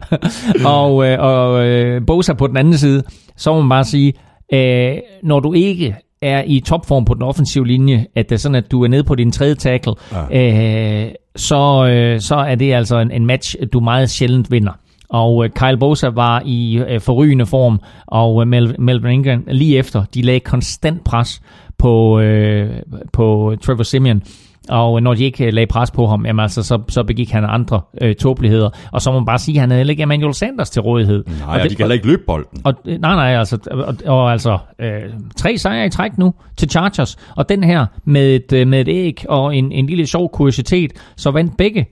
og øh, og øh, Bosa på den anden side. Så må man bare sige, øh, når du ikke er i topform på den offensive linje, at det er sådan, at du er nede på din tredje tackle, ja. øh, så, øh, så er det altså en, en match, du meget sjældent vinder. Og øh, Kyle Bosa var i øh, forrygende form, og øh, Mel- Melvin Ingram lige efter, de lagde konstant pres på, øh, på Trevor Simeon. Og når de ikke øh, lagde pres på ham, jamen altså, så, så begik han andre øh, tåbeligheder. Og så må man bare sige, at han havde heller ikke Emmanuel Sanders til rådighed. Nej, og det, de kan heller ikke løbe bolden. Og, øh, nej, nej, altså, og, og altså øh, tre sejre i træk nu til Chargers. Og den her med et, øh, med et æg og en, en lille sjov kuriositet, så vandt begge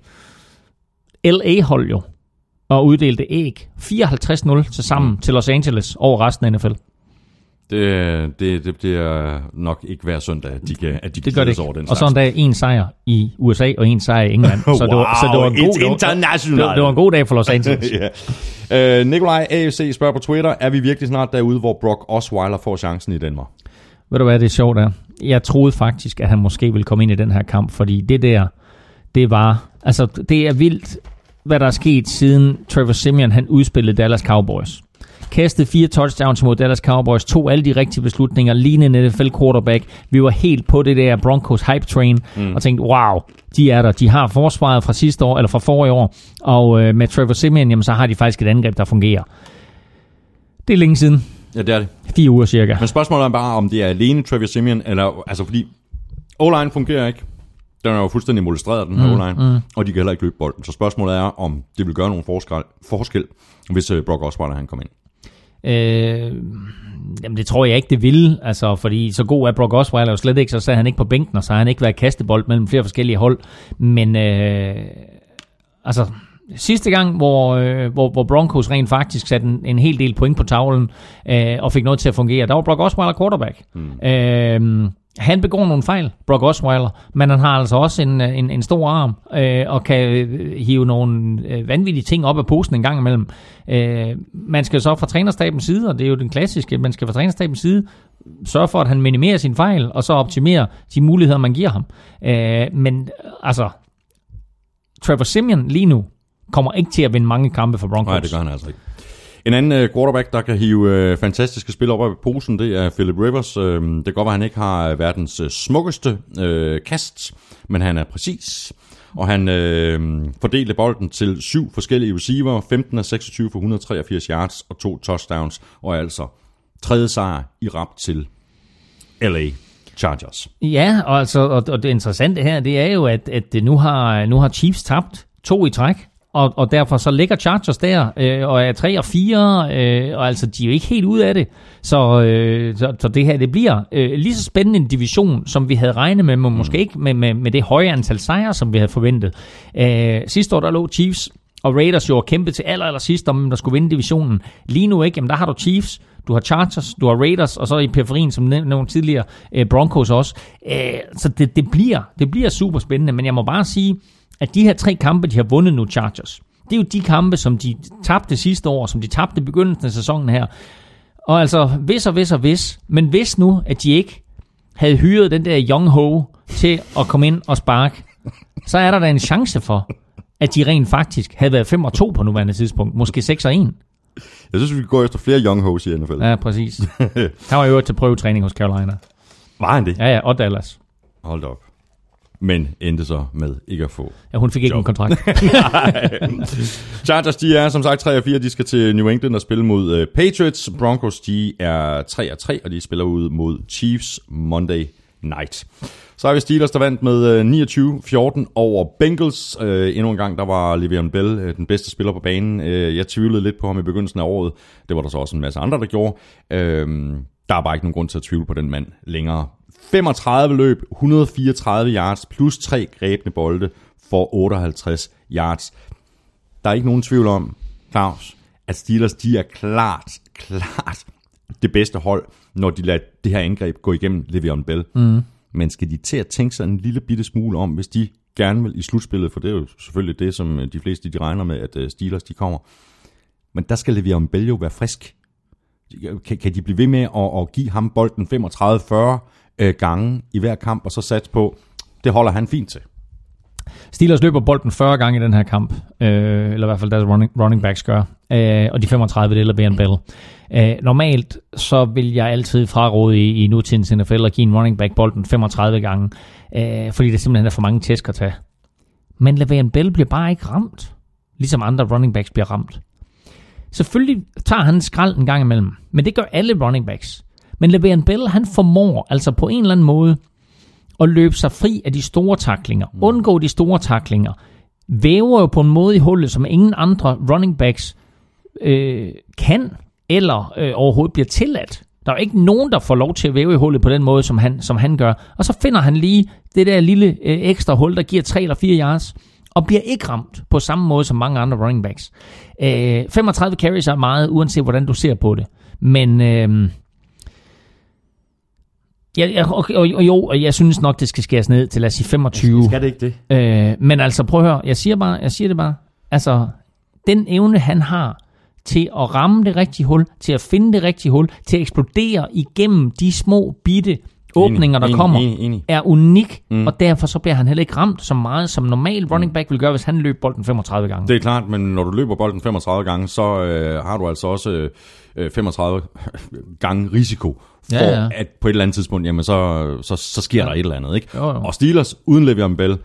LA-hold jo og uddelte æg 54-0 til sammen mm. til Los Angeles over resten af NFL. Det, det, det bliver nok ikke hver søndag, at de kan, at de det gør det over den Og så en dag en sejr i USA og en sejr i England. wow, så, det var, så det var en god, international. Det det var en god dag for Los Angeles. ja. uh, Nikolaj AFC spørger på Twitter, er vi virkelig snart derude, hvor Brock Osweiler får chancen i Danmark? Ved du hvad, det er sjovt er? Jeg troede faktisk, at han måske ville komme ind i den her kamp, fordi det der, det var, altså det er vildt, hvad der er sket siden Trevor Simeon han udspillede Dallas Cowboys. Kastede fire touchdowns mod Dallas Cowboys, tog alle de rigtige beslutninger, lignende NFL quarterback. Vi var helt på det der Broncos hype train, mm. og tænkte, wow, de er der. De har forsvaret fra sidste år, eller fra forrige år, og øh, med Trevor Simeon, jamen, så har de faktisk et angreb, der fungerer. Det er længe siden. Ja, det er det. Fire uger cirka. Men spørgsmålet er bare, om det er alene Trevor Simeon, eller, altså fordi O-line fungerer ikke. Den er jo fuldstændig molestreret, den her mm, O-line, mm. og de kan heller ikke løbe bolden. Så spørgsmålet er, om det vil gøre nogen forskel, forskel hvis uh, Brock Osweiler han kommer ind. Øh, jamen det tror jeg ikke, det ville, Altså, fordi så god er Brock Osweiler jo slet ikke, så sad han ikke på bænken, og så har han ikke været kastebold mellem flere forskellige hold. Men øh, altså, sidste gang, hvor, øh, hvor, hvor Broncos rent faktisk satte en, en hel del point på tavlen, øh, og fik noget til at fungere, der var Brock Osweiler quarterback. Mm. Øh, han begår nogle fejl, Brock Osweiler, men han har altså også en, en, en stor arm, øh, og kan øh, hive nogle øh, vanvittige ting op af posen en gang imellem. Øh, man skal så fra trænerstabens side, og det er jo den klassiske, man skal fra trænerstabens side sørge for, at han minimerer sin fejl, og så optimerer de muligheder, man giver ham. Øh, men altså, Trevor Simeon lige nu kommer ikke til at vinde mange kampe for Broncos. Nej, det gør han altså ikke. En anden uh, quarterback, der kan hive uh, fantastiske spil op af posen, det er Philip Rivers. Uh, det kan godt være, at han ikke har verdens uh, smukkeste kast, men han er præcis. Og han uh, fordelte bolden til syv forskellige receiver, 15 af 26 for 183 yards og to touchdowns, og altså tredje sejr i rap til LA Chargers. Ja, og, altså, og, og det interessante her, det er jo, at, at nu, har, nu har Chiefs tabt to i træk og, og derfor så ligger Chargers der, øh, og er 3 og 4, øh, og altså de er jo ikke helt ud af det. Så, øh, så, så det her, det bliver øh, lige så spændende en division, som vi havde regnet med, men mm. måske ikke med, med, med det høje antal sejre, som vi havde forventet. Øh, sidste år, der lå Chiefs og Raiders jo kæmpet til aller, aller sidst, om der skulle vinde divisionen. Lige nu ikke, jamen der har du Chiefs, du har Chargers, du har Raiders, og så i periferien, som nævnt tidligere, øh, Broncos også. Øh, så det, det, bliver, det bliver super spændende, men jeg må bare sige, at de her tre kampe, de har vundet nu Chargers, det er jo de kampe, som de tabte sidste år, som de tabte i begyndelsen af sæsonen her. Og altså, hvis og hvis og hvis, men hvis nu, at de ikke havde hyret den der Young Ho til at komme ind og sparke, så er der da en chance for, at de rent faktisk havde været 5 og 2 på nuværende tidspunkt. Måske 6 og 1. Jeg synes, vi går efter flere Young Hoes i NFL. Ja, præcis. Han var jo til prøvetræning hos Carolina. Var han det? Ja, ja, og Dallas. Hold op men endte så med ikke at få Ja, hun fik ikke job. en kontrakt. Chargers, de er som sagt 3 og 4, de skal til New England og spille mod uh, Patriots. Broncos, de er 3 og 3, og de spiller ud mod Chiefs Monday night. Så har vi Steelers, der vandt med 29-14 over Bengals. Uh, endnu en gang, der var Le'Veon Bell uh, den bedste spiller på banen. Uh, jeg tvivlede lidt på ham i begyndelsen af året. Det var der så også en masse andre, der gjorde. Uh, Der er bare ikke nogen grund til at tvivle på den mand længere. 35 løb, 134 yards, plus 3 grebne bolde for 58 yards. Der er ikke nogen tvivl om, Claus, at Steelers de er klart, klart det bedste hold, når de lader det her angreb gå igennem Le'Veon Bell. Mm. Men skal de til at tænke sig en lille bitte smule om, hvis de gerne vil i slutspillet, for det er jo selvfølgelig det, som de fleste de regner med, at øh, Steelers de kommer. Men der skal Le'Veon Bell jo være frisk. Kan, kan de blive ved med at, at give ham bolden 35-40 øh, gange i hver kamp, og så satse på, det holder han fint til. Steelers løber bolden 40 gange i den her kamp, øh, eller i hvert fald deres running, running backs gør, øh, og de 35 det er Bell. Øh, normalt så vil jeg altid fraråde i, i nutidens NFL at give en running back bolden 35 gange, øh, fordi det simpelthen er for mange tæsk at tage. Men Le'Veon Bell bliver bare ikke ramt, ligesom andre running backs bliver ramt. Selvfølgelig tager han skrald en gang imellem, men det gør alle running backs. Men Le'Veon Bell, han formår altså på en eller anden måde at løbe sig fri af de store taklinger, mm. undgå de store taklinger, væver jo på en måde i hullet, som ingen andre running backs øh, kan eller øh, overhovedet bliver tilladt. Der er jo ikke nogen, der får lov til at væve i hullet på den måde, som han, som han gør. Og så finder han lige det der lille øh, ekstra hul, der giver 3 eller 4 yards, og bliver ikke ramt på samme måde som mange andre running backs. Øh, 35 carries er meget, uanset hvordan du ser på det. Men øh, Ja, ja og, og, og jo, og jeg synes nok, det skal skæres ned til, lad os sige 25. Skal det ikke det? Øh, men altså, prøv at høre, jeg siger, bare, jeg siger det bare. Altså, den evne, han har til at ramme det rigtige hul, til at finde det rigtige hul, til at eksplodere igennem de små bitte åbninger, der enig, kommer, enig, enig. er unik, mm. og derfor så bliver han heller ikke ramt så meget, som normal running back vil gøre, hvis han løber bolden 35 gange. Det er klart, men når du løber bolden 35 gange, så øh, har du altså også øh, 35 gange risiko Ja, ja. at på et eller andet tidspunkt, jamen så, så, så sker ja. der et eller andet. Ikke? Jo, jo. Og Steelers uden Le'Veon Bell,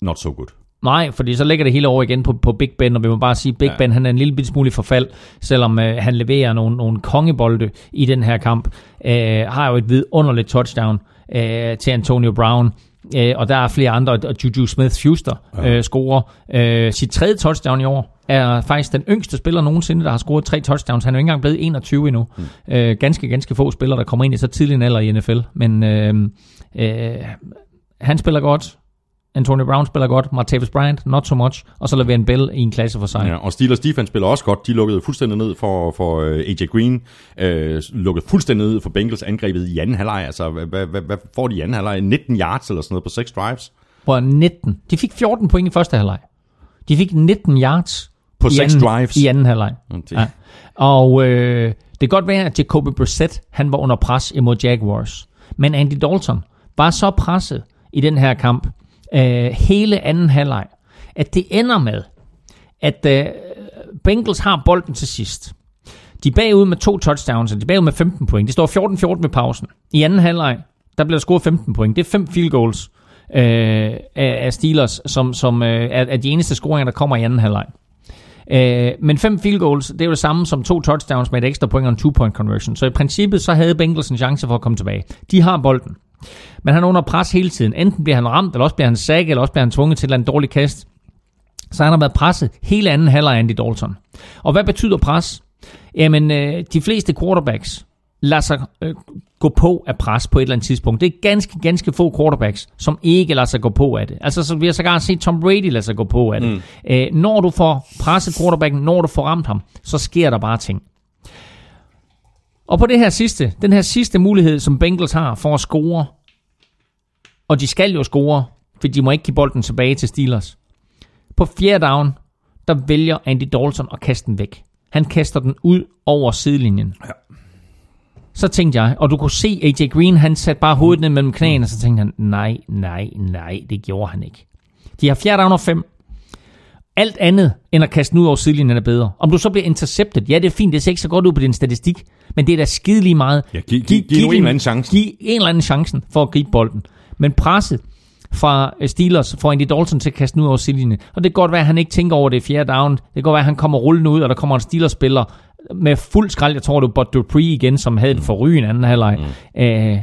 not so good. Nej, fordi så lægger det hele over igen på, på Big Ben, og vi må bare sige, Big ja. Ben han er en lille bitte smule i forfald, selvom øh, han leverer nogle, nogle kongebolde i den her kamp. Øh, har jo et vidunderligt touchdown øh, til Antonio Brown, øh, og der er flere andre, og Juju Smith-Schuster øh, scorer øh, sit tredje touchdown i år. Er faktisk den yngste spiller nogensinde, der har scoret tre touchdowns. Han er jo ikke engang blevet 21 endnu. Mm. Øh, ganske, ganske få spillere, der kommer ind i så tidlig en alder i NFL. Men øh, øh, han spiller godt. Antonio Brown spiller godt, Martavis Bryant, not so much, og så Le'Veon Bell i en klasse for sig. Ja, og Steelers defense spiller også godt. De lukkede fuldstændig ned for, for uh, AJ Green. Uh, lukkede fuldstændig ned for Bengals angrebet i anden halvleg. Altså, hvad, hvad, hvad, får de i anden halvleg? 19 yards eller sådan noget på 6 drives? Hvor 19. De fik 14 point i første halvleg. De fik 19 yards På seks anden, drives. i anden halvleg. Det, Ja. Og øh, det kan godt være, at Jacoby Brissett han var under pres imod Jaguars. Men Andy Dalton var så presset i den her kamp øh, hele anden halvleg, at det ender med, at øh, Bengals har bolden til sidst. De er bagud med to touchdowns, og de er bagud med 15 point. Det står 14-14 med pausen. I anden halvleg, der bliver der scoret 15 point. Det er fem field goals øh, af, af Steelers, som, som øh, er, er de eneste scoringer, der kommer i anden halvleg. Øh, men fem field goals, det er jo det samme som to touchdowns med et ekstra point og en two-point conversion. Så i princippet, så havde Bengals en chance for at komme tilbage. De har bolden. Men han er under pres hele tiden. Enten bliver han ramt, eller også bliver han sækket, eller også bliver han tvunget til en dårlig kast. Så han har været presset hele anden halvleg af Andy Dalton. Og hvad betyder pres? Jamen, øh, de fleste quarterbacks lader sig øh, gå på af pres på et eller andet tidspunkt. Det er ganske, ganske få quarterbacks, som ikke lader sig gå på af det. Altså, så vi har sågar set Tom Brady lade sig gå på af det. Mm. Øh, når du får presset quarterbacken, når du får ramt ham, så sker der bare ting. Og på det her sidste, den her sidste mulighed, som Bengals har for at score, og de skal jo score, for de må ikke give bolden tilbage til Steelers. På fjerde down, der vælger Andy Dalton at kaste den væk. Han kaster den ud over sidelinjen. Ja. Så tænkte jeg, og du kunne se AJ Green, han satte bare hovedet ned mellem knæene, og så tænkte han, nej, nej, nej, det gjorde han ikke. De har fjerde down og fem. Alt andet end at kaste den ud over sidelinjen er bedre. Om du så bliver intercepted, ja, det er fint, det ser ikke så godt ud på din statistik, men det er da skide lige meget. Ja, giv- giv- giv nu en eller anden chance. Giv en eller anden chancen for at gribe bolden. Men presset fra øh, Steelers får Andy Dalton til at kaste den ud over sidelinjen. Og det kan godt være, at han ikke tænker over det fjerde down. Det kan godt være, at han kommer rullende ud, og der kommer en Steelers-spiller med fuld skrald. Jeg tror, det var Bud Dupree igen, som havde en forrygende anden halvleg. Mm. Øh,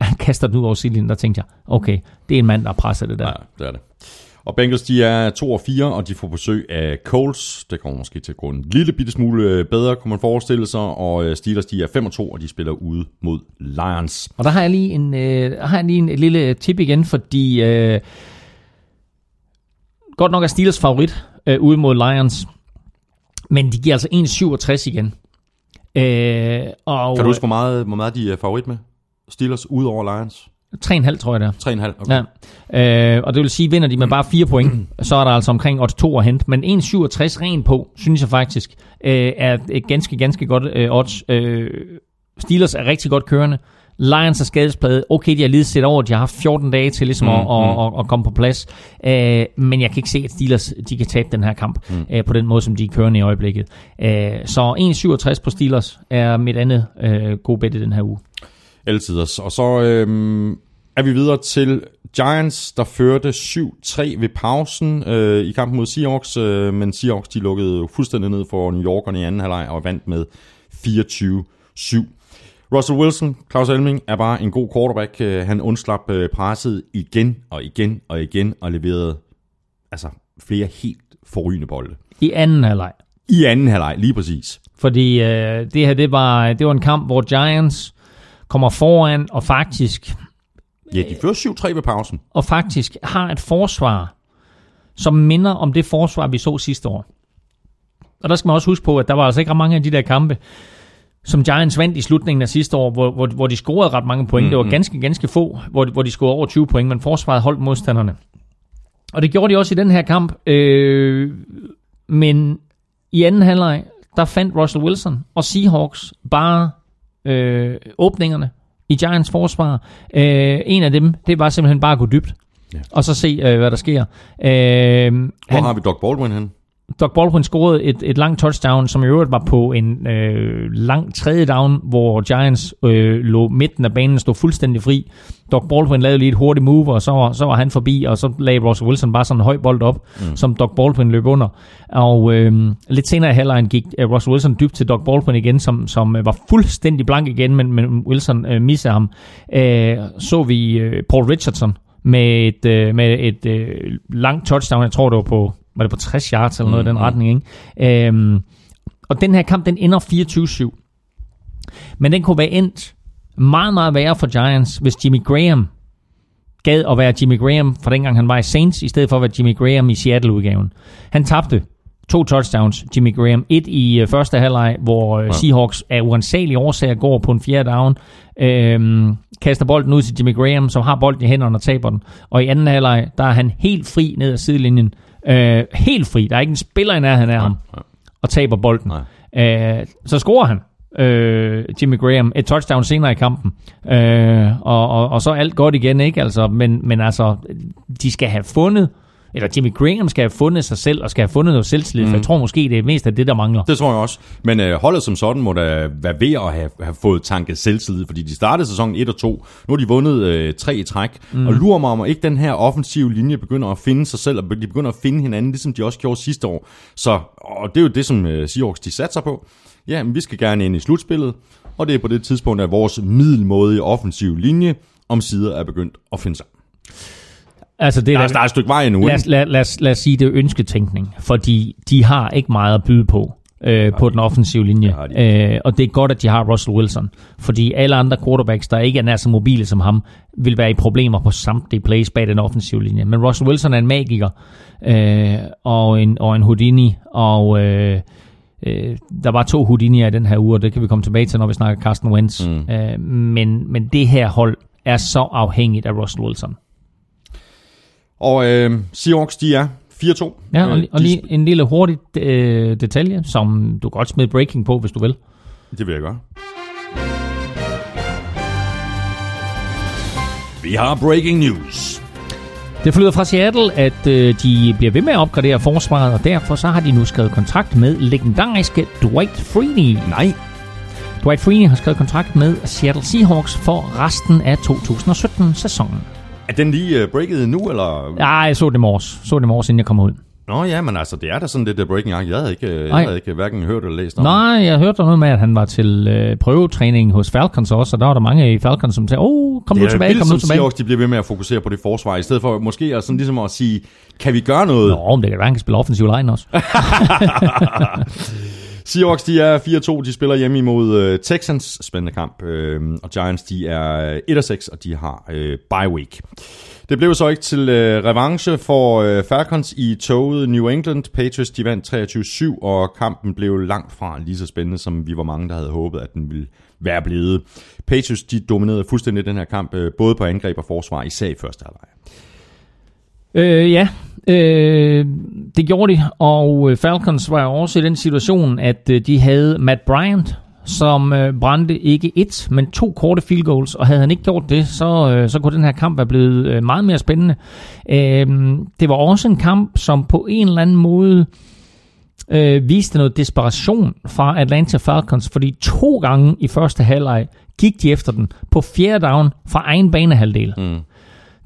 han kaster den ud over sidelinjen, der tænkte jeg, okay, det er en mand, der presser det der. Ja, det er det. Og Bengals, de er 2 og 4, og de får besøg af Colts. Det kommer måske til at gå en lille bitte smule øh, bedre, kunne man forestille sig. Og øh, Steelers, de er 5 og 2, og de spiller ude mod Lions. Og der har jeg lige en, øh, har jeg lige en lille tip igen, fordi øh, godt nok er Steelers favorit øh, ude mod Lions, men de giver altså 1,67 igen. Øh, og Kan du huske, hvor meget, hvor meget de er favorit med? Steelers ude over Lions? 3,5 tror jeg det er. 3,5. Okay. Ja. Øh, og det vil sige, vinder de med bare 4 point, så er der altså omkring odds 2 at hente. Men 1,67 ren på, synes jeg faktisk, øh, er et ganske, ganske godt øh, odds. Øh, Steelers er rigtig godt kørende. Lions er skadespladet. Okay, de har lige set over, de har haft 14 dage til ligesom mm, at, mm. at, at, at komme på plads. Øh, men jeg kan ikke se, at Steelers de kan tabe den her kamp mm. øh, på den måde, som de er kørende i øjeblikket. Øh, så 1,67 på Steelers er mit andet øh, god bet i den her uge. Altid. Og så øhm, er vi videre til Giants, der førte 7-3 ved pausen øh, i kampen mod Seahawks, øh, men Seahawks de lukkede fuldstændig ned for New Yorkerne i anden halvleg og vandt med 24-7. Russell Wilson, Claus Elming, er bare en god quarterback. Øh, Han undslap øh, presset igen og igen og igen og leverede altså flere helt forrygende bolde. I anden halvleg. I anden halvleg, lige præcis. Fordi øh, det her, det var, det var en kamp, hvor Giants kommer foran og faktisk, Ja, de fører 7-3 ved pausen. og faktisk har et forsvar, som minder om det forsvar, vi så sidste år. Og der skal man også huske på, at der var altså ikke ret mange af de der kampe, som Giants vandt i slutningen af sidste år, hvor, hvor, hvor de scorede ret mange point. Mm-hmm. Det var ganske, ganske få, hvor, hvor de scorede over 20 point, men forsvaret holdt modstanderne. Og det gjorde de også i den her kamp. Øh, men i anden halvleg, der fandt Russell Wilson og Seahawks bare øh, åbningerne i Giants forsvar. Øh, en af dem, det var simpelthen bare at gå dybt. Ja. Og så se, øh, hvad der sker. Øh, Hvor han, har vi Doc Baldwin hen? Doug Baldwin scorede et, et langt touchdown, som i øvrigt var på en øh, lang tredje down, hvor Giants øh, lå midten af banen, stod fuldstændig fri. Doug Baldwin lavede lige et hurtigt move, og så var, så var han forbi, og så lagde Russell Wilson bare sådan en høj bold op, mm. som Doug Baldwin løb under. Og øh, lidt senere i halvlejen gik øh, Russell Wilson dybt til Doug Baldwin igen, som, som øh, var fuldstændig blank igen, men, men Wilson øh, missede ham. Øh, så vi øh, Paul Richardson med et, øh, med et øh, langt touchdown, jeg tror det var på var det på 60 yards eller noget mm, i den retning, ikke? Øhm, og den her kamp, den ender 24-7. Men den kunne være endt meget, meget værre for Giants, hvis Jimmy Graham gad at være Jimmy Graham fra dengang han var i Saints, i stedet for at være Jimmy Graham i Seattle-udgaven. Han tabte to touchdowns, Jimmy Graham. Et i øh, første halvleg, hvor øh, Seahawks af uansagelige årsager går på en fjerde down, øhm, kaster bolden ud til Jimmy Graham, som har bolden i hænderne og taber den. Og i anden halvleg, der er han helt fri ned ad sidelinjen. Øh, helt fri. Der er ikke en spiller i nærheden af ham. Og taber bolden. Øh, så scorer han. Øh, Jimmy Graham et touchdown senere i kampen øh, og, og, og så alt godt igen ikke altså men, men altså de skal have fundet eller Jimmy Graham skal have fundet sig selv og skal have fundet noget selvtillid mm. for jeg tror måske det er mest af det der mangler Det tror jeg også. Men øh, holdet som sådan må da være ved at have, have fået tanket selvtillid, fordi de startede sæsonen 1 og 2. Nu har de vundet øh, tre i træk. Mm. Og lurer mig om, ikke den her offensive linje begynder at finde sig selv, og de begynder at finde hinanden, ligesom de også gjorde sidste år. Så og det er jo det, som øh, Seahawks de satser på. Ja, men vi skal gerne ind i slutspillet, og det er på det tidspunkt, at vores middelmådige offensive linje om sider er begyndt at finde sig. Altså det Der er, er, der er et stykke vej endnu. lad, lad, lad, os, lad os sige det er ønsketænkning fordi de har ikke meget at byde på øh, på den offensive linje. Øh, og det er godt, at de har Russell Wilson. Fordi alle andre quarterbacks, der ikke er nær så mobile som ham, vil være i problemer på samtlige plays bag den offensive linje. Men Russell Wilson er en magiker, øh, og, en, og en Houdini, og øh, øh, der var to Houdinier i den her uge, og det kan vi komme tilbage til, når vi snakker Carsten Wentz. Mm. Øh, men, men det her hold er så afhængigt af Russell Wilson. Og øh, Seahawks, de er 4-2. Ja, og, Øh, og lige en lille hurtig øh, detalje, som du godt smide breaking på, hvis du vil. Det vil jeg gøre. Vi har breaking news. Det flyder fra Seattle, at øh, de bliver ved med at opgradere forsvaret, og derfor så har de nu skrevet kontrakt med legendariske Dwight Freeney. Nej. Dwight Freeney har skrevet kontrakt med Seattle Seahawks for resten af 2017-sæsonen. Er den lige uh, breaket nu, eller? Ja, jeg så det i morges. Så det i morges, inden jeg kom ud. Nå ja, men altså, det er da sådan lidt uh, breaking news. Jeg havde ikke, øh, jeg Nej. havde ikke hverken hørt eller læst om det. Nej, jeg hørte noget med, at han var til øh, prøvetræning hos Falcons også, og der var der mange i Falcons, som sagde, åh, kom Det nu tilbage, kom nu tilbage. Seahawks, de bliver ved med at fokusere på det forsvar, i stedet for måske at, sådan ligesom at sige, kan vi gøre noget? Nå, men det kan være, han kan spille offensiv line også. Seahawks, de er 4-2, de spiller hjemme imod øh, Texans, spændende kamp, øh, og Giants, de er øh, 1-6, og de har øh, bye week. Det blev så ikke til øh, revanche for øh, Falcons i toget New England. Patriots, de vandt 23-7, og kampen blev langt fra lige så spændende, som vi var mange, der havde håbet, at den ville være blevet. Patriots, de dominerede fuldstændig den her kamp, øh, både på angreb og forsvar, især i første halvleg. Øh, ja, øh, det gjorde de, og øh, Falcons var også i den situation, at øh, de havde Matt Bryant, som øh, brændte ikke et, men to korte field goals, og havde han ikke gjort det, så, øh, så kunne den her kamp være blevet øh, meget mere spændende. Øh, det var også en kamp, som på en eller anden måde øh, viste noget desperation fra Atlanta Falcons, fordi to gange i første halvleg gik de efter den på fjerde down fra egen banehalvdel. Mm.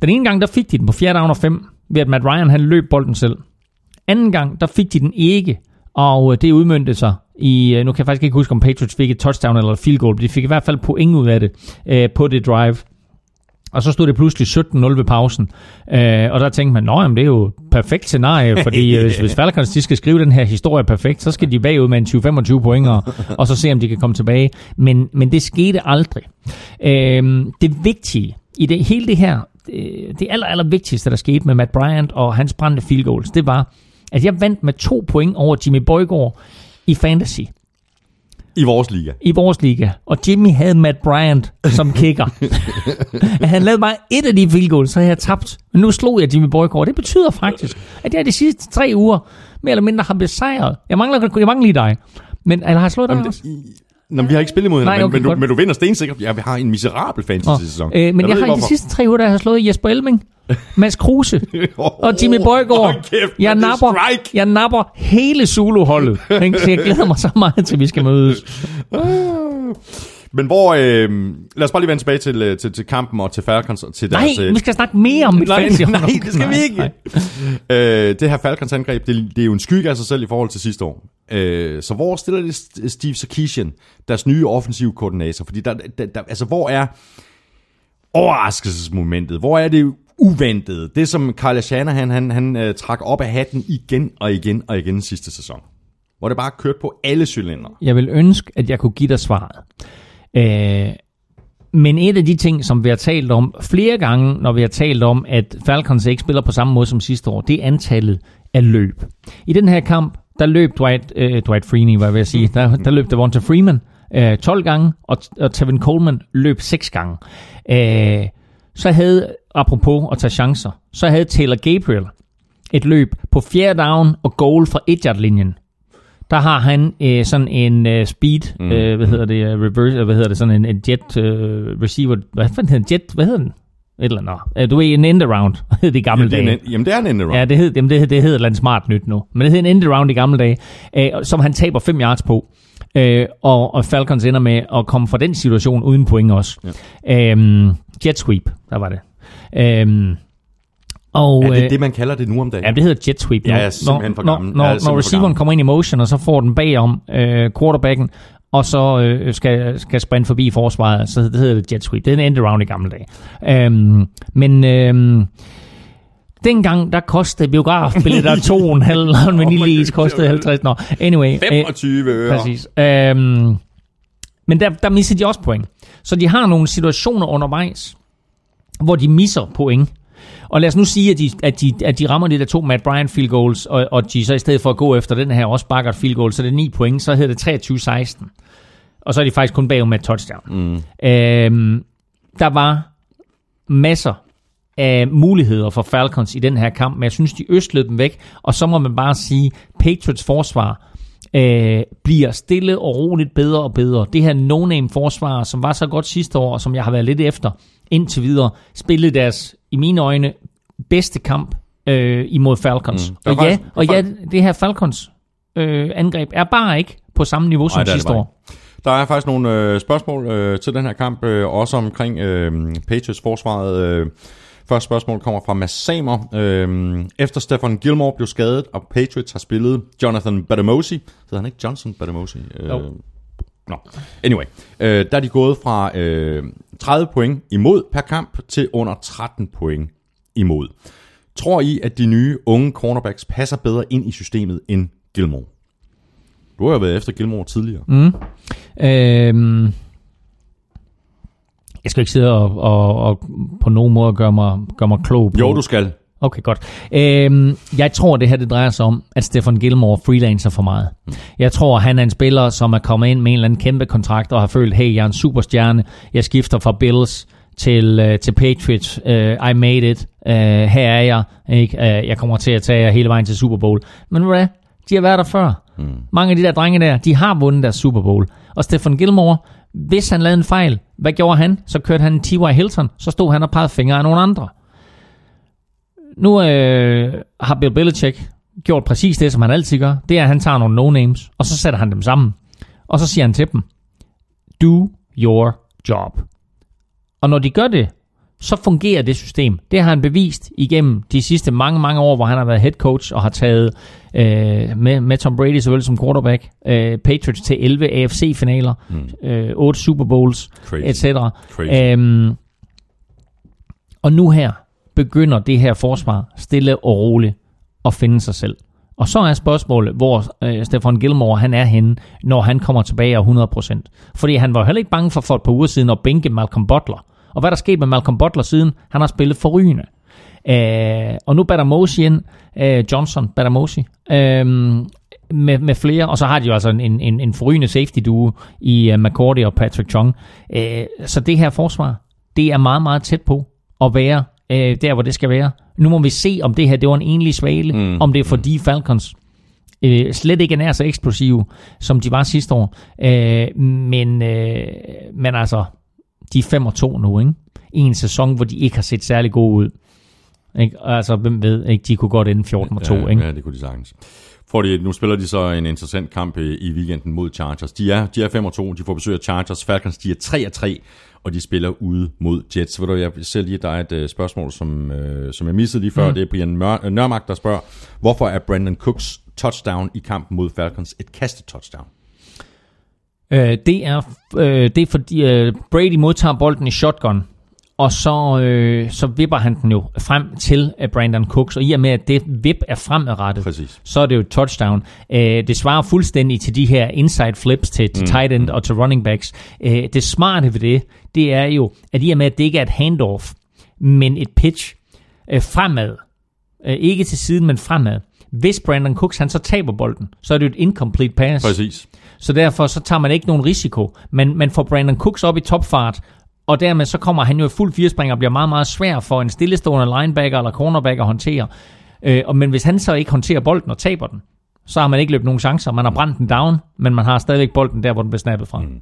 Den ene gang, der fik de den på fjerde down og fem, ved at Matt Ryan han løb bolden selv. Anden gang, der fik de den ikke, og øh, det udmyndte sig i, øh, nu kan jeg faktisk ikke huske, om Patriots fik et touchdown eller et field goal, men de fik i hvert fald point ud af det øh, på det drive. Og så stod det pludselig 17-0 ved pausen. Øh, og der tænkte man, at det er jo et perfekt scenarie, fordi øh, hvis, hvis Falcons de skal skrive den her historie perfekt, så skal de bagud med en 20-25 point, og, og så se, om de kan komme tilbage. Men, men det skete aldrig. Øh, det vigtige i det, hele det her, det, det aller, aller vigtigste, der skete med Matt Bryant og hans brændte field goals, det var, at jeg vandt med to point over Jimmy Boygaard i fantasy I vores liga. i vores liga, og Jimmy havde Matt Bryant som kicker. Han lavede bare et af de field goals, så havde jeg tabt. Men nu slog jeg Jimmy Boygaard. Det betyder faktisk, at jeg de sidste tre uger mere eller mindre har besejret. Jeg mangler, jeg mangler lige dig. Men eller har jeg slået dig Jamen, også? det, Nå, vi har ikke spillet mod hinanden, Nej, okay, men, men, du, men du vinder stensikkert. Ja, vi har en miserabel fantasy-sæson. Øh, men jeg, jeg har ikke, i de sidste tre uger, der har slået Jesper Elming, Mads Kruse og Jimmy Boygaard. Hold kæft, jeg, er napper, strike. jeg napper hele Zulu-holdet. ikke? Så jeg glæder mig så meget til, vi skal mødes. Men hvor... Øh, lad os bare lige vende tilbage til, øh, til, til kampen og til Falcons og til Nej, deres... øh, vi skal snakke mere om mit nej, fantasy. nej, det skal vi ikke. Nej. Øh, det her Falcons angreb, det, det er jo en skygge af sig selv i forhold til sidste år. Øh, så hvor stiller det St- Steve Sarkisian, deres nye offensive koordinator? Fordi der, der, der, altså, hvor er overraskelsesmomentet? Hvor er det uventede? Det som Kyle Shanahan, han, han uh, trak op af hatten igen og igen og igen sidste sæson. Hvor det bare kørte på alle cylinder. Jeg vil ønske, at jeg kunne give dig svaret. Øh, men et af de ting, som vi har talt om flere gange, når vi har talt om, at Falcons ikke spiller på samme måde som sidste år, det er antallet af løb. I den her kamp, der løb Dwight, øh, Dwight Freeney, hvad vil jeg sige, der, der løb Devonta Freeman øh, 12 gange, og, og Tevin Coleman løb 6 gange. Øh, så havde, apropos at tage chancer, så havde Taylor Gabriel et løb på fjerde down og goal fra 1 linjen der har han øh, sådan en øh, speed, mm. øh, hvad hedder det, øh, reverse, øh, hvad hedder det, sådan en, en jet øh, receiver, hvad fanden hedder den, jet, hvad hedder den? Et eller andet. Øh, du er en end around, hed det i gamle er dage. en, jamen, det er en end around. Ja, det hed, jamen, det, hed- det hedder et eller andet smart nyt nu. Men det hed en end around i gamle dage, øh, som han taber 5 yards på. Øh, og, og Falcons ender med at komme fra den situation uden point også. Ja. Øhm, jet sweep, der var det. Øhm, og, Er det øh, det, man kalder det nu om dagen? Ja, det hedder jet sweep. Ja, når- jeg er simpelthen for gammel. Når, når, når for receiveren gammel. kommer ind i motion, og så får den bagom øh, quarterbacken, og så øh, skal, skal sprinte forbi forsvaret, så det hedder det jet sweep. Det er en end around i gamle dage. Øhm, men øhm, dengang, der kostede biografbilletter 2,5, og en vaniljeis kostede 50. Nå, anyway. øh, 25 øre. Præcis. Øhm, men der, der misser de også point. Så de har nogle situationer undervejs, hvor de misser point. Og lad os nu sige, at de, at de, at de rammer de der to Matt Bryant field goals, og, og de så i stedet for at gå efter den her også bakker field goal, så det er 9 point, så hedder det 23-16. Og så er de faktisk kun bagud med et touchdown. Mm. Øhm, der var masser af muligheder for Falcons i den her kamp, men jeg synes, de østlede dem væk, og så må man bare sige, Patriots forsvar øh, bliver stille og roligt bedre og bedre. Det her no-name forsvar, som var så godt sidste år, og som jeg har været lidt efter indtil videre, spillede deres, i mine øjne, bedste kamp øh, imod Falcons. Mm. Og ja, og ja, det her Falcons øh, angreb er bare ikke på samme niveau som det sidste år. Der er faktisk nogle øh, spørgsmål øh, til den her kamp, øh, også omkring øh, Patriots forsvaret. Øh, Første spørgsmål kommer fra Mads Samer. Øhm, efter Stefan Gilmore blev skadet, og Patriots har spillet Jonathan Batamosi, hedder han ikke Johnson Batamosi? Øh. Nå, anyway. Øh, der er de gået fra øh, 30 point imod per kamp til under 13 point imod. Tror I, at de nye unge cornerbacks passer bedre ind i systemet end Gilmore? Du har jo været efter Gilmore tidligere. Mm. Øhm, jeg skal ikke sidde og, og, og på nogen måde gøre mig, gøre mig klog på. Jo, du skal. Okay, godt. Øhm, jeg tror, det her det drejer sig om, at Stefan Gilmore freelancer for meget. Jeg tror, han er en spiller, som er kommet ind med en eller anden kæmpe kontrakt, og har følt, hey, jeg er en superstjerne. Jeg skifter fra Bills til, uh, til Patriots. Uh, I made it. Uh, her er jeg. Ikke? Uh, jeg kommer til at tage jer hele vejen til Super Bowl. Men hvad? De har været der før. Mm. Mange af de der drenge der, de har vundet deres Super Bowl. Og Stefan Gilmore, hvis han lavede en fejl, hvad gjorde han? Så kørte han T.Y. Hilton. Så stod han og pegede fingre af nogle andre. Nu øh, har Bill Belichick gjort præcis det, som han altid gør. Det er, at han tager nogle no-names, og så sætter han dem sammen. Og så siger han til dem, do your job. Og når de gør det, så fungerer det system. Det har han bevist igennem de sidste mange, mange år, hvor han har været head coach og har taget øh, med, med Tom Brady såvel som quarterback, øh, Patriots til 11 AFC-finaler, mm. øh, 8 Super Bowls, etc. Øhm, og nu her begynder det her forsvar stille og roligt at finde sig selv. Og så er spørgsmålet, hvor øh, Stefan Gilmore han er henne, når han kommer tilbage af 100%. Fordi han var heller ikke bange for for et par uger siden at bænke Malcolm Butler. Og hvad der skete med Malcolm Butler siden? Han har spillet forrygende. Øh, og nu Batamosi ind, øh, Johnson, Batamosi, øh, med, med flere, og så har de jo altså en, en, en forrygende safety duo i uh, McCordy og Patrick Chung. Øh, så det her forsvar, det er meget, meget tæt på at være øh, der, hvor det skal være. Nu må vi se, om det her det var en enlig svale, mm. om det er fordi Falcons øh, slet ikke er nær så eksplosive, som de var sidste år. Øh, men, øh, men altså, de er 5 og 2 nu, ikke? I en sæson, hvor de ikke har set særlig gode ud. Ikke? Altså, hvem ved, ikke? de kunne godt ende 14 og 2, ja, ikke? Ja, det kunne de sagtens. For de, nu spiller de så en interessant kamp i i weekenden mod Chargers. De er, de er 5 og 2, de får besøg af Chargers. Falcons, de er 3 og 3, og de spiller ude mod Jets. Ved du, jeg ser lige, er et uh, spørgsmål, som, uh, som jeg missede lige før. Mm. Det er Brian Mør- Nørmark, der spørger, hvorfor er Brandon Cooks touchdown i kampen mod Falcons et kastet touchdown? Øh, det, er, øh, det er fordi øh, Brady modtager bolden i shotgun, og så, øh, så vipper han den jo frem til øh, Brandon Cooks, og i og med, at det vip er fremadrettet, Præcis. så er det jo et touchdown. Øh, det svarer fuldstændig til de her inside flips til, til mm. tight end og til running backs. Øh, det smarte ved det, det er jo, at i og med, at det ikke er et handoff, men et pitch øh, fremad, øh, ikke til siden, men fremad. Hvis Brandon Cooks han så taber bolden, så er det jo et incomplete pass. Præcis. Så derfor så tager man ikke nogen risiko. Men man får Brandon Cooks op i topfart, og dermed så kommer han jo i fuld firespring og bliver meget, meget svær for en stillestående linebacker eller cornerback at håndtere. Øh, og, men hvis han så ikke håndterer bolden og taber den, så har man ikke løbet nogen chancer. Man har brændt den down, men man har stadigvæk bolden der, hvor den bliver snappet fra. Mm.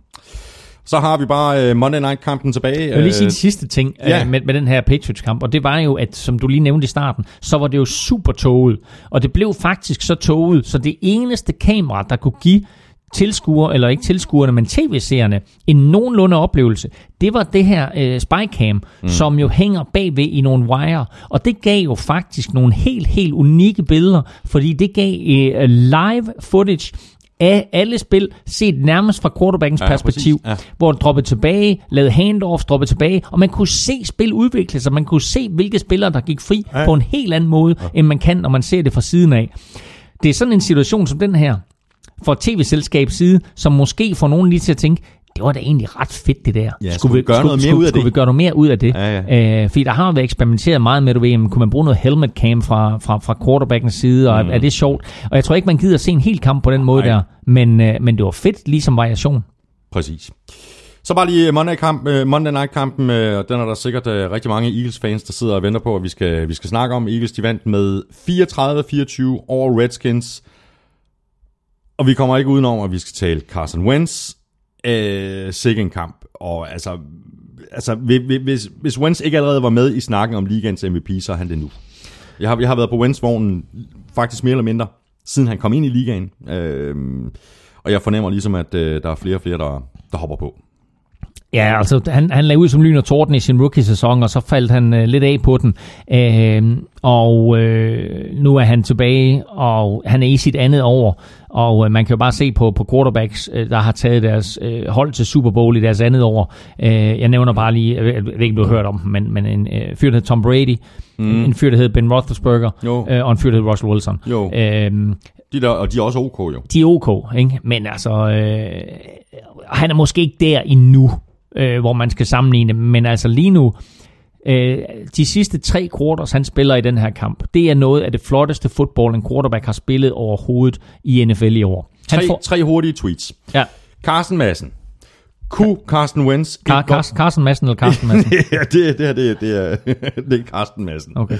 Så har vi bare uh, Monday Night-kampen tilbage. Jeg vil lige sige Øh, en sidste ting ja. ja. med, med den her Patriots-kamp, og det var jo, at som du lige nævnte i starten, så var det jo super toget. Og det blev faktisk så toget, så det eneste kamera, der kunne give tilskuere, eller ikke tilskuerne, men tv-seerne, en nogenlunde oplevelse, det var det her øh, spycam, mm. som jo hænger bagved i nogle wire, og det gav jo faktisk nogle helt, helt unikke billeder, fordi det gav øh, live footage af alle spil, set nærmest fra quarterbackens Ja, ja, perspektiv, ja. hvor den droppede tilbage, lavede handoffs, droppede tilbage, og man kunne se spil udvikle sig, man kunne se, hvilke spillere, der gik fri ja. på en helt anden måde, ja. end man kan, når man ser det fra siden af. Det er sådan en situation som den her, for et tv-selskabs side, som måske får nogen lige til at tænke, det var da egentlig ret fedt det der. Ja, skulle vi gøre noget mere ud af skulle det? vi gøre noget mere ud af det? Ja, Øh, fordi der har været eksperimenteret meget med, du ved, jamen, kunne man bruge noget helmet cam fra, fra, fra quarterbackens side, og mm. er det sjovt? Og jeg tror ikke, man gider se en hel kamp på den måde Nej. der, men, øh, men det var fedt, ligesom variation. Præcis. Så bare lige Monday, kamp, uh, Monday Night-kampen, uh, og den er der sikkert rigtig mange Eagles-fans, der sidder og venter på, at vi skal, vi skal snakke om. Eagles, de vandt med 34-24 over Redskins. Og vi kommer ikke udenom, at vi skal tale Carson Wentz. Øh, sikke en kamp. Og altså, altså hvis- hvis, Wentz ikke allerede var med i snakken om ligaens MVP, så er han det nu. Jeg har, jeg har været på Wentz-vognen faktisk mere eller mindre, siden han kom ind i ligaen. Øh, og jeg fornemmer ligesom, at øh, der er flere og flere, der, der hopper på. Ja, altså han, han lagde ud som lyn og torden i sin rookie-sæson, og så faldt han øh, lidt af på den. Øh, og øh, nu er han tilbage, og han er i sit andet år. Og øh, man kan jo bare se på, på quarterbacks, øh, der har taget deres øh, hold til Super Bowl i deres andet år. Øh, jeg nævner bare lige, jeg ved ikke, du har hørt om men, men en øh, fyr, der hedder Tom Brady, mm. en fyr, der hedder Ben Roethlisberger, Jo. øh, og en fyr, der hedder Russell Wilson. Jo. Øh, De der, og de er også OK jo. de er ok, ikke? men altså, øh, han er måske ikke der endnu, øh, hvor man skal sammenligne, men altså lige nu, øh, de sidste tre quarters, han spiller i den her kamp, det er noget af det flotteste fodbold, en quarterback har spillet overhovedet i NFL i år. Han Tre, får, tre hurtige tweets. ja, Carsten Madsen. Kunne Carsten Wentz... Car- godt- Carsten, Madsen eller Carsten Madsen? ja, det, det her, det, er- det, er, det er Carsten Madsen. Okay.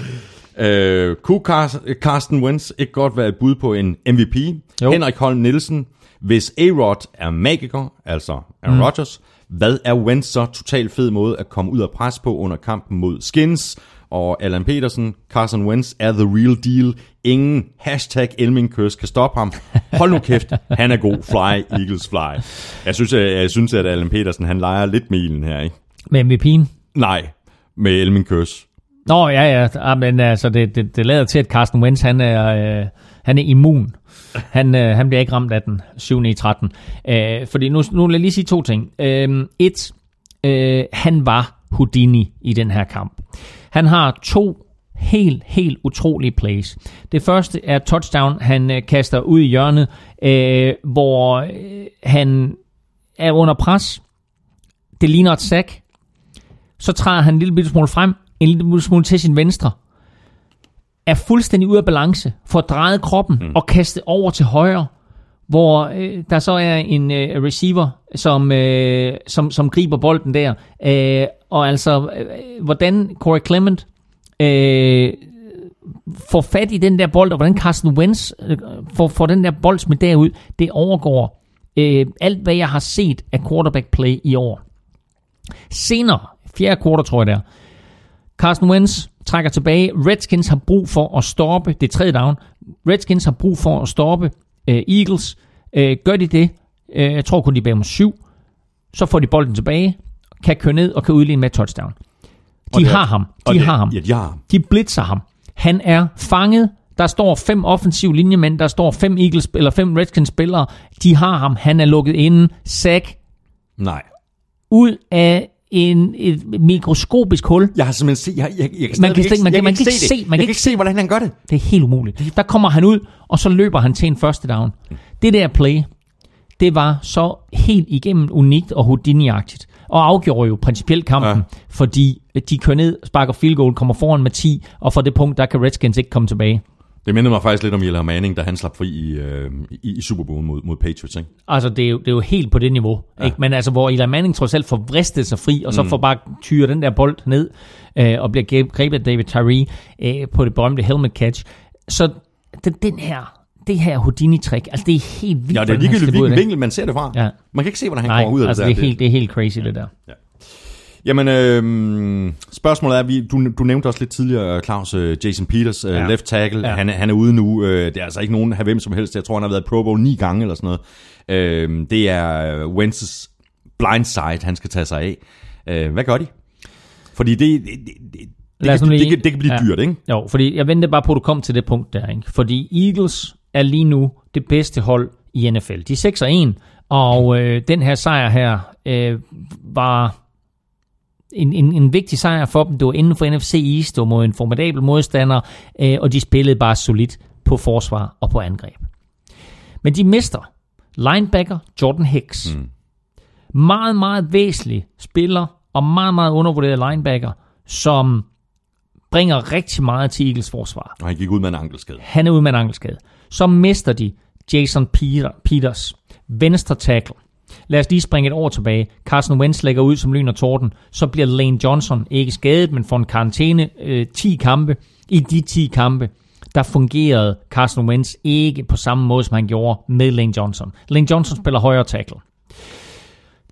Øh, kunne Car- Carsten Wentz ikke godt være et bud på en MVP? Jo. Henrik Holm Nielsen. Hvis A-Rod er magiker, altså Aaron mm. Rodgers, hvad er Wentz så totalt fed måde at komme ud af pres på under kampen mod Skins? Og Allan Petersen, Carson Wentz er the real deal. Ingen hashtag Elmingkøs kan stoppe ham. Hold nu kæft, han er god. Fly, Eagles fly. Jeg synes, jeg, jeg synes at Allan Petersen, han leger lidt med ilden her, ikke? Med MVP'en? Nej, med Elmingkøs. Nå, ja, ja, ah, men altså, det, det, det lader til, at Carsten Wentz, han er, øh, han er immun. Han, øh, han bliver ikke ramt af den 7. i 13. Øh, fordi nu, nu vil jeg lige sige to ting. Øh, et, øh, han var Houdini i den her kamp. Han har to helt, helt utrolige plays. Det første er touchdown, han øh, kaster ud i hjørnet, øh, hvor øh, han er under pres. Det ligner et sack. Så træder han en lille bitte smule frem, en lille smule til sin venstre, er fuldstændig ude af balance, får drejet kroppen mm. og kastet over til højre, hvor øh, der så er en øh, receiver, som, øh, som, som griber bolden der. Øh, og altså, øh, hvordan Corey Clement øh, får fat i den der bold, og hvordan Carsten Wentz øh, får, får den der bold smidt derud, det overgår øh, alt, hvad jeg har set af quarterback play i år. Senere, fjerde quarter tror jeg der, Carsten Wentz trækker tilbage. Redskins har brug for at stoppe, det tredje down, Redskins har brug for at stoppe øh, Eagles. Øh, gør de det, øh, jeg tror kun de er bag om syv, så får de bolden tilbage, kan køre ned og kan udligne med touchdown. De det- har ham. De det- har ham. Ja, de har ham. De blitzer ham. Han er fanget. Der står fem offensiv linjemænd, der står fem Eagles eller fem Redskins spillere. De har ham. Han er lukket inde. Sack Nej. ud af en, et mikroskopisk hul. Jeg har simpelthen set... Jeg, jeg, jeg kan Man kan slet- man kan- man kan ikke det. se- man kan ikke ikke se, hvordan han gør det. Det er helt umuligt. Der kommer han ud, og så løber han til en første down. Det der play, det var så helt igennem unikt og Houdini-agtigt. Og afgjorde jo principielt kampen. Ja. fordi de kører ned, sparker field goal, kommer foran med 10, og fra det punkt, der kan Redskins ikke komme tilbage. Det minder mig faktisk lidt om Eli Manning, da han slap fri i, øh, i, i Super Bowl mod, mod Patriots, ikke? Altså, det er jo, det er jo helt på det niveau. Ja. Ikke? Men altså, hvor Eli Manning trods alt får vristet sig fri, og så mm. får bare tyre den der bold ned, øh, og bliver grebet- af David Tyree øh, på det berømte helmet catch. Så den, den her, det her Houdini-trick, altså det er helt vildt, Ja, det er ligegyldigt, hvilken det. vinkel man ser det fra. Ja. Man kan ikke se, hvordan han Nej, kommer ud af altså det det der. er, helt, det er helt crazy, det der. Jamen, øh, spørgsmålet er, vi, du, du nævnte også lidt tidligere, Claus, øh, Jason Peters, øh, Ja. left tackle, Ja. han, er- han er ude nu. Øh, det er altså ikke nogen af hvem som helst. Jeg tror, han har været Pro Bowl ni gange eller sådan noget. Øh, det er Wentz's blind side, han skal tage sig af. Øh, hvad gør de? Fordi det, det, det, det, Lad os det, det, kan, det kan blive ja. dyrt, ikke? Jo, fordi jeg ventede bare på, at du kom til det punkt der. Ikke? Fordi Eagles er lige nu det bedste hold i NFL. De er 6 og 1, og øh, den her sejr her øh, var en, en, en vigtig sejr for dem. Det var inden for NFC East, det var mod en formidabel modstander, øh, og de spillede bare solidt på forsvar og på angreb. Men de mister linebacker Jordan Hicks. Mm. Meget, meget væsentlig spiller og meget, meget undervurderet linebacker, som bringer rigtig meget til Eagles forsvar. Og han gik ud med en ankelskade. Han er ude med en ankelskade. Så mister de Jason Peter, Peters, venstre tackle. Lad os lige springe et år tilbage. Carson Wentz lægger ud som lyn og torden. Så bliver Lane Johnson ikke skadet, men får en karantæne øh, 10 kampe. I de 10 kampe, der fungerede Carson Wentz ikke på samme måde, som han gjorde med Lane Johnson. Lane Johnson spiller højre tackle.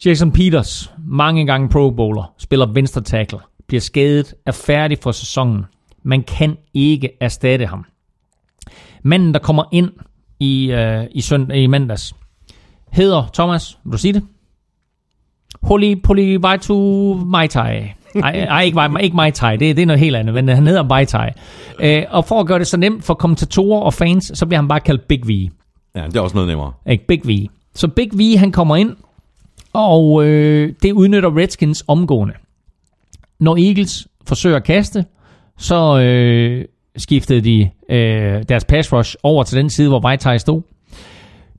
Jason Peters, mange gange pro bowler, spiller venstre tackle, bliver skadet, er færdig for sæsonen. Man kan ikke erstatte ham. Manden, der kommer ind i, øh, i, sønd- i mandags, hedder Thomas, vil du sige det? Holy Polivaitu Mai Tai. Ej, ej, ikke, ikke Mai Tai, det, det er noget helt andet, men han hedder Mai Tai. Øh, og for at gøre det så nemt for kommentatorer og fans, så bliver han bare kaldt Big V. Ja, det er også noget nemmere. Ikke? Big V. Så Big V, han kommer ind, og øh, det udnytter Redskins omgående. Når Eagles forsøger at kaste, så øh, skiftede de øh, deres pass rush over til den side, hvor Vejtaj stod.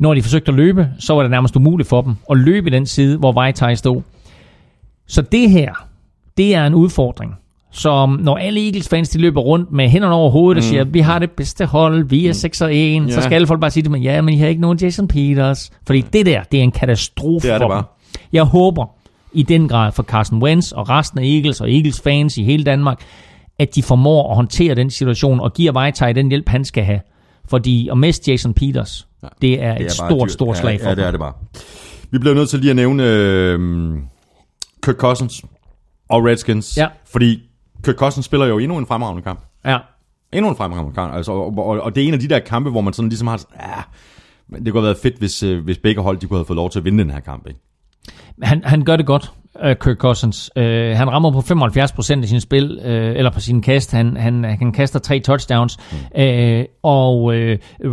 Når de forsøgte at løbe, så var det nærmest umuligt for dem at løbe i den side, hvor Vejtaj stod. Så det her, det er en udfordring. Så når alle Eagles fans de løber rundt med hænderne over hovedet og siger, vi har det bedste hold, vi er 6 og 1, så Ja. skal alle folk bare sige det, men ja, men I har ikke nogen Jason Peters. Fordi det der, det er en katastrofe Det er det for bare. dem. Jeg håber i den grad for Carson Wentz og resten af Eagles og Eagles fans i hele Danmark, at de formår at håndtere den situation og giver Vejtaj den hjælp, han skal have. Fordi at miste Jason Peters, det er et bare stort, dyrt. stort slag for ja, ja, det er det bare. Vi bliver nødt til lige at nævne øh, Kirk Cousins og Redskins. Ja. Fordi Kirk Cousins spiller jo endnu en fremragende kamp. Ja. Endnu en fremragende kamp. Altså, og, og, og, det er en af de der kampe, hvor man sådan ligesom har... Ja, men det kunne have været fedt, hvis, øh, hvis begge hold de kunne have fået lov til at vinde den her kamp. Ikke? Han, han gør det godt, uh, Kirk Cousins. Uh, han rammer på 75% af sin spil, uh, eller på sin kast. Han, han, han kaster tre touchdowns. Mm. Uh, og uh,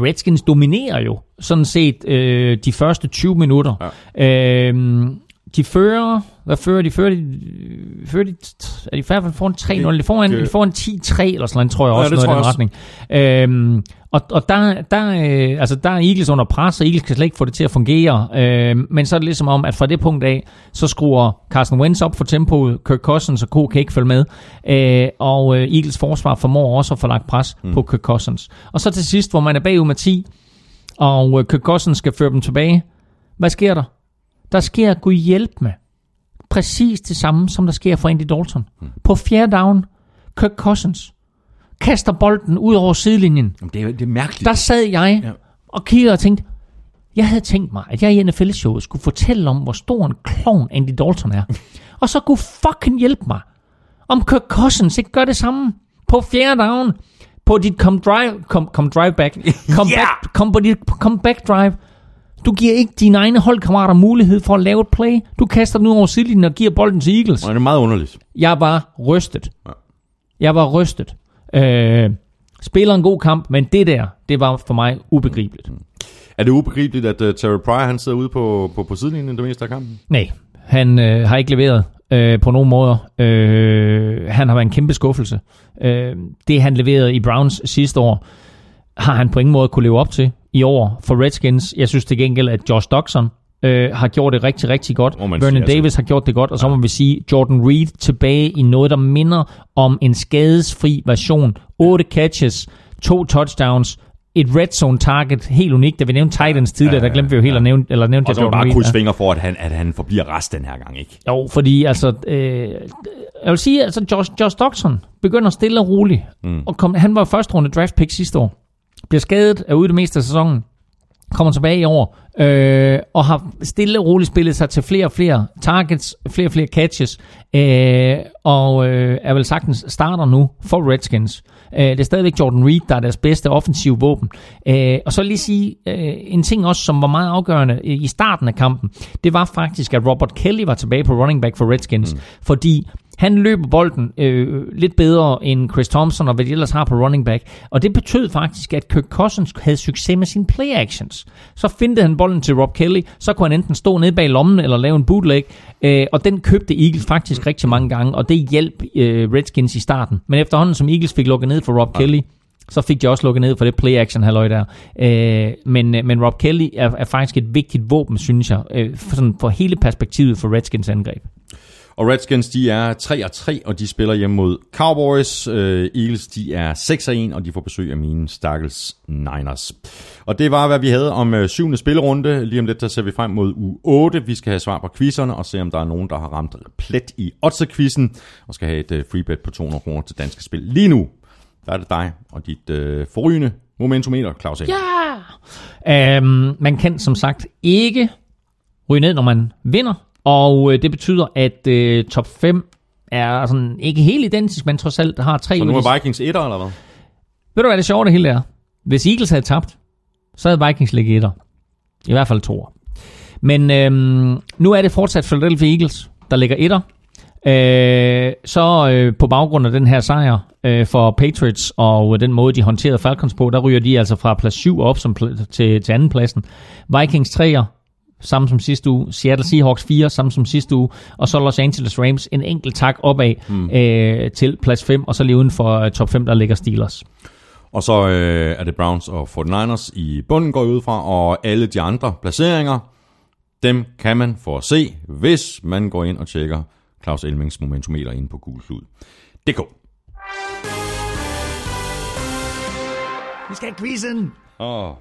Redskins dominerer jo sådan set uh, de første 20 minutter. Ja. Uh, de fører, hvad fører de? Fører de, fører de er de i hvert fald foran 3-0? De får en, de får en 10-3 eller sådan noget, tror jeg Ja, også, det noget i den jeg retning. Øhm, og og der, der, øh, altså der er Eagles under pres, og Eagles kan slet ikke få det til at fungere. Øh, men så er det ligesom om, at fra det punkt af, så skruer Carson Wentz op for tempoet, Kirk Cousins og Co. kan ikke følge med. Øh, og øh, Eagles forsvar formår også at få lagt pres mm. på Kirk Cousins. Og så til sidst, hvor man er bagud med 10, og øh, Kirk Cousins skal føre dem tilbage. Hvad sker der? Der sker Gud hjælp med præcis det samme, som der sker for Andy Dalton. På fjerde down, Kirk Cousins kaster bolden ud over sidelinjen. Jamen, det, er, det er mærkeligt. Der sad jeg Ja. og kiggede og tænkte, jeg havde tænkt mig, at jeg i NFL-showet skulle fortælle om, hvor stor en klovn Andy Dalton er. og så kunne fucking hjælpe mig, om Kirk Cousins ikke gør det samme på fjerde down, på dit come drive, come, come drive back, come, Ja! back, come på dit come back drive. Du giver ikke dine egne holdkammerater mulighed for at lave et play. Du kaster den ud over sidelinjen og giver bolden til Eagles. Og det er meget underligt. Jeg var rystet. Ja. Jeg var rystet. Øh, spiller en god kamp, men det der, det var for mig ubegribeligt. Er det ubegribeligt, at uh, Terry Pryor han sidder ude på, på, på sidelinjen det meste af kampen? Nej, han øh, har ikke leveret øh, på nogen måder. Øh, han har været en kæmpe skuffelse. Øh, det han leverede i Browns sidste år, har han på ingen måde kunne leve op til i år for Redskins. Jeg synes til gengæld, at Josh Doxson øh, har gjort det rigtig, rigtig godt. Vernon sige, altså. Davis har gjort det godt, og så må vi sige, Jordan Reed tilbage i noget, der minder om en skadesfri version. 8 catches, to touchdowns, et red zone target, helt unikt. Da vi nævnte Titans tidligere, der glemte vi jo helt at nævne, eller nævnte Og så bare krydse Ja. fingre for, at han, at han forbliver rest den her gang, ikke? Jo, fordi altså, øh, jeg vil sige, altså Josh, Josh Doxson begynder stille og roligt. Mm. Og kom, han var første runde draft pick sidste år. Bliver skadet, er ude det meste af sæsonen. Kommer tilbage i år. Øh, og har stille og roligt spillet sig til flere og flere targets, flere og flere catches. Øh, og øh, er vel sagtens starter nu for Redskins. Øh, det er stadigvæk Jordan Reed, der er deres bedste offensive våben. Øh, og så lige sige øh, en ting også, som var meget afgørende i starten af kampen. Det var faktisk, at Robert Kelly var tilbage på running back for Redskins. Mm. Fordi han løber bolden øh, lidt bedre end Chris Thompson og hvad de ellers har på running back. Og det betød faktisk, at Kirk Cousins havde succes med sine play actions. Så findte han bolden til Rob Kelly, så kunne han enten stå nede bag lommen eller lave en bootleg. Øh, og den købte Eagles faktisk rigtig mange gange, og det hjalp øh, Redskins i starten. Men efterhånden som Eagles fik lukket ned for Rob ja. Kelly, så fik de også lukket ned for det play action halløj der. Øh, men, øh, men Rob Kelly er, er faktisk et vigtigt våben, synes jeg, øh, for, sådan, for hele perspektivet for Redskins angreb. Og Redskins, de er 3 og 3, og de spiller hjemme mod Cowboys. Øh, Eagles, de er 6 og 1, og de får besøg af mine stakkels Niners. Og det var, hvad vi havde om øh, syvende spillerunde. Lige om lidt, der ser vi frem mod u 8. Vi skal have svar på quizzerne, og se om der er nogen, der har ramt plet i odds-quizzen, og skal have et øh, free bet på 200 kroner til danske spil. Lige nu, der er det dig og dit øh, forrygende momentumeter, Claus Ja! Ja! Um, man kan som sagt ikke ryge ned, når man vinder. Og øh, det betyder, at øh, top 5 er sådan ikke helt identisk, men trods alt har tre... Så nu er Vikings etter, eller hvad? Ved du, hvad det sjove det hele er? Hvis Eagles havde tabt, så havde Vikings ligget etter. I hvert fald to. Men øhm, nu er det fortsat Philadelphia Eagles, der ligger etter. Øh, så øh, på baggrund af den her sejr øh, for Patriots og den måde, de håndterede Falcons på, der ryger de altså fra plads 7 op som pl- til, til anden pladsen. Vikings 3'er, samme som sidste uge. Seattle Seahawks 4, samme som sidste uge. Og så Los Angeles Rams en enkelt tak opad mm. øh, til plads 5, og så lige uden for øh, top 5, der ligger Steelers. Og så øh, er det Browns og 49ers i bunden går ud fra, og alle de andre placeringer, dem kan man få at se, hvis man går ind og tjekker Claus Elmings momentometer inde på gulklud.dk. Vi skal have quizzen! Åh,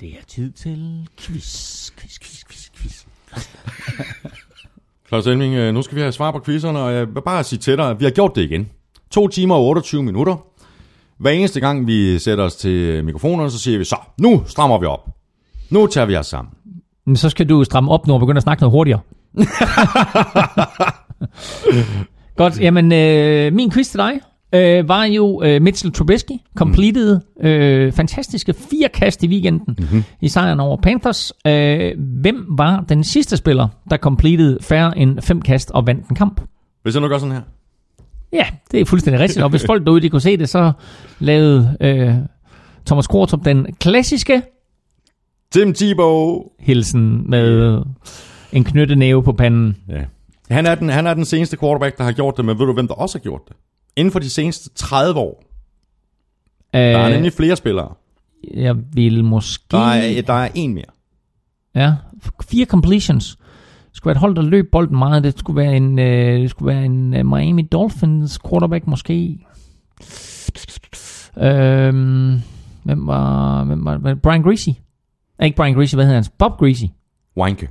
Det er tid til quiz, quiz, quiz, quiz, quiz. Claus Elming, øh, nu skal vi have svar på quizzerne, og jeg vil bare sige til dig, at vi har gjort det igen. 2 timer og 28 minutter. Hver eneste gang, vi sætter os til mikrofonerne, så siger vi så, nu strammer vi op. Nu tager vi os sammen. Men så skal du stramme op nu og begynde at snakke noget hurtigere. Godt, jamen øh, min quiz til dig øh, var jo øh, Mitchell Trubisky, completed øh, fantastiske fire kast i weekenden mm-hmm. i sejren over Panthers. Øh, hvem var den sidste spiller, der completed færre end fem kast og vandt en kamp? Hvis jeg nu gør sådan her. Ja, det er fuldstændig rigtigt, og hvis folk derude de kunne se det, så lavede øh, Thomas Kortrup den klassiske Tim Tebow. hilsen med en knyttenæve på panden. Ja. Han er, den, han er den seneste quarterback, der har gjort det, men ved du, hvem der også har gjort det? Inden for de seneste 30 år. Der er Øh, nemlig flere spillere. jeg vil måske... Der er, der er en mere. Ja, fire completions. Det skulle være et hold, der løb bolden meget. Det skulle være en, øh, det skulle være en øh, Miami Dolphins quarterback måske. Øhm, hvem var, hvem var, var Brian Greasy? Eh, Ikke Brian Greasy, hvad hedder han? Bob Greasy. Wanke.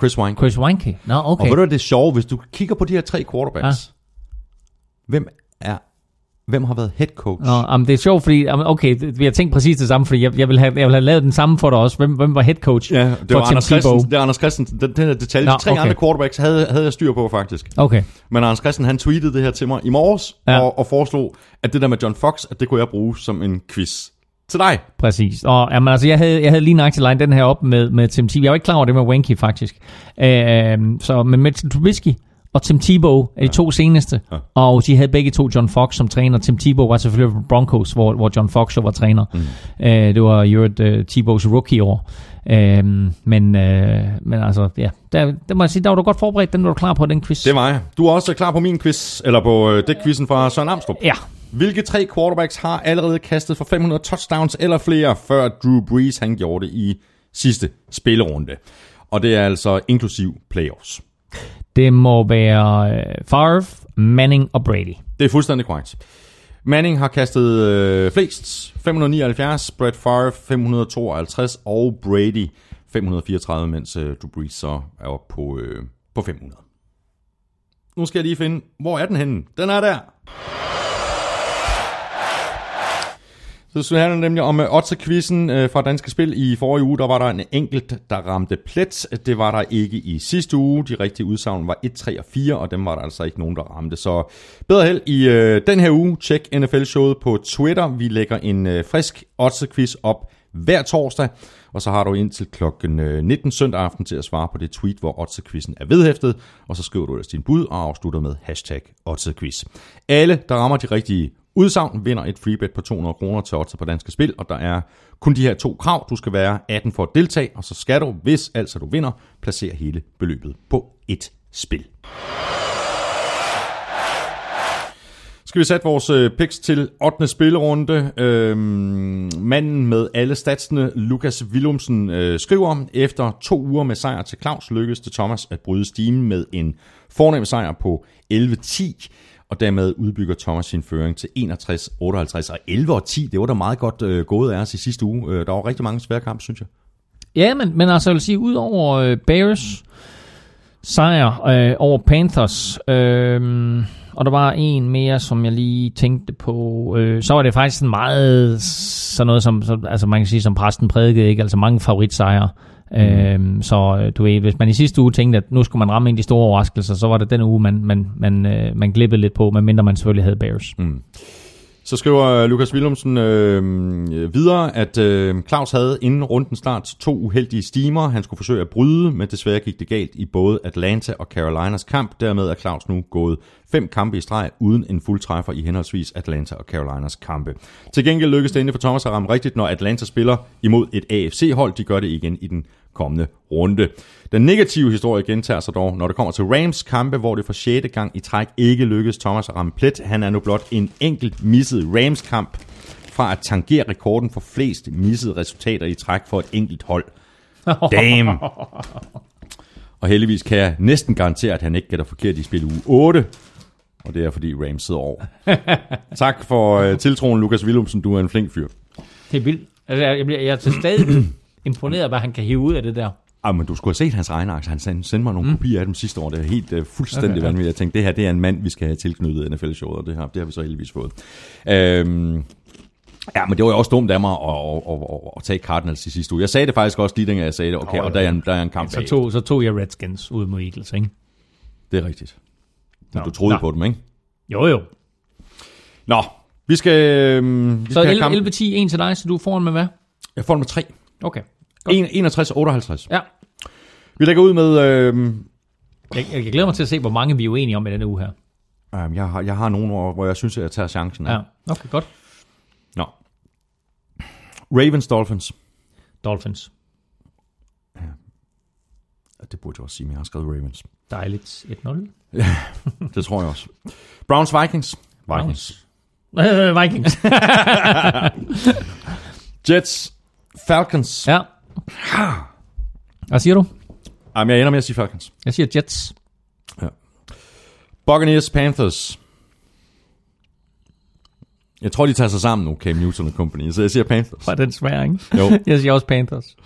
Chris Wanke. Chris Weinke. Nå, Og okay. ved du, det er sjovt? Hvis du kigger på de her tre quarterbacks, hvem er hvem har været head coach? Nå, jamen, det er sjovt, fordi, okay, vi har tænkt præcis det samme, fordi jeg, jeg, vil have, jeg vil have lavet den samme for dig også. Hvem, hvem var head coach Ja, det for var Tim Anders Tebow? Christensen. Det er Anders Christensen. Den, den her detalje. Nå, de tre okay. andre quarterbacks havde, havde jeg styr på, faktisk. Okay, Men Anders Christensen, han tweetede det her til mig i morges, Ja. ja. og, og foreslog, at det der med John Fox, at det kunne jeg bruge som en quiz til dig. præcis. Og jamen, altså, jeg havde, jeg havde lige nøjagtigt line den her op med, med Tim Tebow. Jeg var ikke klar over det med Wanky, faktisk. Øh, så med Mitchell Trubisky og Tim Tebow er de to seneste. Ja. Og de havde begge to John Fox som træner. Tim Tebow var selvfølgelig på Broncos, hvor, hvor John Fox jo var træner. Mm. Øh, det var jo et uh, Tebows rookie-år. Øh, men, øh, men altså, ja, der, der må jeg sige, der var du godt forberedt, den var du klar på, den quiz. Det var jeg. Du er også klar på min quiz, eller på øh, det quizzen fra Søren Amstrup. Ja, Hvilke tre quarterbacks har allerede kastet for 500 touchdowns eller flere, før Drew Brees han gjorde det i sidste spillerunde? Og det er altså inklusiv playoffs det må være øh, Favre, Manning og Brady. Det er fuldstændig korrekt. Manning har kastet øh, flest, 579, Brett Favre 552 og Brady 534, mens øh, Drew Brees så er oppe på, øh, på 500. Nu skal jeg lige finde, hvor er den henne? Den er der. Så det nemlig om øh, uh, Otze-quizzen øh, fra Danske Spil. I forrige uge, der var der en enkelt, der ramte plet. Det var der ikke i sidste uge. De rigtige udsagn var 1, 3 og 4, og dem var der altså ikke nogen, der ramte. Så bedre held i øh, den her uge. Tjek NFL-showet på Twitter. Vi lægger en øh, frisk Otze-quiz op hver torsdag, og så har du indtil klokken øh, 19 søndag aften til at svare på det tweet, hvor Otze-quizzen er vedhæftet, og så skriver du ellers din bud og afslutter med hashtag Otze-quiz. Alle, der rammer de rigtige udsagn, vinder et freebet på 200 kroner til odds på Danske Spil, og der er kun de her to krav. Du skal være 18 for at deltage, og så skal du, hvis altså du vinder, placere hele beløbet på et spil. Skal vi sætte vores øh, picks til 8. spillerunde. Øhm, manden med alle statsene, Lukas Willumsen, øh, skriver, efter to uger med sejr til Claus, lykkedes det Thomas at bryde stimen med en fornem sejr på 11-10, og dermed udbygger Thomas sin føring til 61, 58 og 11 og 10. Det var da meget godt øh, gået af os i sidste uge. Øh, der var rigtig mange svære kampe, synes jeg. Ja, men, men altså jeg vil sige, udover øh, Bears sejr øh, over Panthers, øh, og der var en mere, som jeg lige tænkte på, øh, så var det faktisk sådan meget sådan noget, som, som altså man kan sige, som præsten prædikede, ikke? altså mange favoritsejre. Mm. Øhm, så øh, du ved, hvis man i sidste uge tænkte, at nu skulle man ramme en af de store overraskelser, så var det den uge, man, man, man, øh, man glippede lidt på, medmindre man selvfølgelig havde Bears. Mm. Så skriver øh, Lukas Willumsen øh, videre, at øh, Claus havde inden runden start to uheldige stimer. Han skulle forsøge at bryde, men desværre gik det galt i både Atlanta og Carolinas kamp. Dermed er Claus nu gået fem kampe i streg uden en fuldtræffer i henholdsvis Atlanta og Carolinas kampe. Til gengæld lykkedes det endelig for Thomas at ramme rigtigt, når Atlanta spiller imod et AFC-hold. De gør det igen i den kommende runde. Den negative historie gentager sig dog, når det kommer til Rams kampe, hvor det for 6. gang i træk ikke lykkedes Thomas at ramme plet. Han er nu blot en enkelt misset Rams kamp fra at tangere rekorden for flest missede resultater i træk for et enkelt hold. Damn! Og heldigvis kan jeg næsten garantere, at han ikke gætter forkert i spil uge 8. Og det er fordi Rams sidder over. tak for uh, tiltroen, Lukas Willumsen. Du er en flink fyr. Det er vildt. Altså, jeg, bliver, jeg er til stadig imponeret hvad han kan hive ud af det der. Ah, men du skulle have set hans regneaktier. Han sendte, mig nogle mm. kopier af dem sidste år. Det er helt uh, fuldstændig Okay, vanvittigt. Jeg tænkte, det her det er en mand, vi skal have tilknyttet NFL-showet, og det har, det har vi så heldigvis fået. Øhm, ja, men det var jo også dumt af mig at, at, at, at, at tage Cardinals i sidste uge. Jeg sagde det faktisk også lige dengang jeg sagde det. Okay, og der er en, der er en kamp Så bag. tog, så tog jeg Redskins ud mod Eagles, ikke? Det er rigtigt. Men Nå. du troede Nå. på dem, ikke? Jo, jo. Nå, vi skal, øhm, vi Så skal have kamp. 11-10, en til dig, så du er foran med hvad? Jeg får med 3. Okay. Godt. 61-58. Ja. Vi lægger ud med... Øhm, Jeg, jeg, glæder mig til at se, hvor mange vi er uenige om i denne uge her. øhm, jeg, har, jeg har nogle år, hvor jeg synes, at jeg tager chancen. Ja, okay, godt. Nå. Ravens Dolphins. Dolphins. Det burde jeg også sige, men jeg har skrevet Ravens. Dejligt. 1-0. Det tror jeg også. Browns Vikings. Vikings. Øh, Vikings. Jets Falcons. Ja. Ja. Hvad siger du? Jamen, jeg ender med at sige Falcons. Jeg siger Jets. Buccaneers Panthers. Jeg tror, de tager sig sammen nu, Cam Newton og company, så jeg siger Panthers. Var den svær, ikke? Jo. jeg siger også Panthers.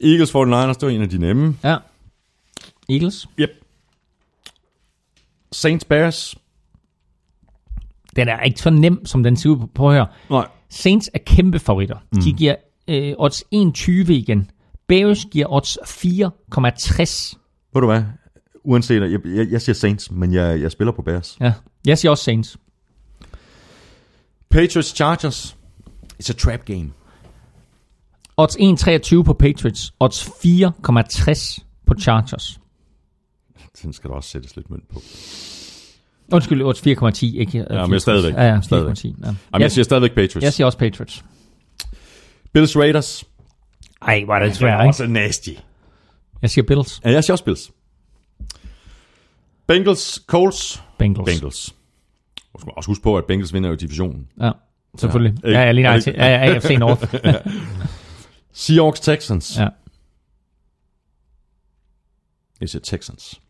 Eagles 49ers, det var en af de nemme. Ja. Eagles. Yep. Saints Bears. Den er ikke så nem, som den ser ud på, på her. Nej. Saints er kæmpe favoritter. Mm. De giver øh, odds 1,20 igen. Bears giver odds 4,60. Ved du hvad? Uanset, jeg, jeg, jeg siger Saints, men jeg, jeg spiller på Bears. Ja. Jeg siger også Saints. Patriots Chargers. It's a trap game. Odds 1,23 på Patriots. Odds 4,60 på Chargers. Den skal der også sættes lidt mønt på. Undskyld, odds 4,10. Ikke, Ja, men stadigvæk. Ja, ja, 4,10. Stadigvæk. Ja. Jamen, Jeg, jeg siger stadigvæk Patriots. jeg siger også Patriots. Bills Raiders. Ej, var det Det er svært, ikke? også nasty. Jeg siger Bills. Ja, jeg siger også Bills. Bengals Colts. Bengals. Bengals. Du skal også huske på, at Bengals vinder jo divisionen. Ja, selvfølgelig. Ja, Ja, ja, lige til. Ja, ja, AFC North. Seahawks Texans. ja. Jeg siger Texans.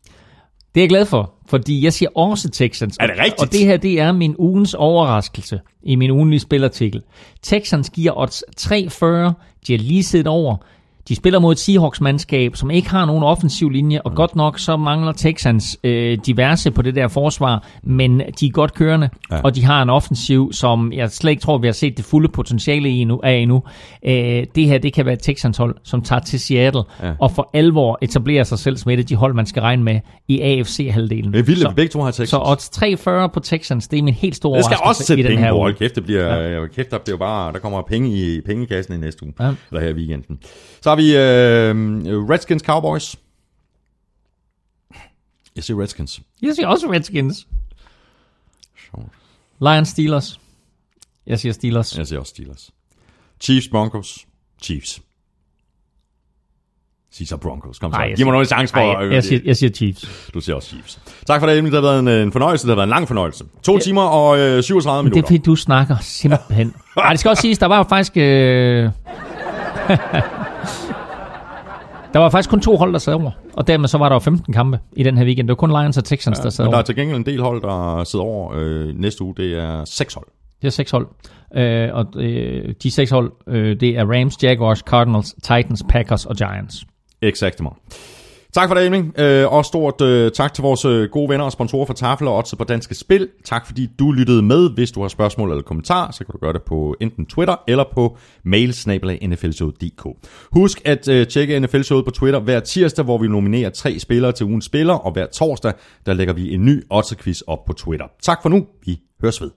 Det er jeg glad for, fordi jeg siger også Texans. Er det rigtigt? Og det her, det er min ugens overraskelse i min ugenlige spilartikel. Texans giver odds 3,40. De har lige siddet over. De spiller mod et Seahawks-mandskab, som ikke har nogen offensiv linje, og godt nok så mangler Texans øh, diverse på det der forsvar, men de er godt kørende, Ja. og de har en offensiv, som jeg slet ikke tror, vi har set det fulde potentiale i endnu, af endnu. Øh, det her, det kan være et Texans-hold, som tager til Seattle, Ja. og for alvor etablerer sig selv som et af de hold, man skal regne med i AFC-halvdelen. Det er vildt, at så, vi begge to har Texans. så odds 3,40 på Texans, det er min helt store skal også overraskelse sætte i den penge her på. Hold kæft, det bliver, ja. kæft, der bliver bare, der kommer penge i pengekassen i næste uge. Ja. Eller her i weekenden. Så har vi øh, Redskins Cowboys. Jeg siger Redskins. Jeg siger også Redskins. Sjovt. Lions Steelers. Jeg siger Steelers. Jeg siger også Steelers. Chiefs Broncos. Chiefs. Sig så Broncos. Kom så. Jeg Giv mig noget chance for... Nej, jeg, jeg, siger, jeg siger Chiefs. Du siger også Chiefs. Tak for det, Emil. Det har været en, en fornøjelse. Det har været en lang fornøjelse. To timer og øh, 37 Men det minutter. er fordi, du snakker simpelthen. Nej, det skal også siges, der var jo faktisk... Øh... der var faktisk kun to hold, der sad over. Og dermed så var der jo 15 kampe i den her weekend. Det var kun Lions og Texans, der sad Men der er over. til gengæld en del hold, der sidder over øh, næste uge. Det er seks hold. Det er seks hold. Øh, og øh, de seks hold, øh, det er Rams, Jaguars, Cardinals, Titans, Packers og Giants. Exakt Tak for det, Emil. Øh, og stort øh, tak til vores øh, gode venner og sponsorer for Tafel og Otse på Danske Spil. Tak fordi du lyttede med. Hvis du har spørgsmål eller kommentarer, så kan du gøre det på enten Twitter eller på mail-nflshowet.dk. Husk at øh, tjekke NFL-showet på Twitter hver tirsdag, hvor vi nominerer tre spillere til ugens spiller, og hver torsdag, der lægger vi en ny Otse-quiz op på Twitter. Tak for nu. Vi høres ved.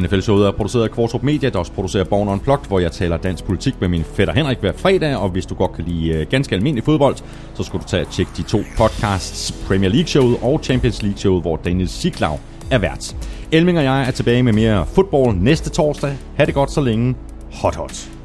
NFL-showet er produceret af Kvartrup Media, der også producerer Born Unplugged, hvor jeg taler dansk politik med min fætter Henrik hver fredag, og hvis du godt kan lide øh, ganske almindelig fodbold, så skal du tage og tjekke de to podcasts, Premier League-showet og Champions League-showet, hvor Daniel Siglau er vært. Elming og jeg er tilbage med mere fodbold næste torsdag. Ha' det godt så længe. Hot hot.